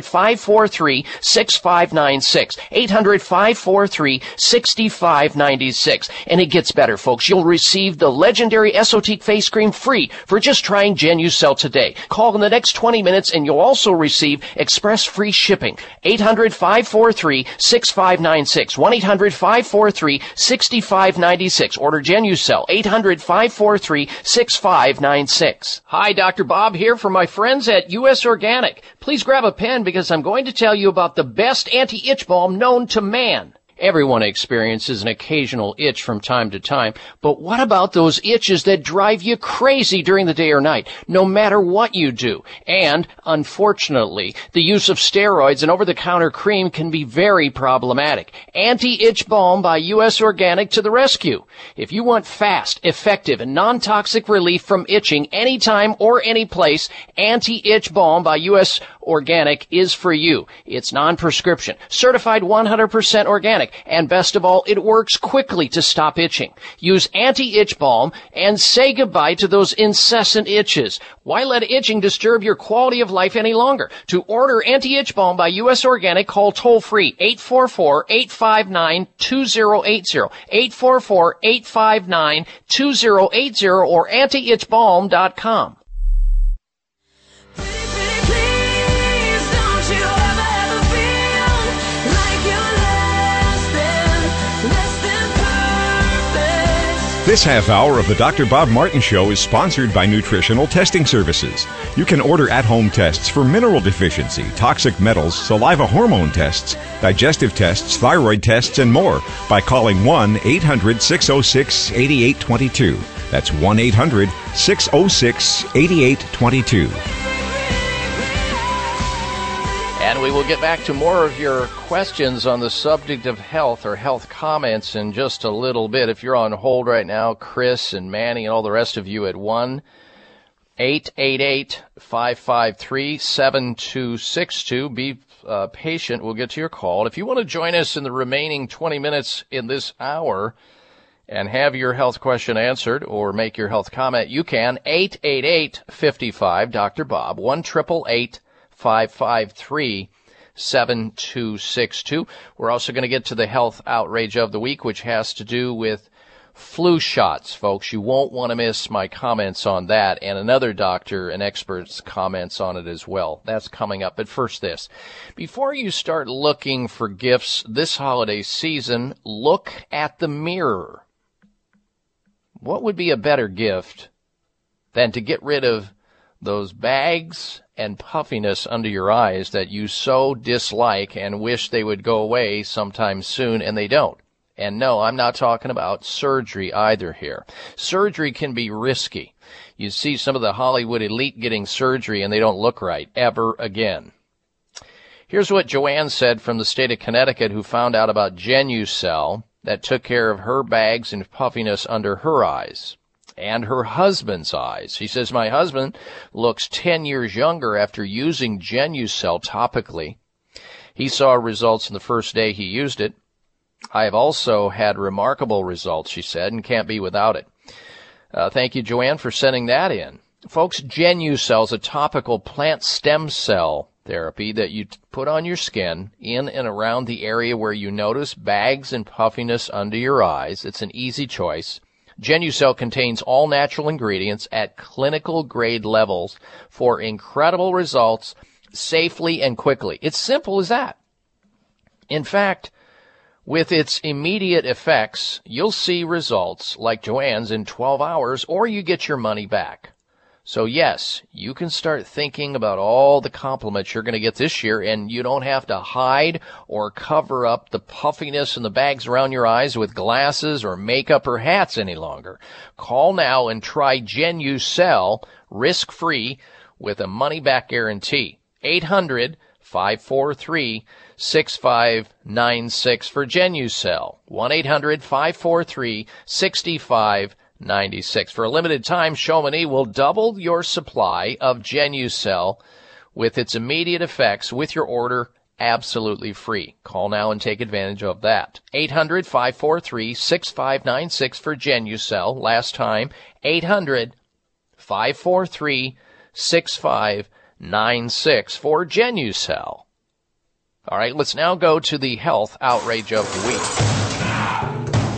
543 6596. 800 543 6596. And it gets better, folks. You'll receive the legendary Esotique face cream free for just trying Genucel today. Call in the next 20 minutes and you'll also receive express free shipping. 800 543 6596. 1 800 543 6596. Order Genucel. 800 543 6596. Hi, Dr. Bob here for my friends at U.S. Organic. Please grab a pen because I'm going to tell you about the best anti-itch balm known to man. Everyone experiences an occasional itch from time to time, but what about those itches that drive you crazy during the day or night, no matter what you do? And, unfortunately, the use of steroids and over-the-counter cream can be very problematic. Anti-itch balm by U.S. Organic to the rescue. If you want fast, effective, and non-toxic relief from itching anytime or any place, anti-itch balm by U.S. Organic is for you. It's non-prescription, certified 100% organic, and best of all, it works quickly to stop itching. Use anti-itch balm and say goodbye to those incessant itches. Why let itching disturb your quality of life any longer? To order anti-itch balm by US Organic, call toll free 844-859-2080, 844-859-2080 or antiitchbalm.com. This half hour of the Dr. Bob Martin Show is sponsored by Nutritional Testing Services. You can order at home tests for mineral deficiency, toxic metals, saliva hormone tests, digestive tests, thyroid tests, and more by calling 1 800 606 8822. That's 1 800 606 8822. And we will get back to more of your questions on the subject of health or health comments in just a little bit. If you're on hold right now, Chris and Manny and all the rest of you at 1 888 553 7262. Be uh, patient. We'll get to your call. If you want to join us in the remaining 20 minutes in this hour, and have your health question answered or make your health comment, you can. 888 55 Dr. Bob, 1 888 553 7262. We're also going to get to the health outrage of the week, which has to do with flu shots, folks. You won't want to miss my comments on that and another doctor and expert's comments on it as well. That's coming up. But first this. Before you start looking for gifts this holiday season, look at the mirror. What would be a better gift than to get rid of those bags and puffiness under your eyes that you so dislike and wish they would go away sometime soon and they don't. And no, I'm not talking about surgery either here. Surgery can be risky. You see some of the Hollywood elite getting surgery and they don't look right ever again. Here's what Joanne said from the state of Connecticut who found out about Genucel that took care of her bags and puffiness under her eyes. And her husband's eyes. She says, My husband looks 10 years younger after using Genucel topically. He saw results in the first day he used it. I have also had remarkable results, she said, and can't be without it. Uh, thank you, Joanne, for sending that in. Folks, Genucel is a topical plant stem cell therapy that you put on your skin in and around the area where you notice bags and puffiness under your eyes. It's an easy choice. Genucel contains all natural ingredients at clinical grade levels for incredible results safely and quickly. It's simple as that. In fact, with its immediate effects, you'll see results like Joanne's in 12 hours or you get your money back. So yes, you can start thinking about all the compliments you're going to get this year and you don't have to hide or cover up the puffiness and the bags around your eyes with glasses or makeup or hats any longer. Call now and try Genucel risk free with a money back guarantee. 800 543 6596 for Genucel. 1 800 543 6596. 96. For a limited time, Chamonix will double your supply of Genucel with its immediate effects with your order absolutely free. Call now and take advantage of that. 800 543 6596 for Genucel. Last time, 800 543 6596 for Genucel. All right, let's now go to the health outrage of the week.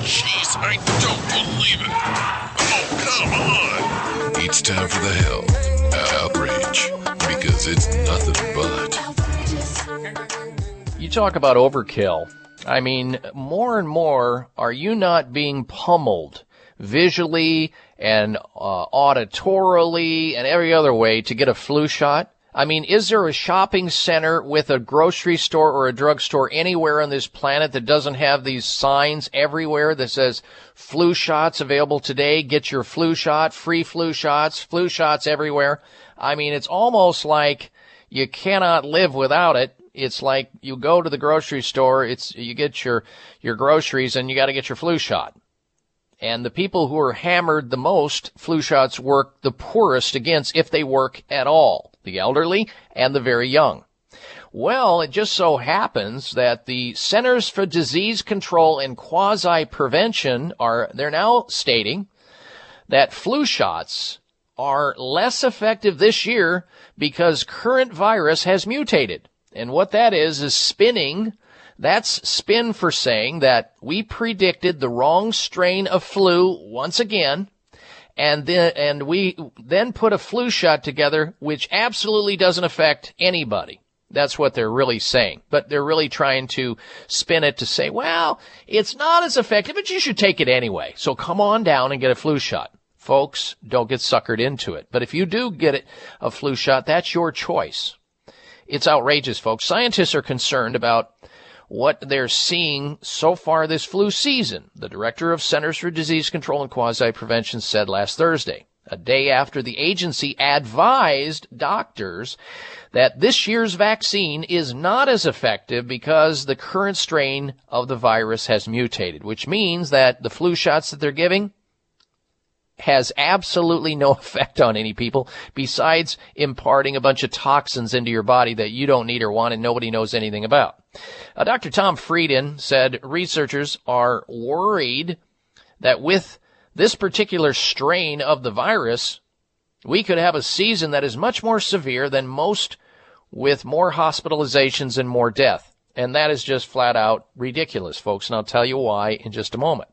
Jeez, I come on. It's time for the health outrage because it's nothing but. You talk about overkill. I mean, more and more, are you not being pummeled visually and uh, auditorily and every other way to get a flu shot? I mean, is there a shopping center with a grocery store or a drugstore anywhere on this planet that doesn't have these signs everywhere that says flu shots available today, get your flu shot, free flu shots, flu shots everywhere? I mean, it's almost like you cannot live without it. It's like you go to the grocery store, it's, you get your, your groceries and you gotta get your flu shot. And the people who are hammered the most, flu shots work the poorest against if they work at all the elderly, and the very young. Well, it just so happens that the Centers for Disease Control and Quasi Prevention are, they're now stating that flu shots are less effective this year because current virus has mutated. And what that is, is spinning. That's spin for saying that we predicted the wrong strain of flu once again and then and we then put a flu shot together which absolutely doesn't affect anybody. That's what they're really saying. But they're really trying to spin it to say well it's not as effective but you should take it anyway. So come on down and get a flu shot. Folks don't get suckered into it. But if you do get a flu shot that's your choice. It's outrageous folks. Scientists are concerned about what they're seeing so far this flu season, the director of Centers for Disease Control and Quasi Prevention said last Thursday, a day after the agency advised doctors that this year's vaccine is not as effective because the current strain of the virus has mutated, which means that the flu shots that they're giving has absolutely no effect on any people besides imparting a bunch of toxins into your body that you don't need or want and nobody knows anything about. Uh, Dr. Tom Frieden said researchers are worried that with this particular strain of the virus, we could have a season that is much more severe than most with more hospitalizations and more death. And that is just flat out ridiculous, folks. And I'll tell you why in just a moment.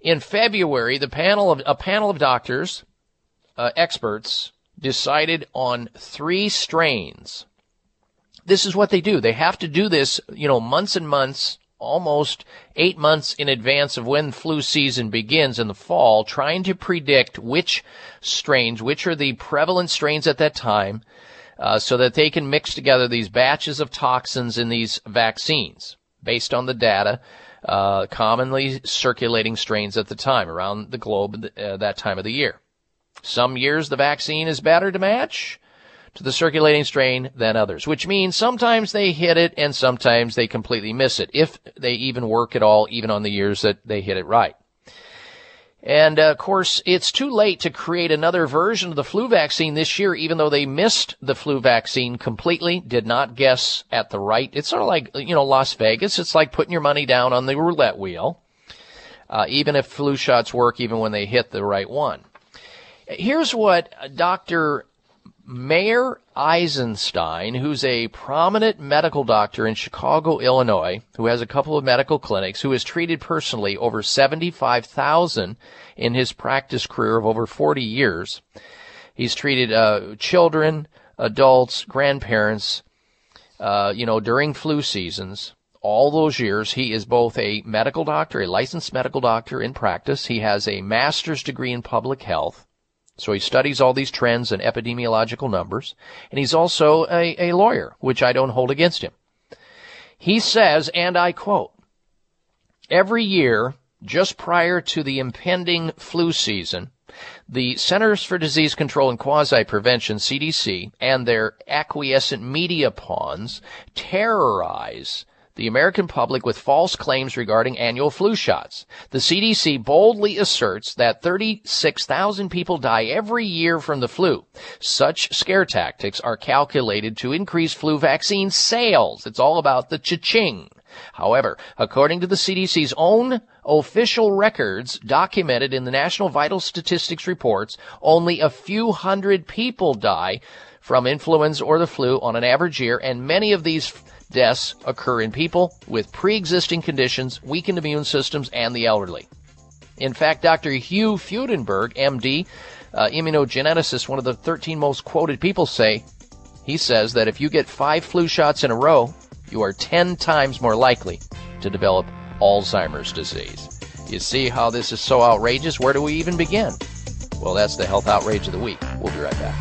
In February, the panel of a panel of doctors, uh, experts, decided on three strains. This is what they do. They have to do this, you know, months and months, almost eight months in advance of when flu season begins in the fall, trying to predict which strains, which are the prevalent strains at that time, uh, so that they can mix together these batches of toxins in these vaccines based on the data uh, commonly circulating strains at the time around the globe uh, that time of the year. Some years the vaccine is better to match to the circulating strain than others, which means sometimes they hit it and sometimes they completely miss it, if they even work at all, even on the years that they hit it right. And uh, of course, it's too late to create another version of the flu vaccine this year, even though they missed the flu vaccine completely, did not guess at the right. It's sort of like, you know, Las Vegas. It's like putting your money down on the roulette wheel. Uh, even if flu shots work, even when they hit the right one. Here's what Dr. Mayer Eisenstein, who's a prominent medical doctor in Chicago, Illinois, who has a couple of medical clinics, who has treated personally over 75,000 in his practice career of over 40 years. He's treated uh, children, adults, grandparents, uh, you know, during flu seasons. All those years, he is both a medical doctor, a licensed medical doctor in practice. He has a master's degree in public health. So he studies all these trends and epidemiological numbers, and he's also a, a lawyer, which I don't hold against him. He says, and I quote, every year, just prior to the impending flu season, the Centers for Disease Control and Quasi Prevention, CDC, and their acquiescent media pawns terrorize the American public with false claims regarding annual flu shots. The CDC boldly asserts that 36,000 people die every year from the flu. Such scare tactics are calculated to increase flu vaccine sales. It's all about the cha-ching. However, according to the CDC's own official records documented in the National Vital Statistics reports, only a few hundred people die from influenza or the flu on an average year, and many of these deaths occur in people with pre-existing conditions, weakened immune systems, and the elderly. In fact, Dr. Hugh Fudenberg, MD, uh, immunogeneticist, one of the 13 most quoted people, say he says that if you get five flu shots in a row, you are 10 times more likely to develop Alzheimer's disease. You see how this is so outrageous? Where do we even begin? Well, that's the health outrage of the week. We'll be right back.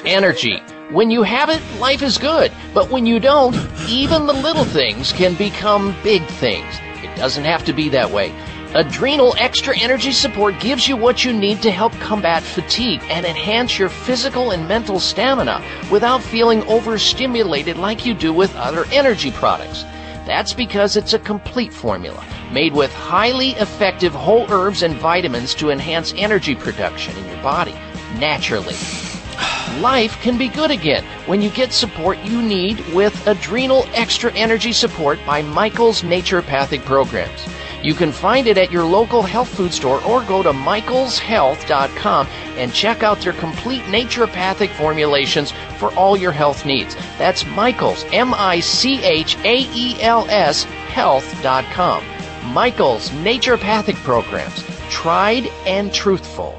Energy. When you have it, life is good. But when you don't, even the little things can become big things. It doesn't have to be that way. Adrenal Extra Energy Support gives you what you need to help combat fatigue and enhance your physical and mental stamina without feeling overstimulated like you do with other energy products. That's because it's a complete formula made with highly effective whole herbs and vitamins to enhance energy production in your body naturally. Life can be good again when you get support you need with Adrenal Extra Energy Support by Michael's Naturopathic Programs. You can find it at your local health food store or go to michaelshealth.com and check out their complete naturopathic formulations for all your health needs. That's Michaels, M I C H A E L S, health.com. Michael's Naturopathic Programs. Tried and truthful.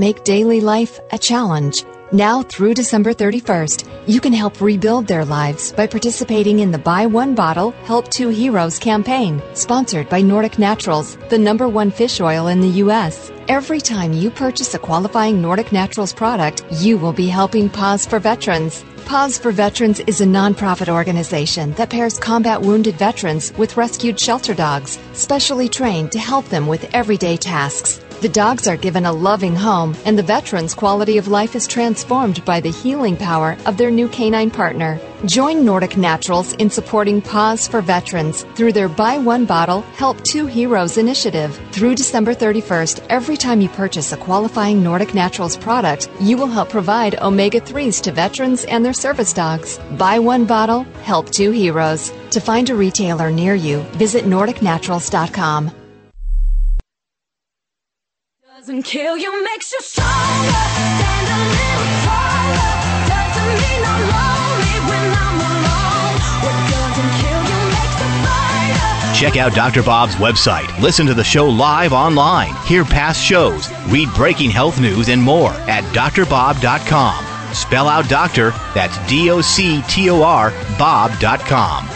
make daily life a challenge. Now through December 31st, you can help rebuild their lives by participating in the Buy One Bottle, Help Two Heroes campaign, sponsored by Nordic Naturals, the number one fish oil in the U.S. Every time you purchase a qualifying Nordic Naturals product, you will be helping Paws for Veterans. Paws for Veterans is a nonprofit organization that pairs combat wounded veterans with rescued shelter dogs, specially trained to help them with everyday tasks. The dogs are given a loving home, and the veterans' quality of life is transformed by the healing power of their new canine partner. Join Nordic Naturals in supporting Paws for Veterans through their Buy One Bottle, Help Two Heroes initiative. Through December 31st, every time you purchase a qualifying Nordic Naturals product, you will help provide omega 3s to veterans and their service dogs. Buy one bottle, help two heroes. To find a retailer near you, visit NordicNaturals.com. Doesn't kill you, makes you stronger. Stand a little taller. Doesn't mean I'm lonely when I'm alone. What doesn't kill you makes a fighter. Check out Dr. Bob's website. Listen to the show live online. Hear past shows. Read breaking health news and more at drbob.com. Spell out doctor, that's D O C T O R, Bob.com.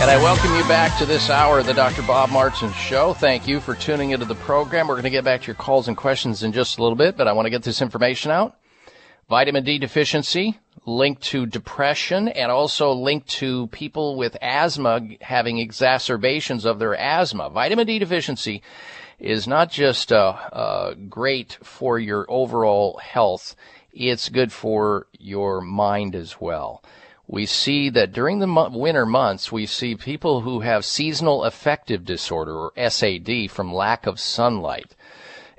And I welcome you back to this hour of the Dr. Bob Martin Show. Thank you for tuning into the program. We're going to get back to your calls and questions in just a little bit, but I want to get this information out. Vitamin D deficiency linked to depression and also linked to people with asthma having exacerbations of their asthma. Vitamin D deficiency is not just uh, uh, great for your overall health, it's good for your mind as well we see that during the mo- winter months, we see people who have seasonal affective disorder or SAD from lack of sunlight.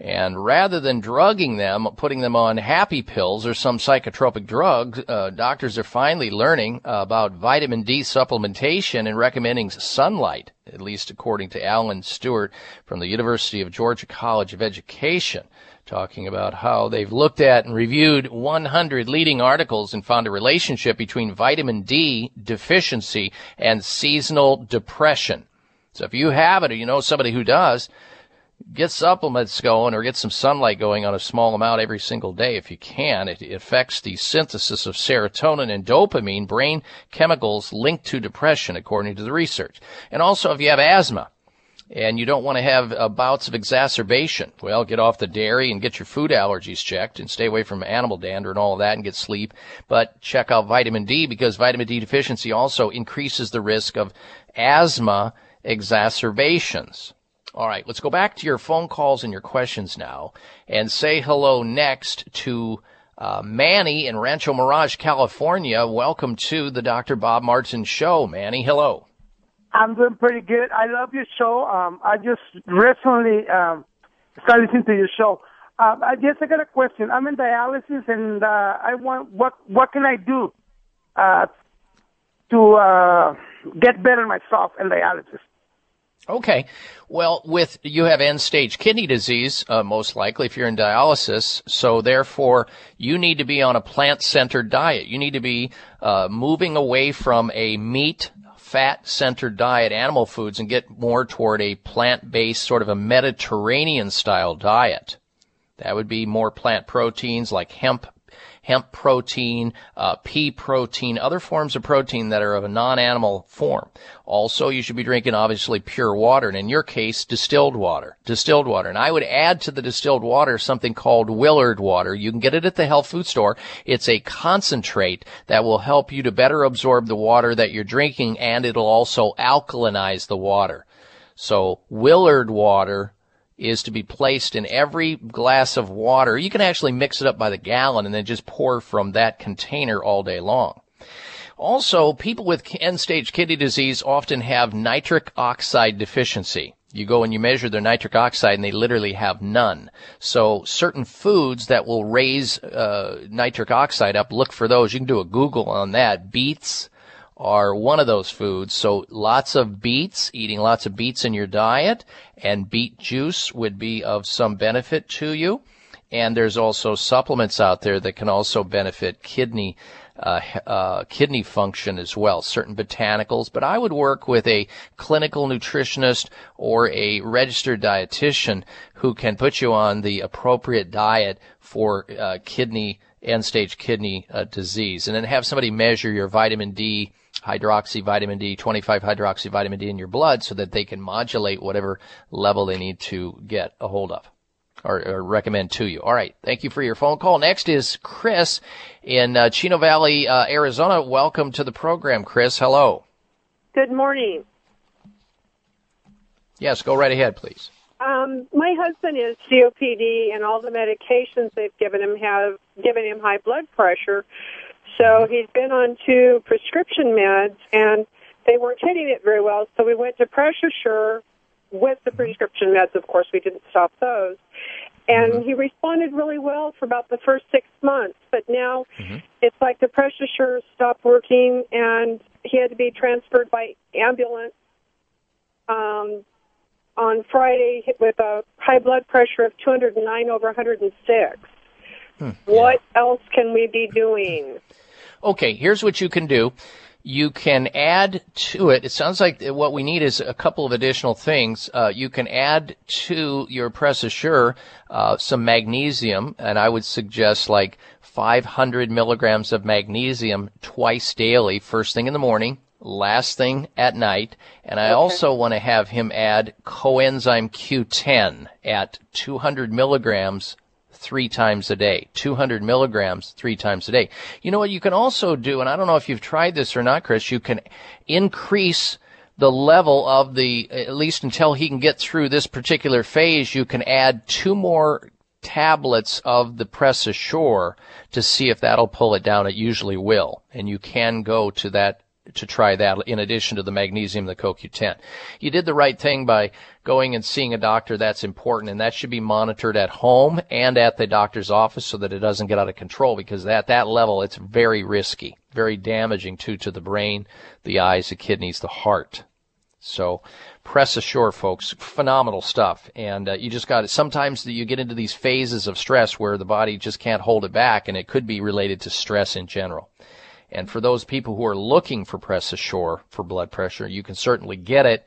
And rather than drugging them, putting them on happy pills or some psychotropic drug, uh, doctors are finally learning about vitamin D supplementation and recommending sunlight, at least according to Alan Stewart from the University of Georgia College of Education talking about how they've looked at and reviewed 100 leading articles and found a relationship between vitamin D deficiency and seasonal depression. So if you have it or you know somebody who does, get supplements going or get some sunlight going on a small amount every single day if you can. It, affects the synthesis of serotonin and dopamine, brain chemicals linked to depression, according to the research. And also if you have asthma, and you don't want to have uh, bouts of exacerbation. Well, get off the dairy and get your food allergies checked and stay away from animal dander and all of that and get sleep. But check out vitamin D because vitamin D deficiency also increases the risk of asthma exacerbations. All right, let's go back to your phone calls and your questions now and say hello next to uh, Manny in Rancho Mirage, California. Welcome to the Dr. Bob Martin Show. Manny, hello. I'm doing pretty good. I love your show. Um, I just recently um, started listening to your show. Um, I guess I got a question. I'm in dialysis, and uh, I want what what can I do uh, to uh, get better myself in dialysis? Okay. Well, with you have end stage kidney disease, uh, most likely if you're in dialysis. So therefore, you need to be on a plant centered diet. You need to be uh, moving away from a meat fat centered diet, animal foods, and get more toward a plant based, sort of a Mediterranean style diet. That would be more plant proteins like hemp, hemp protein, uh, pea protein, other forms of protein that are of a non-animal form. Also, you should be drinking obviously pure water, and in your case, distilled water. Distilled water. And I would add to the distilled water something called Willard water. You can get it at the health food store. It's a concentrate that will help you to better absorb the water that you're drinking, and it'll also alkalinize the water. So Willard water is to be placed in every glass of water. You can actually mix it up by the gallon and then just pour from that container all day long. Also, people with end stage kidney disease often have nitric oxide deficiency. You go and you measure their nitric oxide and they literally have none. So certain foods that will raise uh, nitric oxide up, look for those. You can do a Google on that. Beets, are one of those foods. So lots of beets, eating lots of beets in your diet, and beet juice would be of some benefit to you. And there's also supplements out there that can also benefit kidney uh, uh, kidney function as well, certain botanicals. But I would work with a clinical nutritionist or a registered dietitian who can put you on the appropriate diet for uh, kidney end stage kidney uh, disease, and then have somebody measure your vitamin D hydroxy vitamin D, 25 hydroxy vitamin D in your blood so that they can modulate whatever level they need to get a hold of or, or recommend to you. All right. Thank you for your phone call. Next is Chris in uh, Chino Valley, uh, Arizona. Welcome to the program, Chris. Hello. Good morning. Yes, go right ahead, please. Um, my husband is COPD, and all the medications they've given him have given him high blood pressure. So he'd been on two prescription meds and they weren't hitting it very well. So we went to Press Assure with the prescription meds. Of course, we didn't stop those. And mm-hmm. he responded really well for about the first six months. But now mm-hmm. it's like the Press Assure stopped working and he had to be transferred by ambulance um, on Friday with a high blood pressure of 209 over 106. Hmm. What else can we be doing? Okay, here's what you can do. You can add to it. It sounds like what we need is a couple of additional things. Uh, you can add to your Press Assure uh, some magnesium, and I would suggest like 500 milligrams of magnesium twice daily, first thing in the morning, last thing at night. And I also want to have him add coenzyme Q10 at 200 milligrams three times a day. 200 milligrams three times a day. You know what you can also do, and I don't know if you've tried this or not, Chris, you can increase the level of the, at least until he can get through this particular phase, you can add two more tablets of the Press Assure to see if that'll pull it down. It usually will. And you can go to that to try that in addition to the magnesium, the CoQ10. You did the right thing by going and seeing a doctor. That's important and that should be monitored at home and at the doctor's office so that it doesn't get out of control because at that level it's very risky, very damaging too to the brain, the eyes, the kidneys, the heart. So press assure, folks. Phenomenal stuff. And uh, you just got it. Sometimes you get into these phases of stress where the body just can't hold it back, and it could be related to stress in general. And for those people who are looking for Press Assure for blood pressure, you can certainly get it.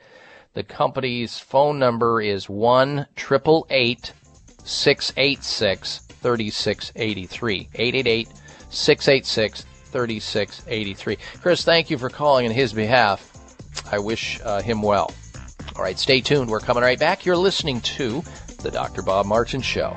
The company's phone number is one triple eight six eight six thirty six eighty three. Eight eight eight six eight six thirty six eighty three. Chris, thank you for calling in his behalf. I wish uh, him well. All right, stay tuned. We're coming right back. You're listening to the Dr. Bob Martin Show.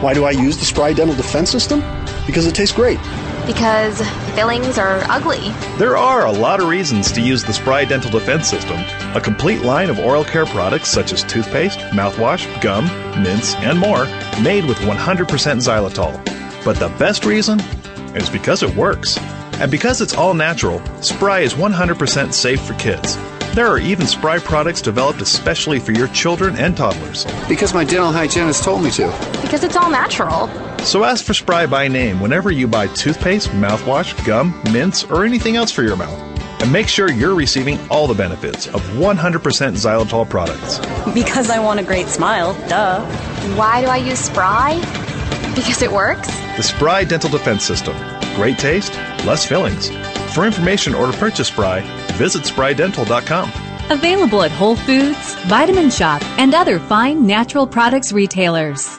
Why do I use the Spry Dental Defense System? Because it tastes great. Because fillings are ugly. There are a lot of reasons to use the Spry Dental Defense System, a complete line of oral care products such as toothpaste, mouthwash, gum, mints, and more, made with 100% xylitol. But the best reason is because it works. And because it's all natural, Spry is 100% safe for kids. There are even Spry products developed especially for your children and toddlers. Because my dental hygienist told me to. Because it's all natural. So ask for Spry by name whenever you buy toothpaste, mouthwash, gum, mints, or anything else for your mouth. And make sure you're receiving all the benefits of 100% xylitol products. Because I want a great smile, duh. Why do I use Spry? Because it works? The Spry Dental Defense System. Great taste, less fillings. For information or to purchase Spry, visit sprydental.com. Available at Whole Foods, Vitamin Shoppe, and other fine natural products retailers.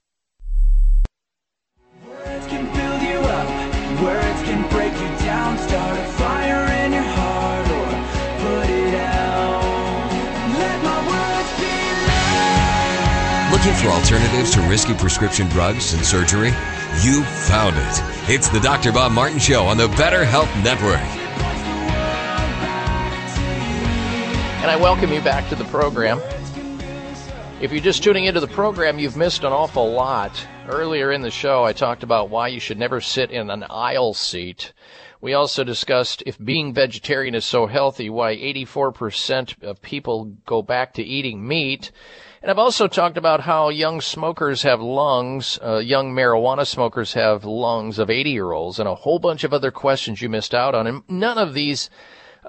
Looking for alternatives to risky prescription drugs and surgery? You found it. It's the Dr. Bob Martin Show on the Better Health Network. And I welcome you back to the program. If you're just tuning into the program, you've missed an awful lot. Earlier in the show, I talked about why you should never sit in an aisle seat. We also discussed if being vegetarian is so healthy, why 84% of people go back to eating meat. And I've also talked about how young smokers have lungs, uh, young marijuana smokers have lungs of 80 year olds, and a whole bunch of other questions you missed out on. And none of these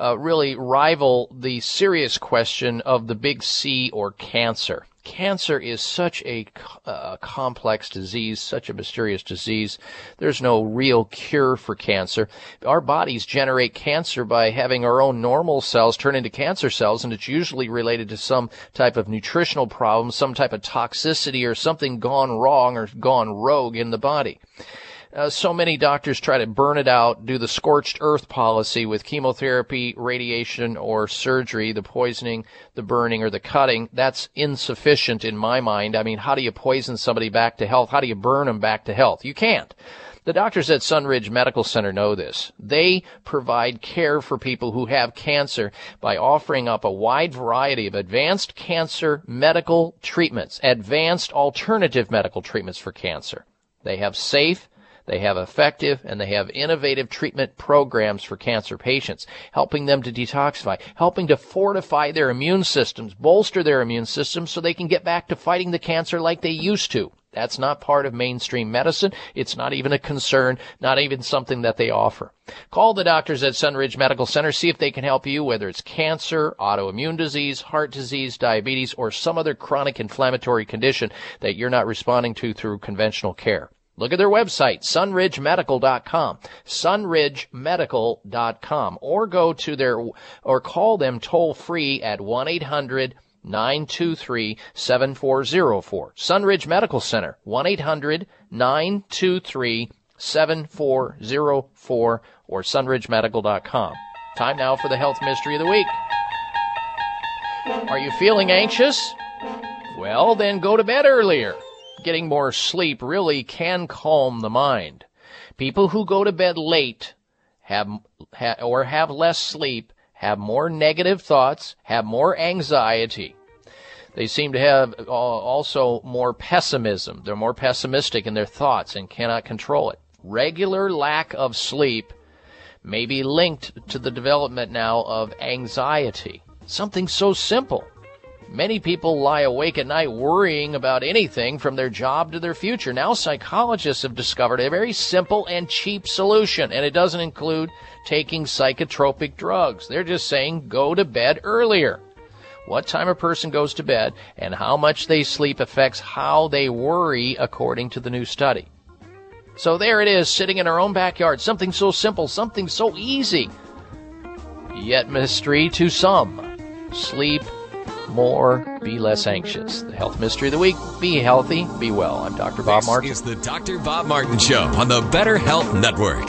uh, really rival the serious question of the big C or cancer. Cancer is such a uh, complex disease, such a mysterious disease. There's no real cure for cancer. Our bodies generate cancer by having our own normal cells turn into cancer cells, and it's usually related to some type of nutritional problem, some type of toxicity, or something gone wrong or gone rogue in the body. Uh, so many doctors try to burn it out, do the scorched earth policy with chemotherapy, radiation, or surgery, the poisoning, the burning, or the cutting. That's insufficient in my mind. I mean, how do you poison somebody back to health? How do you burn them back to health? You can't. The doctors at Sunridge Medical Center know this. They provide care for people who have cancer by offering up a wide variety of advanced cancer medical treatments, advanced alternative medical treatments for cancer. They have safe, they have effective and they have innovative treatment programs for cancer patients, helping them to detoxify, helping to fortify their immune systems, bolster their immune systems so they can get back to fighting the cancer like they used to. That's not part of mainstream medicine. It's not even a concern, not even something that they offer. Call the doctors at Sunridge Medical Center, see if they can help you, whether it's cancer, autoimmune disease, heart disease, diabetes, or some other chronic inflammatory condition that you're not responding to through conventional care. Look at their website, sunridgemedical.com, sunridgemedical.com, or go to their, or call them toll free at 1-800 923 7404. Sunridge Medical Center, 1 800 923 7404 or sunridgemedical.com. Time now for the health mystery of the week. Are you feeling anxious? Well, then go to bed earlier. Getting more sleep really can calm the mind. People who go to bed late have, ha, or have less sleep have more negative thoughts, have more anxiety. They seem to have uh, also more pessimism. They're more pessimistic in their thoughts and cannot control it. Regular lack of sleep may be linked to the development now of anxiety. Something so simple. Many people lie awake at night worrying about anything from their job to their future. Now psychologists have discovered a very simple and cheap solution, and it doesn't include taking psychotropic drugs. They're just saying go to bed earlier. What time a person goes to bed and how much they sleep affects how they worry according to the new study. So there it is, sitting in our own backyard. Something so simple, something so easy. Yet mystery to some. Sleep more, be less anxious. The health mystery of the week be healthy, be well. I'm Dr. Bob This Martin. is the Dr. Bob Martin Show on the Better Health Network.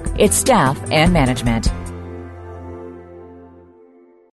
its staff, and management.